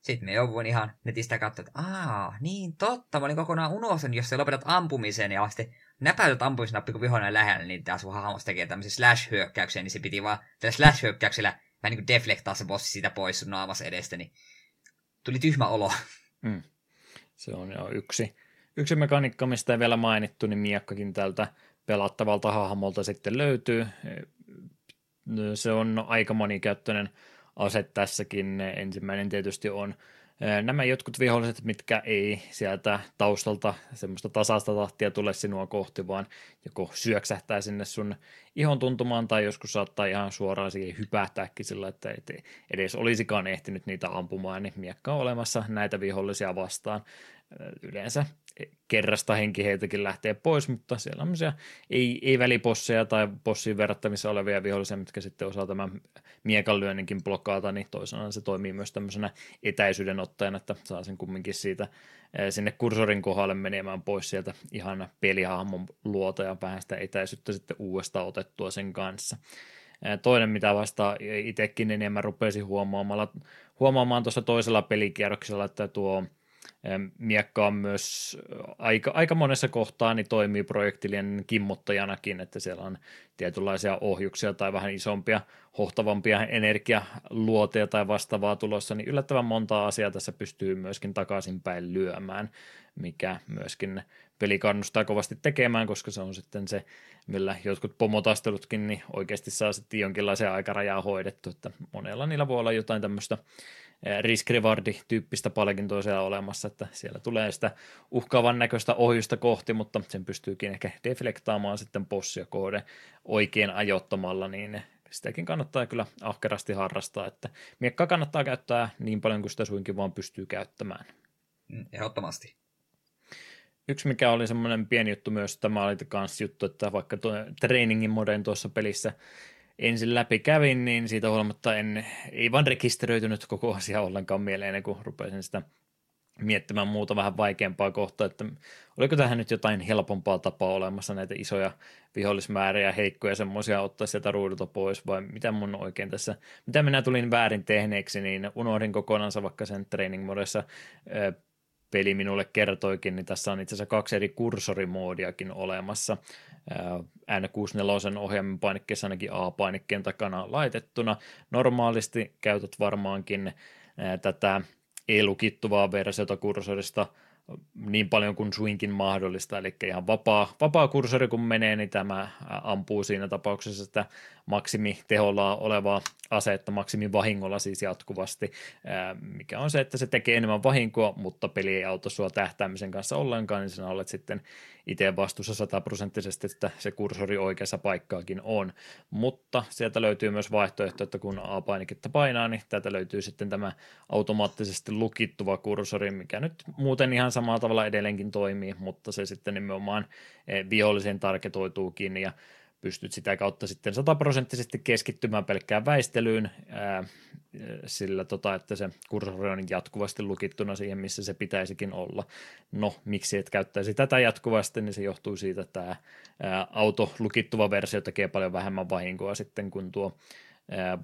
Sitten me jouduin ihan netistä katsoa, että aa, niin totta, mä olin kokonaan unohtanut, jos sä lopetat ampumisen ja sitten näpäytät ampumisnappi, kun vihollinen lähellä, niin taas sun hahmos tekee tämmöisen slash-hyökkäyksen, niin se piti vaan tällä slash-hyökkäyksellä vähän niin kuin deflektaa se bossi siitä pois sun naamassa edestä, niin tuli tyhmä olo. Mm. Se on jo yksi Yksi mekaniikka, mistä ei vielä mainittu, niin miekkakin tältä pelattavalta hahmolta sitten löytyy. Se on aika monikäyttöinen ase tässäkin. Ensimmäinen tietysti on nämä jotkut viholliset, mitkä ei sieltä taustalta semmoista tasasta tahtia tule sinua kohti, vaan joko syöksähtää sinne sun ihon tuntumaan tai joskus saattaa ihan suoraan siihen hypähtääkin sillä, että et edes olisikaan ehtinyt niitä ampumaan, niin miekka on olemassa näitä vihollisia vastaan. Yleensä kerrasta henki heiltäkin lähtee pois, mutta siellä on ei, ei väliposseja tai possiin verrattavissa olevia vihollisia, mitkä sitten osaa tämän miekan lyönninkin blokkaata, niin toisaalta se toimii myös tämmöisenä etäisyyden ottajana, että saa sen kumminkin siitä sinne kursorin kohdalle menemään pois sieltä ihan pelihahmon luota ja vähän sitä etäisyyttä sitten uudestaan otettua sen kanssa. Toinen, mitä vasta itsekin enemmän rupesin huomaamaan, huomaamaan tuossa toisella pelikierroksella, että tuo Miekka on myös aika, aika monessa kohtaa niin toimii projektilien kimmottajanakin, että siellä on tietynlaisia ohjuksia tai vähän isompia, hohtavampia energialuoteja tai vastaavaa tulossa, niin yllättävän monta asiaa tässä pystyy myöskin takaisinpäin lyömään, mikä myöskin peli kannustaa kovasti tekemään, koska se on sitten se, millä jotkut pomotastelutkin niin oikeasti saa sitten jonkinlaisen aikarajaa hoidettu, että monella niillä voi olla jotain tämmöistä risk tyyppistä palkintoa siellä olemassa, että siellä tulee sitä uhkaavan näköistä ohjusta kohti, mutta sen pystyykin ehkä deflektaamaan sitten possia kohde oikein ajoittamalla, niin sitäkin kannattaa kyllä ahkerasti harrastaa, että miekkaa kannattaa käyttää niin paljon kuin sitä suinkin vaan pystyy käyttämään. Mm, ehdottomasti. Yksi, mikä oli semmoinen pieni juttu myös, tämä oli myös juttu, että vaikka tuo trainingin moden tuossa pelissä ensin läpi kävin, niin siitä huolimatta en, ei vaan rekisteröitynyt koko asia ollenkaan mieleen, kun rupesin sitä miettimään muuta vähän vaikeampaa kohtaa, että oliko tähän nyt jotain helpompaa tapaa olemassa näitä isoja vihollismääriä, heikkoja semmoisia ottaa sieltä ruudulta pois, vai mitä mun oikein tässä, mitä minä tulin väärin tehneeksi, niin unohdin kokonaan vaikka sen training modessa peli minulle kertoikin, niin tässä on itse asiassa kaksi eri kursorimoodiakin olemassa. N64 ohjaimen painikkeessa ainakin A-painikkeen takana laitettuna. Normaalisti käytät varmaankin tätä ei-lukittuvaa versiota kursorista niin paljon kuin suinkin mahdollista, eli ihan vapaa, vapaa kursori kun menee, niin tämä ampuu siinä tapauksessa sitä maksimiteholla olevaa asetta maksimivahingolla siis jatkuvasti, mikä on se, että se tekee enemmän vahinkoa, mutta peli ei auta sua tähtäämisen kanssa ollenkaan, niin sinä olet sitten itse vastuussa sataprosenttisesti, että se kursori oikeassa paikkaakin on. Mutta sieltä löytyy myös vaihtoehto, että kun A-painiketta painaa, niin täältä löytyy sitten tämä automaattisesti lukittuva kursori, mikä nyt muuten ihan samalla tavalla edelleenkin toimii, mutta se sitten nimenomaan eh, vihollisen tarketoituukin ja pystyt sitä kautta sitten sataprosenttisesti keskittymään pelkkään väistelyyn ää, sillä, tota, että se kursori on jatkuvasti lukittuna siihen, missä se pitäisikin olla. No, miksi et käyttäisi tätä jatkuvasti, niin se johtuu siitä, että tämä autolukittuva versio tekee paljon vähemmän vahinkoa sitten kuin tuo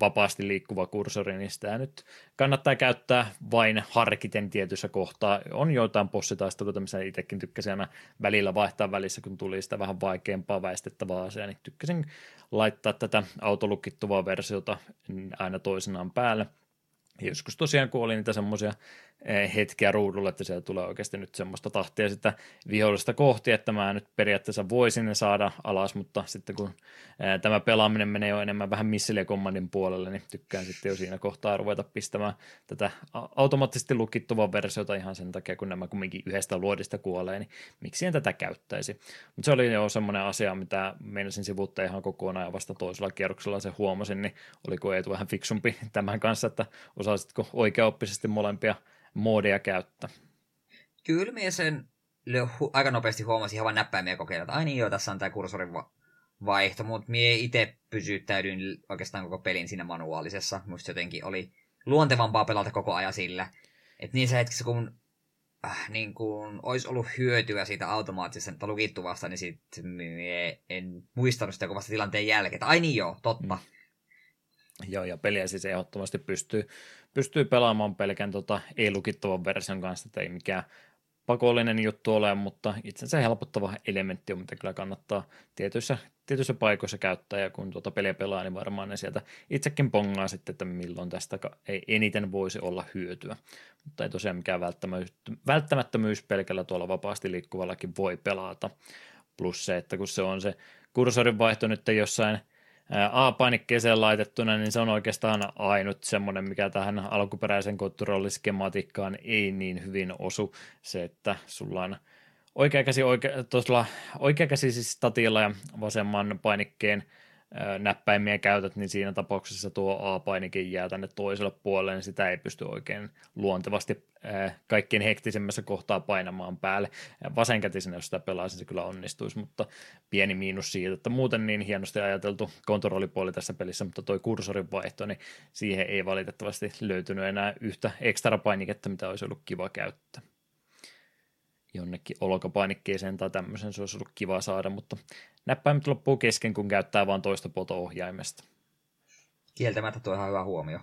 vapaasti liikkuva kursori, niin sitä nyt kannattaa käyttää vain harkiten tietyssä kohtaa. On joitain bossitaisteluita, missä itsekin tykkäsin aina välillä vaihtaa välissä, kun tuli sitä vähän vaikeampaa väistettävää asiaa, niin tykkäsin laittaa tätä autolukittuvaa versiota aina toisenaan päälle. joskus tosiaan, kun oli niitä semmoisia hetkiä ruudulla, että siellä tulee oikeasti nyt semmoista tahtia sitä vihollista kohti, että mä nyt periaatteessa voisin ne saada alas, mutta sitten kun eh, tämä pelaaminen menee jo enemmän vähän missile kommandin puolelle, niin tykkään sitten jo siinä kohtaa ruveta pistämään tätä automaattisesti lukittuvaa versiota ihan sen takia, kun nämä kumminkin yhdestä luodista kuolee, niin miksi en tätä käyttäisi. Mutta se oli jo semmoinen asia, mitä meinasin sivuuttaa ihan kokonaan ja vasta toisella kierroksella se huomasin, niin oliko Eetu vähän fiksumpi tämän kanssa, että osasitko oikeaoppisesti molempia moodeja käyttää. Kyllä minä sen aika nopeasti huomasin ihan vain näppäimiä kokeilla, että ai niin joo, tässä on tämä kursorin va- vaihto, mutta minä itse pysyttäydyin oikeastaan koko pelin siinä manuaalisessa. Musta jotenkin oli luontevampaa pelata koko ajan sillä. Että niissä hetkissä, kun äh, niin kun olisi ollut hyötyä siitä automaattisesta lukittuvasta, niin sitten en muistanut sitä kovasta tilanteen jälkeen. Että ai niin joo, totta. Mm. Joo, ja peliä siis ehdottomasti pystyy, pystyy pelaamaan pelkän tota, ei-lukittavan version kanssa, että ei mikään pakollinen juttu ole, mutta itsensä helpottava elementti on, mitä kyllä kannattaa tietyissä, tietyissä paikoissa käyttää, ja kun tuota peliä pelaa, niin varmaan ne sieltä itsekin pongaa sitten, että milloin tästä ei eniten voisi olla hyötyä. Mutta ei tosiaan mikään välttämättömyys, pelkällä tuolla vapaasti liikkuvallakin voi pelata. Plus se, että kun se on se kursorin vaihto nyt jossain A-painikkeeseen laitettuna, niin se on oikeastaan ainut semmoinen, mikä tähän alkuperäisen kontrolliskematiikkaan ei niin hyvin osu. Se, että sulla on oikea käsi, oikea, oikea käsi siis statilla ja vasemman painikkeen näppäimiä käytät, niin siinä tapauksessa tuo A-painike jää tänne toiselle puolelle, niin sitä ei pysty oikein luontevasti kaikkein hektisemmässä kohtaa painamaan päälle. Vasenkätisenä, jos sitä pelaisin, se kyllä onnistuisi, mutta pieni miinus siitä, että muuten niin hienosti ajateltu kontrollipuoli tässä pelissä, mutta toi kursorin vaihto, niin siihen ei valitettavasti löytynyt enää yhtä ekstra painiketta, mitä olisi ollut kiva käyttää jonnekin olkapainikkeeseen tai tämmöisen se olisi ollut kiva saada, mutta näppäimet loppuu kesken, kun käyttää vain toista puolta ohjaimesta. Kieltämättä tuo ihan hyvä huomio.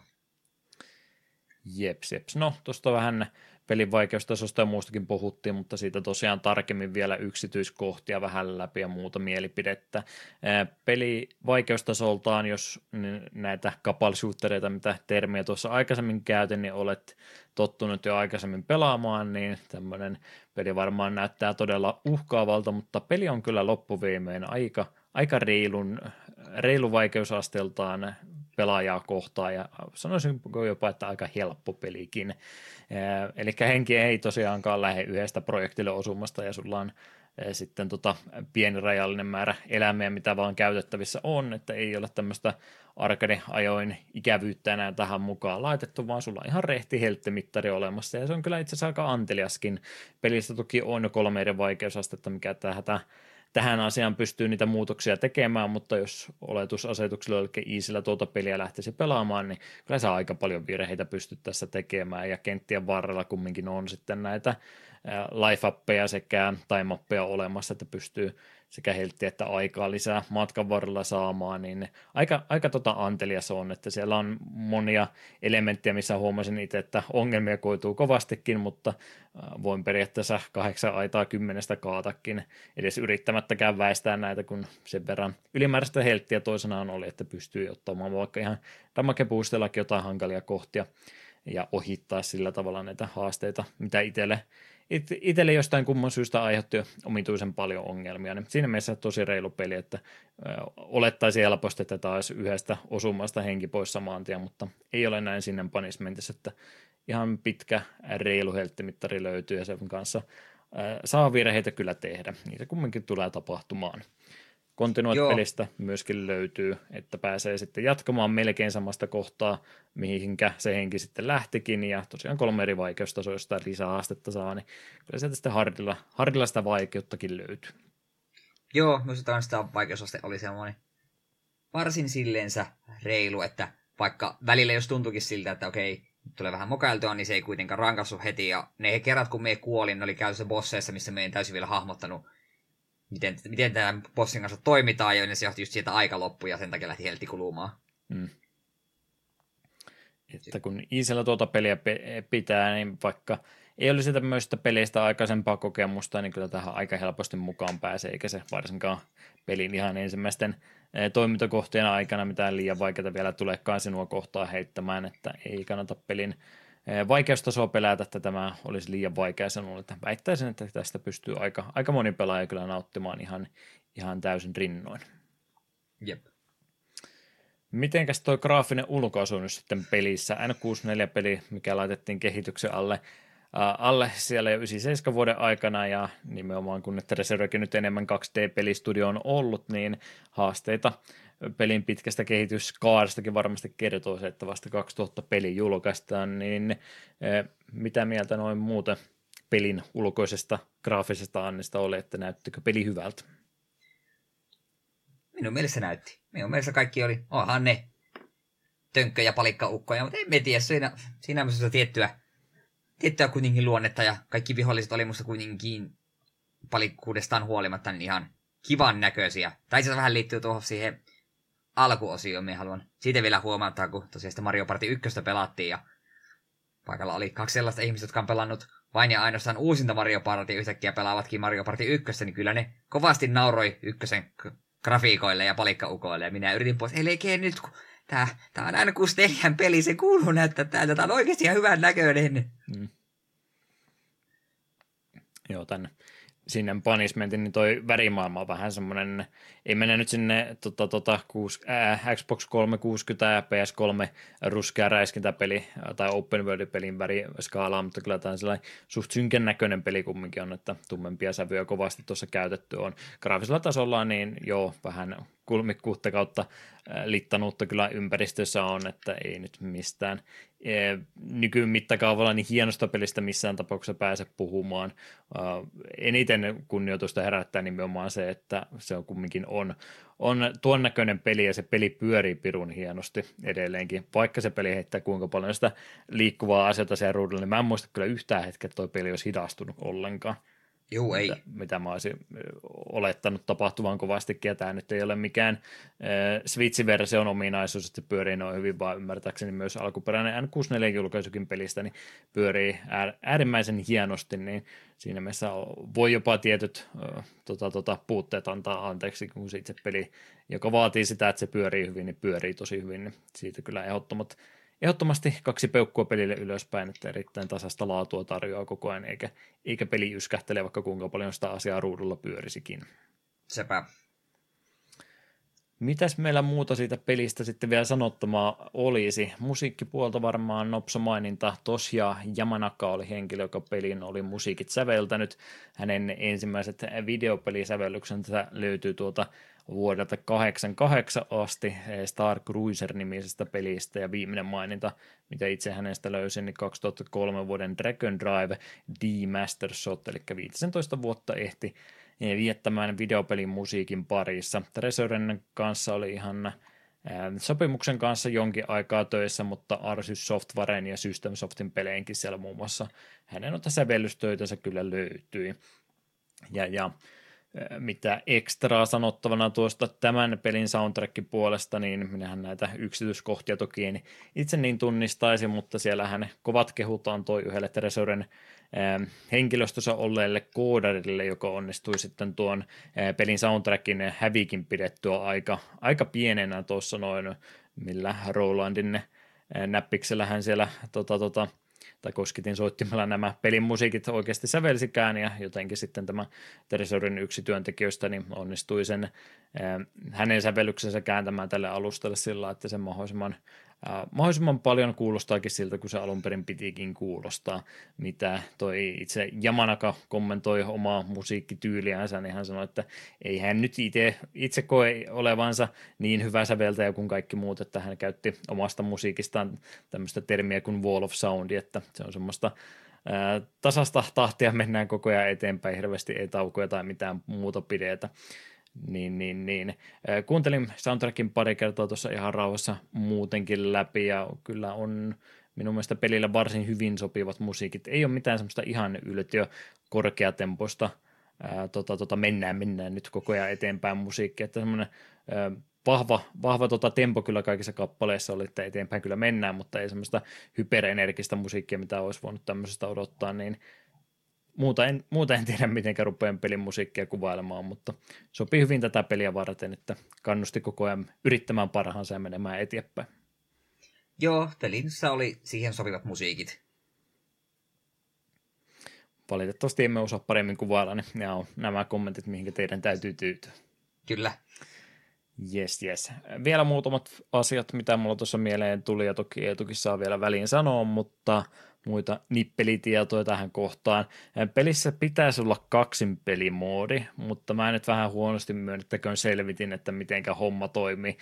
Jeps, jeps. No, tuosta vähän pelin vaikeustasosta ja muustakin puhuttiin, mutta siitä tosiaan tarkemmin vielä yksityiskohtia vähän läpi ja muuta mielipidettä. Peli vaikeustasoltaan, jos näitä kapalshootereita, mitä termiä tuossa aikaisemmin käytin, niin olet tottunut jo aikaisemmin pelaamaan, niin tämmöinen peli varmaan näyttää todella uhkaavalta, mutta peli on kyllä loppuviimein aika, aika reilun, reilu vaikeusasteeltaan pelaajaa kohtaan ja sanoisin jopa, että aika helppo pelikin. Eli henki ei tosiaankaan lähde yhdestä projektille osumasta ja sulla on sitten tota pieni rajallinen määrä eläimiä, mitä vaan käytettävissä on, että ei ole tämmöistä arcade-ajoin ikävyyttä enää tähän mukaan laitettu, vaan sulla on ihan rehti helttimittari olemassa, ja se on kyllä itse asiassa aika anteliaskin. Pelistä toki on jo kolme eri vaikeusastetta, mikä tähän tähän asiaan pystyy niitä muutoksia tekemään, mutta jos oletusasetuksella eli Easillä tuota peliä lähtisi pelaamaan, niin kyllä se aika paljon virheitä pystyt tässä tekemään, ja kenttien varrella kumminkin on sitten näitä life sekä time olemassa, että pystyy sekä helttiä että aikaa lisää matkan varrella saamaan, niin aika, aika tota antelias on, että siellä on monia elementtejä, missä huomasin itse, että ongelmia koituu kovastikin, mutta voin periaatteessa kahdeksan aitaa kymmenestä kaatakin edes yrittämättäkään väistää näitä, kun sen verran ylimääräistä helttiä toisenaan oli, että pystyy ottamaan vaikka ihan damakepuistellakin jotain hankalia kohtia ja ohittaa sillä tavalla näitä haasteita, mitä itselle it, itselle jostain kumman syystä aiheutti omituisen paljon ongelmia. Niin siinä mielessä tosi reilu peli, että ö, olettaisi helposti, että taas yhdestä osumasta henki pois samaan tien, mutta ei ole näin sinne punishmentissa, että ihan pitkä reilu helttimittari löytyy ja sen kanssa ö, saa virheitä kyllä tehdä. Niitä kumminkin tulee tapahtumaan. Continuate-pelistä myöskin löytyy, että pääsee sitten jatkamaan melkein samasta kohtaa, mihinkä se henki sitten lähtikin, ja tosiaan kolme eri vaikeustasoa, josta lisää haastetta saa, niin kyllä sieltä sitten hardilla, hardilla sitä vaikeuttakin löytyy. Joo, myös sitä vaikeusaste oli semmoinen varsin silleensä reilu, että vaikka välillä jos tuntukin siltä, että okei, tulee vähän mokailtua, niin se ei kuitenkaan rankassu heti, ja ne kerrat kun me kuolin, ne oli käytössä bosseissa, missä me ei täysin vielä hahmottanut miten, miten tämän bossin kanssa toimitaan, ja se johti just siitä aika loppu, ja sen takia lähti helti kulumaan. Mm. Että kun Iisellä tuota peliä pitää, niin vaikka ei olisi tämmöistä peleistä aikaisempaa kokemusta, niin kyllä tähän aika helposti mukaan pääsee, eikä se varsinkaan pelin ihan ensimmäisten toimintakohtien aikana mitään liian vaikeaa vielä tulekaan sinua kohtaa heittämään, että ei kannata pelin vaikeustasoa pelätä, että tämä olisi liian vaikea sinulle. Että väittäisin, että tästä pystyy aika, aika moni pelaaja kyllä nauttimaan ihan, ihan täysin rinnoin. Jep. Mitenkäs tuo graafinen ulkoasu nyt sitten pelissä? N64-peli, mikä laitettiin kehityksen alle, alle siellä jo 97 vuoden aikana ja nimenomaan kun nyt Reservekin nyt enemmän 2D-pelistudio on ollut, niin haasteita pelin pitkästä kehityskaarestakin varmasti kertoo se, että vasta 2000 peli julkaistaan, niin mitä mieltä noin muuten pelin ulkoisesta graafisesta annista oli, että näyttikö peli hyvältä? Minun mielestä näytti. Minun mielestä kaikki oli, onhan ne tönkkö- ja palikkaukkoja, mutta en tiedä, siinä, siinä on tiettyä tiettyä kuitenkin luonnetta ja kaikki viholliset oli musta kuitenkin palikkuudestaan huolimatta niin ihan kivan näköisiä. Tai se vähän liittyy tuohon siihen alkuosioon, me haluan siitä vielä huomata, kun tosiaan sitä Mario Party 1 pelattiin ja paikalla oli kaksi sellaista ihmistä, jotka on pelannut vain ja ainoastaan uusinta Mario Party yhtäkkiä pelaavatkin Mario Party 1, niin kyllä ne kovasti nauroi ykkösen grafiikoille ja palikkaukoille, ja minä yritin pois, ei nyt, kun tää, tää on aina 64 peli, se kuuluu näyttää täältä, tää on oikeasti ihan hyvän näköinen. Mm. Joo, tänne sinne punishmentin, niin toi värimaailma on vähän semmoinen, ei mene nyt sinne tota, tota, kuus, ää, Xbox 360 ja PS3 ruskea räiskintäpeli tai open world-pelin väriskaalaa, mutta kyllä tämä on sellainen suht synkän näköinen peli kumminkin on, että tummempia sävyjä kovasti tuossa käytetty on. Graafisella tasolla niin joo, vähän kulmikkuutta kautta littanuutta kyllä ympäristössä on, että ei nyt mistään nykymittakaavalla niin hienosta pelistä missään tapauksessa pääse puhumaan. Eniten kunnioitusta herättää nimenomaan se, että se on kumminkin on, on tuon näköinen peli ja se peli pyörii pirun hienosti edelleenkin. Vaikka se peli heittää kuinka paljon sitä liikkuvaa asioita siellä ruudulla, niin mä en muista kyllä yhtään hetkeä, että tuo peli olisi hidastunut ollenkaan. Joo, ei. Mitä, mitä mä olisin olettanut tapahtuvan kovastikin, ja tämä nyt ei ole mikään äh, Switch-version ominaisuus, että pyörii noin hyvin, vaan ymmärtääkseni myös alkuperäinen N64-julkaisukin pelistä niin pyörii äärimmäisen hienosti, niin siinä mielessä voi jopa tietyt äh, tota, tota, puutteet antaa anteeksi, kun se itse peli, joka vaatii sitä, että se pyörii hyvin, niin pyörii tosi hyvin, niin siitä kyllä ehdottomat ehdottomasti kaksi peukkua pelille ylöspäin, että erittäin tasasta laatua tarjoaa koko ajan, eikä, eikä peli yskähtele vaikka kuinka paljon sitä asiaa ruudulla pyörisikin. Sepä. Mitäs meillä muuta siitä pelistä sitten vielä sanottamaa olisi? Musiikkipuolta varmaan nopsa maininta. Tosia Yamanaka oli henkilö, joka pelin oli musiikit säveltänyt. Hänen ensimmäiset videopelisävellyksensä löytyy tuota vuodelta 88 asti Star Cruiser-nimisestä pelistä ja viimeinen maininta, mitä itse hänestä löysin, niin 2003 vuoden Dragon Drive D-Master Shot, eli 15 vuotta ehti viettämään videopelin musiikin parissa. Treasuren kanssa oli ihan sopimuksen kanssa jonkin aikaa töissä, mutta Arsys Softwaren ja System Softin peleinkin siellä muun muassa hänen noita sävellystöitänsä kyllä löytyi. Ja, ja mitä ekstraa sanottavana tuosta tämän pelin soundtrackin puolesta, niin minähän näitä yksityiskohtia toki en itse niin tunnistaisin, mutta siellähän kovat kehut antoi yhdelle Tresoren henkilöstössä olleelle koodarille, joka onnistui sitten tuon pelin soundtrackin hävikin pidettyä aika, aika pienenä tuossa noin, millä Rolandin näppiksellähän siellä tota, tota, tai koskitin soittimella nämä pelin musiikit oikeasti sävelsikään ja jotenkin sitten tämä Teresorin yksi työntekijöistä niin onnistui sen hänen sävellyksensä kääntämään tälle alustalle sillä, että se mahdollisimman mahdollisimman paljon kuulostaakin siltä, kun se alun perin pitikin kuulostaa, mitä toi itse Jamanaka kommentoi omaa musiikkityyliänsä, niin hän sanoi, että ei hän nyt itse, itse koe olevansa niin hyvä säveltäjä kuin kaikki muut, että hän käytti omasta musiikistaan tämmöistä termiä kuin wall of sound, että se on semmoista tasasta tahtia mennään koko ajan eteenpäin, hirveästi ei taukoja tai mitään muuta pidetä. Niin, niin, niin. Kuuntelin soundtrackin pari kertaa tuossa ihan rauhassa muutenkin läpi ja kyllä on minun mielestä pelillä varsin hyvin sopivat musiikit. Ei ole mitään semmoista ihan yltiö korkeatempoista ää, tota, tota, mennään, mennään nyt koko ajan eteenpäin musiikki, että semmoinen vahva, vahva tota tempo kyllä kaikissa kappaleissa oli, että eteenpäin kyllä mennään, mutta ei semmoista hyperenergistä musiikkia, mitä olisi voinut tämmöisestä odottaa, niin muuta en, muuta en tiedä, miten rupean pelin musiikkia kuvailemaan, mutta sopii hyvin tätä peliä varten, että kannusti koko ajan yrittämään parhaansa ja menemään eteenpäin. Joo, pelissä oli siihen sopivat musiikit. Valitettavasti emme osaa paremmin kuvailla, niin nämä on nämä kommentit, mihinkä teidän täytyy tyytyä. Kyllä. Yes, yes. Vielä muutamat asiat, mitä mulla tuossa mieleen tuli, ja toki Eetukin saa vielä väliin sanoa, mutta muita nippelitietoja tähän kohtaan. Pelissä pitäisi olla kaksin pelimoodi, mutta mä nyt vähän huonosti myönnettäköön selvitin, että mitenkä homma toimii.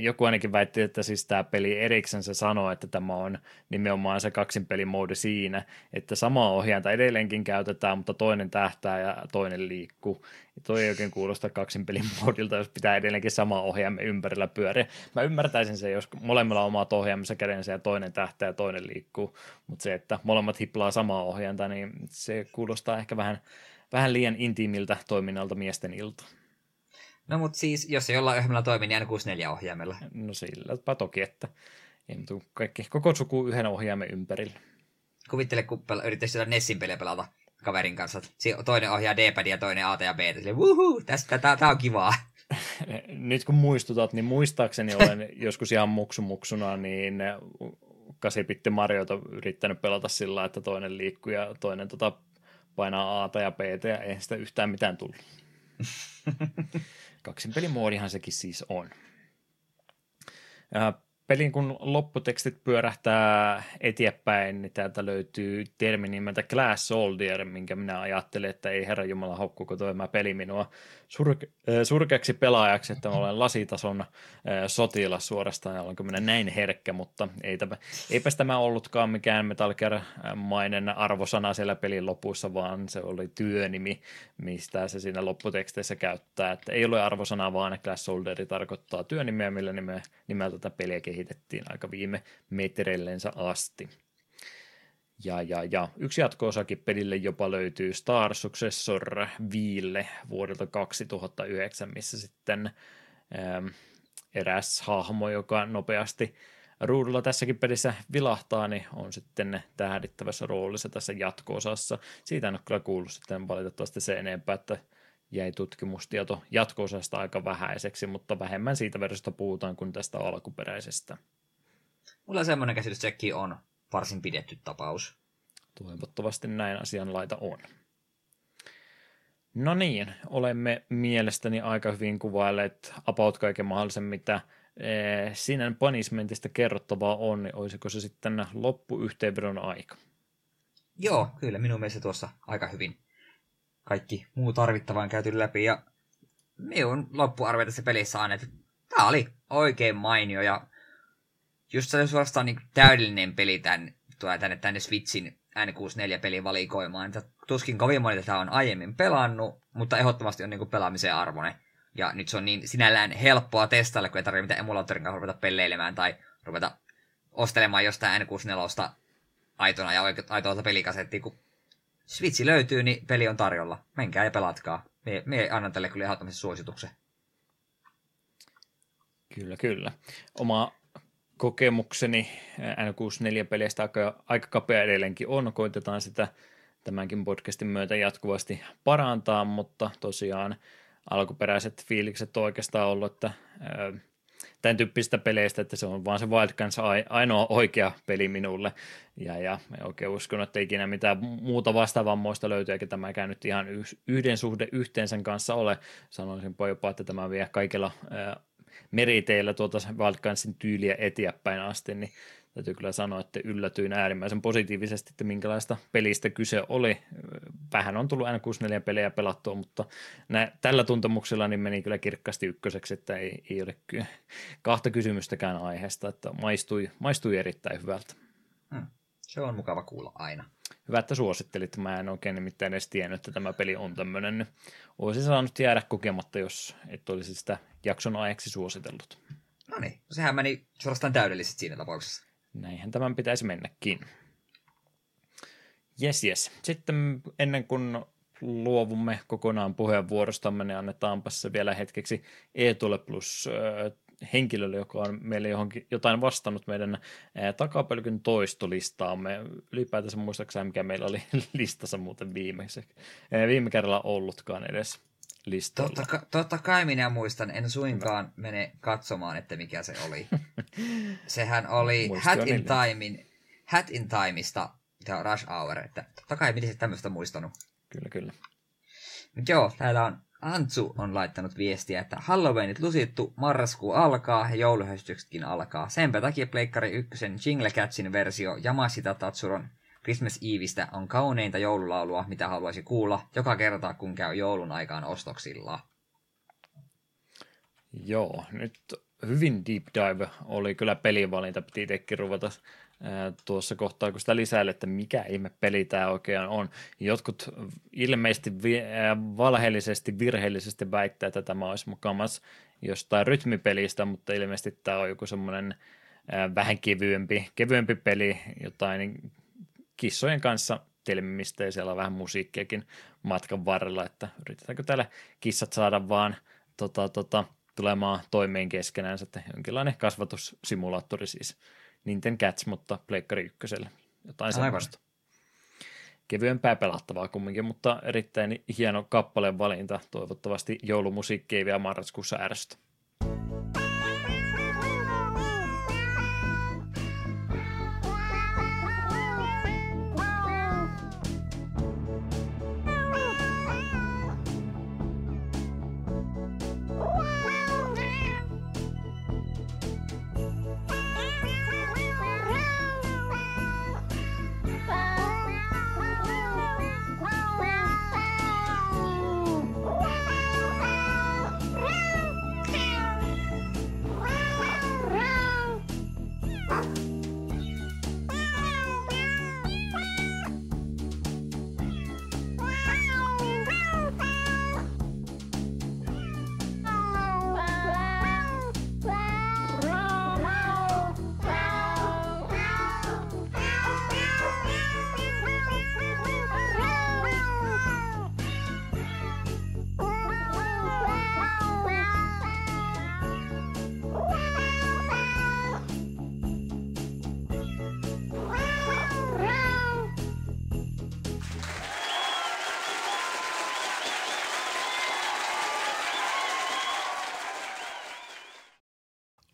Joku ainakin väitti, että siis tämä peli erikseen se sanoo, että tämä on nimenomaan se kaksin pelimoodi siinä, että samaa ohjainta edelleenkin käytetään, mutta toinen tähtää ja toinen liikkuu. Ja toi ei oikein kuulosta kaksin pelin moodilta, jos pitää edelleenkin sama ohjaamme ympärillä pyöriä. Mä ymmärtäisin se, jos molemmilla on omat ohjaamissa kädensä ja toinen tähtää ja toinen liikkuu, mutta se, että molemmat hiplaa samaa ohjainta, niin se kuulostaa ehkä vähän, vähän liian intiimiltä toiminnalta miesten ilta. No mutta siis, jos ei jollain ohjelmalla toimi, niin aina 64 ohjaimella. No silläpä toki, että ei kaikki, koko suku yhden ohjaimen ympärillä. Kuvittele, kun yrittäisi sitä Nessin peliä pelata kaverin kanssa. Toinen ohjaa D-padia ja toinen A ja B. Sille, wuhuu, tästä, tää, tää on kivaa. Nyt kun muistutat, niin muistaakseni olen joskus ihan muksumuksuna, niin kasipitti Mariota yrittänyt pelata sillä että toinen liikkuu ja toinen tota, painaa A ja B ja ei sitä yhtään mitään tullut. Kaksin pelimoodihan sekin siis on. Ja pelin kun lopputekstit pyörähtää eteenpäin, niin täältä löytyy termi nimeltä Glass Soldier, minkä minä ajattelen, että ei herra Jumala haukkuko tämä peli minua surke- surkeaksi pelaajaksi, että olen lasitason sotilas suorastaan, ja minä näin herkkä, mutta ei tämä, eipä tämä ollutkaan mikään Metal Gear-mainen arvosana siellä pelin lopussa, vaan se oli työnimi, mistä se siinä lopputeksteissä käyttää, että ei ole arvosana, vaan Glass Solderi tarkoittaa työnimiä, millä nimeltä tätä peliä kehitettiin aika viime metreillensä asti. Ja, ja, ja yksi jatko-osakin pelille jopa löytyy Star Successor Viille vuodelta 2009, missä sitten ähm, eräs hahmo, joka nopeasti ruudulla tässäkin pelissä vilahtaa, niin on sitten tähdittävässä roolissa tässä jatko-osassa. Siitä en ole kyllä kuullut sitten valitettavasti se enempää, että jäi tutkimustieto jatko-osasta aika vähäiseksi, mutta vähemmän siitä versiosta puhutaan kuin tästä alkuperäisestä. Mulla semmoinen käsitys, että on varsin pidetty tapaus. Toivottavasti näin asianlaita on. No niin, olemme mielestäni aika hyvin kuvailleet about kaiken mahdollisen, mitä eh, Sinän punishmentista kerrottavaa on, niin olisiko se sitten loppuyhteenvedon aika? Joo, kyllä minun mielestä tuossa aika hyvin kaikki muu tarvittavaan käyty läpi ja minun loppuarvio tässä pelissä on, että tämä oli oikein mainio ja just se suorastaan niin täydellinen peli tämän, tulee tänne, tänne Switchin N64-pelin valikoimaan. Tuskin kovin moni tätä on aiemmin pelannut, mutta ehdottomasti on niin pelaamisen arvoinen. Ja nyt se on niin sinällään helppoa testailla, kun ei tarvitse mitään emulaattorin kanssa ruveta pelleilemään tai ruveta ostelemaan jostain N64 aitona ja aitoilta pelikasettia, kun Switchi löytyy, niin peli on tarjolla. Menkää ja pelatkaa. Me, me annan tälle kyllä ehdottomasti suosituksen. Kyllä, kyllä. Oma kokemukseni N64-peleistä aika, aika kapea edelleenkin on. Koitetaan sitä tämänkin podcastin myötä jatkuvasti parantaa, mutta tosiaan alkuperäiset fiilikset on oikeastaan ollut, että tämän tyyppisistä peleistä, että se on vaan se Wild Guns ainoa oikea peli minulle. Ja, ja oikein uskon, että ikinä mitään muuta vastaavammoista löytyy, eikä tämäkään nyt ihan yhden suhde yhteen sen kanssa ole. Sanoisin jopa, että tämä vie kaikilla meriteillä tuota Wildcardsin tyyliä eteenpäin asti, niin täytyy kyllä sanoa, että yllätyin äärimmäisen positiivisesti, että minkälaista pelistä kyse oli. Vähän on tullut N64-pelejä pelattua, mutta nä, tällä tuntemuksella niin meni kyllä kirkkaasti ykköseksi, että ei, ei ole kyllä kahta kysymystäkään aiheesta, että maistui, maistui erittäin hyvältä. Hmm. Se on mukava kuulla aina. Hyvä, että suosittelit. Mä en oikein nimittäin edes tiennyt, että tämä peli on tämmöinen. Olisi saanut jäädä kokematta, jos et olisi sitä jakson ajaksi suositellut. No niin, sehän meni suorastaan täydellisesti siinä tapauksessa. Näinhän tämän pitäisi mennäkin. Yes, yes. Sitten ennen kuin luovumme kokonaan puheenvuorostamme, niin annetaanpa se vielä hetkeksi Eetule plus henkilölle, joka on meille johonkin, jotain vastannut meidän takapölkyn toistolistaamme. Ylipäätänsä muistaakseni, mikä meillä oli listassa muuten viimeksi. Viime kerralla ollutkaan edes listalla. Totta, totta kai minä muistan, en suinkaan Hyvä. mene katsomaan, että mikä se oli. Sehän oli Hat in, Timein, Hat in Timeista ja Rush Hour, että totta kai miten tämmöistä muistanut. Kyllä, kyllä. Joo, täällä on Antsu on laittanut viestiä, että Halloweenit lusittu, marraskuu alkaa ja jouluhöstyksetkin alkaa. Senpä takia Pleikkari 1 Jingle Catsin versio Yamashita Tatsuron Christmas Eveistä on kauneinta joululaulua, mitä haluaisi kuulla joka kerta, kun käy joulun aikaan ostoksilla. Joo, nyt hyvin deep dive oli kyllä pelivalinta, piti itsekin ruveta tuossa kohtaa, kun sitä lisäilee, että mikä ihme peli tämä oikein on. Jotkut ilmeisesti vi- valheellisesti, virheellisesti väittää, että tämä olisi mukamas jostain rytmipelistä, mutta ilmeisesti tämä on joku semmoinen vähän kevyempi, kevyempi peli, jotain kissojen kanssa telmimistä ja siellä on vähän musiikkiakin matkan varrella, että yritetäänkö täällä kissat saada vaan tota, tota, tulemaan toimeen keskenään, että jonkinlainen kasvatussimulaattori siis Nintendo Cats, mutta Pleikkari ykköselle, jotain semmoista. Kevyempää pelattavaa kumminkin, mutta erittäin hieno kappaleen valinta. Toivottavasti joulumusiikki ei vielä marraskuussa ärsytä.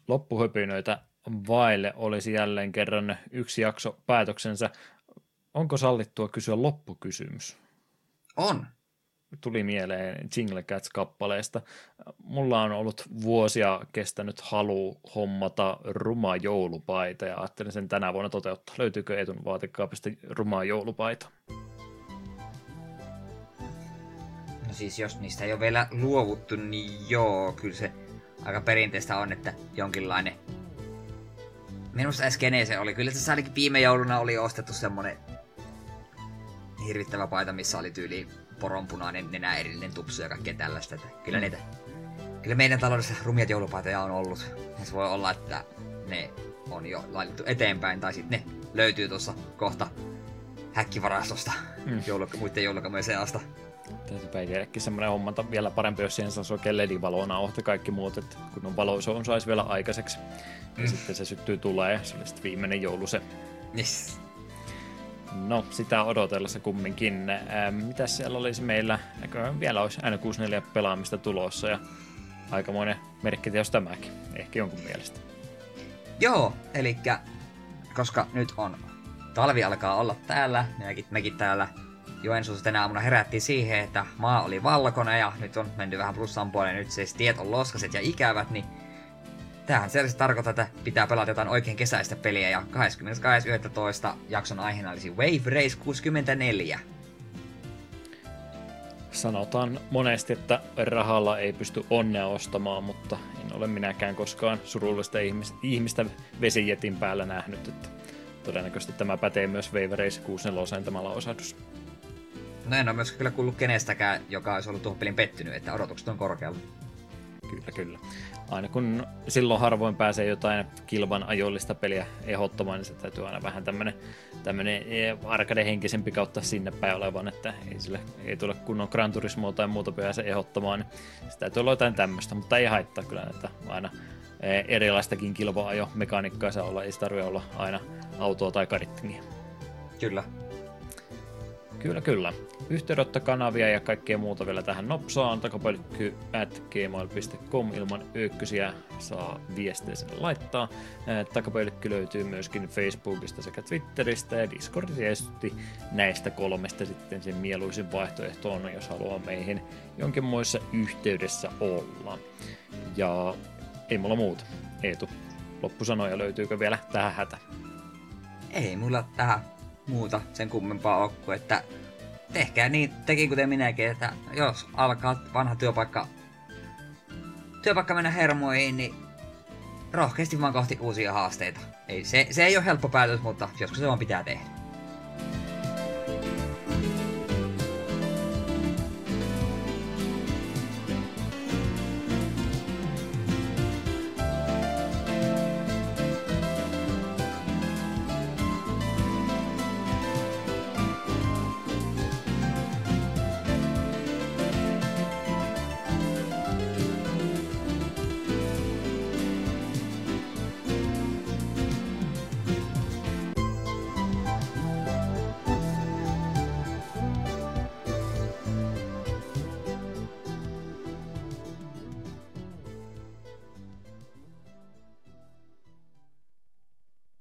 Loppuhöpinöitä vaille olisi jälleen kerran yksi jakso päätöksensä. Onko sallittua kysyä loppukysymys? On. Tuli mieleen Jingle Cats-kappaleesta. Mulla on ollut vuosia kestänyt halu hommata ruma joulupaita ja ajattelin sen tänä vuonna toteuttaa. Löytyykö Etun vaatekaapista rumaa joulupaita? No siis jos niistä ei ole vielä luovuttu, niin joo, kyllä se aika perinteistä on, että jonkinlainen... Minusta äsken se oli. Kyllä se ainakin viime jouluna oli ostettu semmonen hirvittävä paita, missä oli tyyli poronpunainen nenä erillinen tupsu ja kaikkea tällaista. Että kyllä mm. niitä... Kyllä meidän taloudessa rumiat joulupaitoja on ollut. Ja se voi olla, että ne on jo laitettu eteenpäin, tai sitten ne löytyy tuossa kohta häkkivarastosta mm. jouluk- muiden joulukamojen seasta. Täytyypä itsellekin semmoinen hommata vielä parempi, jos siihen saisi oikein ledivaloa ohti kaikki muut, että kun on valo, se on saisi vielä aikaiseksi. Mm. Ja sitten se syttyy tulee ja se oli sitten viimeinen joulu se. Yes. No, sitä odotellessa kumminkin. Ähm, mitä siellä olisi meillä? Näköjään vielä olisi aina 64 pelaamista tulossa ja aikamoinen merkkiteos tämäkin. Ehkä jonkun mielestä. Joo, eli koska nyt on talvi alkaa olla täällä, mekin, mekin täällä Joensuussa tänä aamuna herättiin siihen, että maa oli valkoinen ja nyt on mennyt vähän plussan puoleen, nyt siis tiet on loskaset ja ikävät, niin tämähän selvästi tarkoittaa, että pitää pelata jotain oikein kesäistä peliä ja 22.11. jakson aiheena olisi Wave Race 64. Sanotaan monesti, että rahalla ei pysty onnea ostamaan, mutta en ole minäkään koskaan surullista ihmistä vesijetin päällä nähnyt, että todennäköisesti tämä pätee myös Wave Race 64 tämä lausahdus. No en ole myöskään kyllä kuullut kenestäkään, joka olisi ollut tuohon pelin pettynyt, että odotukset on korkealla. Kyllä, kyllä. Aina kun silloin harvoin pääsee jotain kilvan ajollista peliä ehdottamaan, niin se täytyy aina vähän tämmönen, tämmönen e, arcade-henkisempi kautta sinne päin olevan, että ei, sille, ei tule kunnon Gran Turismoa tai muuta pääse ehdottamaan, niin se täytyy olla jotain tämmöistä, mutta ei haittaa kyllä, että aina eh, erilaistakin kilpaa jo mekaniikkaa saa olla, ei tarvitse olla aina autoa tai karittimia. Kyllä. Kyllä, kyllä. Yhteydenottokanavia ja kaikkea muuta vielä tähän nopsaan. Takapölkky at gmail.com ilman ökkysiä saa viestejä sinne laittaa. Takapölkky löytyy myöskin Facebookista sekä Twitteristä ja Discord näistä kolmesta sitten sen mieluisin vaihtoehto on, jos haluaa meihin jonkinmoissa yhteydessä olla. Ja ei mulla muuta. Eetu, loppusanoja löytyykö vielä tähän hätä? Ei mulla tähän muuta sen kummempaa kuin, että tehkää niin, teki kuten minäkin, että jos alkaa vanha työpaikka, työpaikka mennä hermoihin, niin rohkeasti vaan kohti uusia haasteita. Ei, se, se ei ole helppo päätös, mutta joskus se vaan pitää tehdä.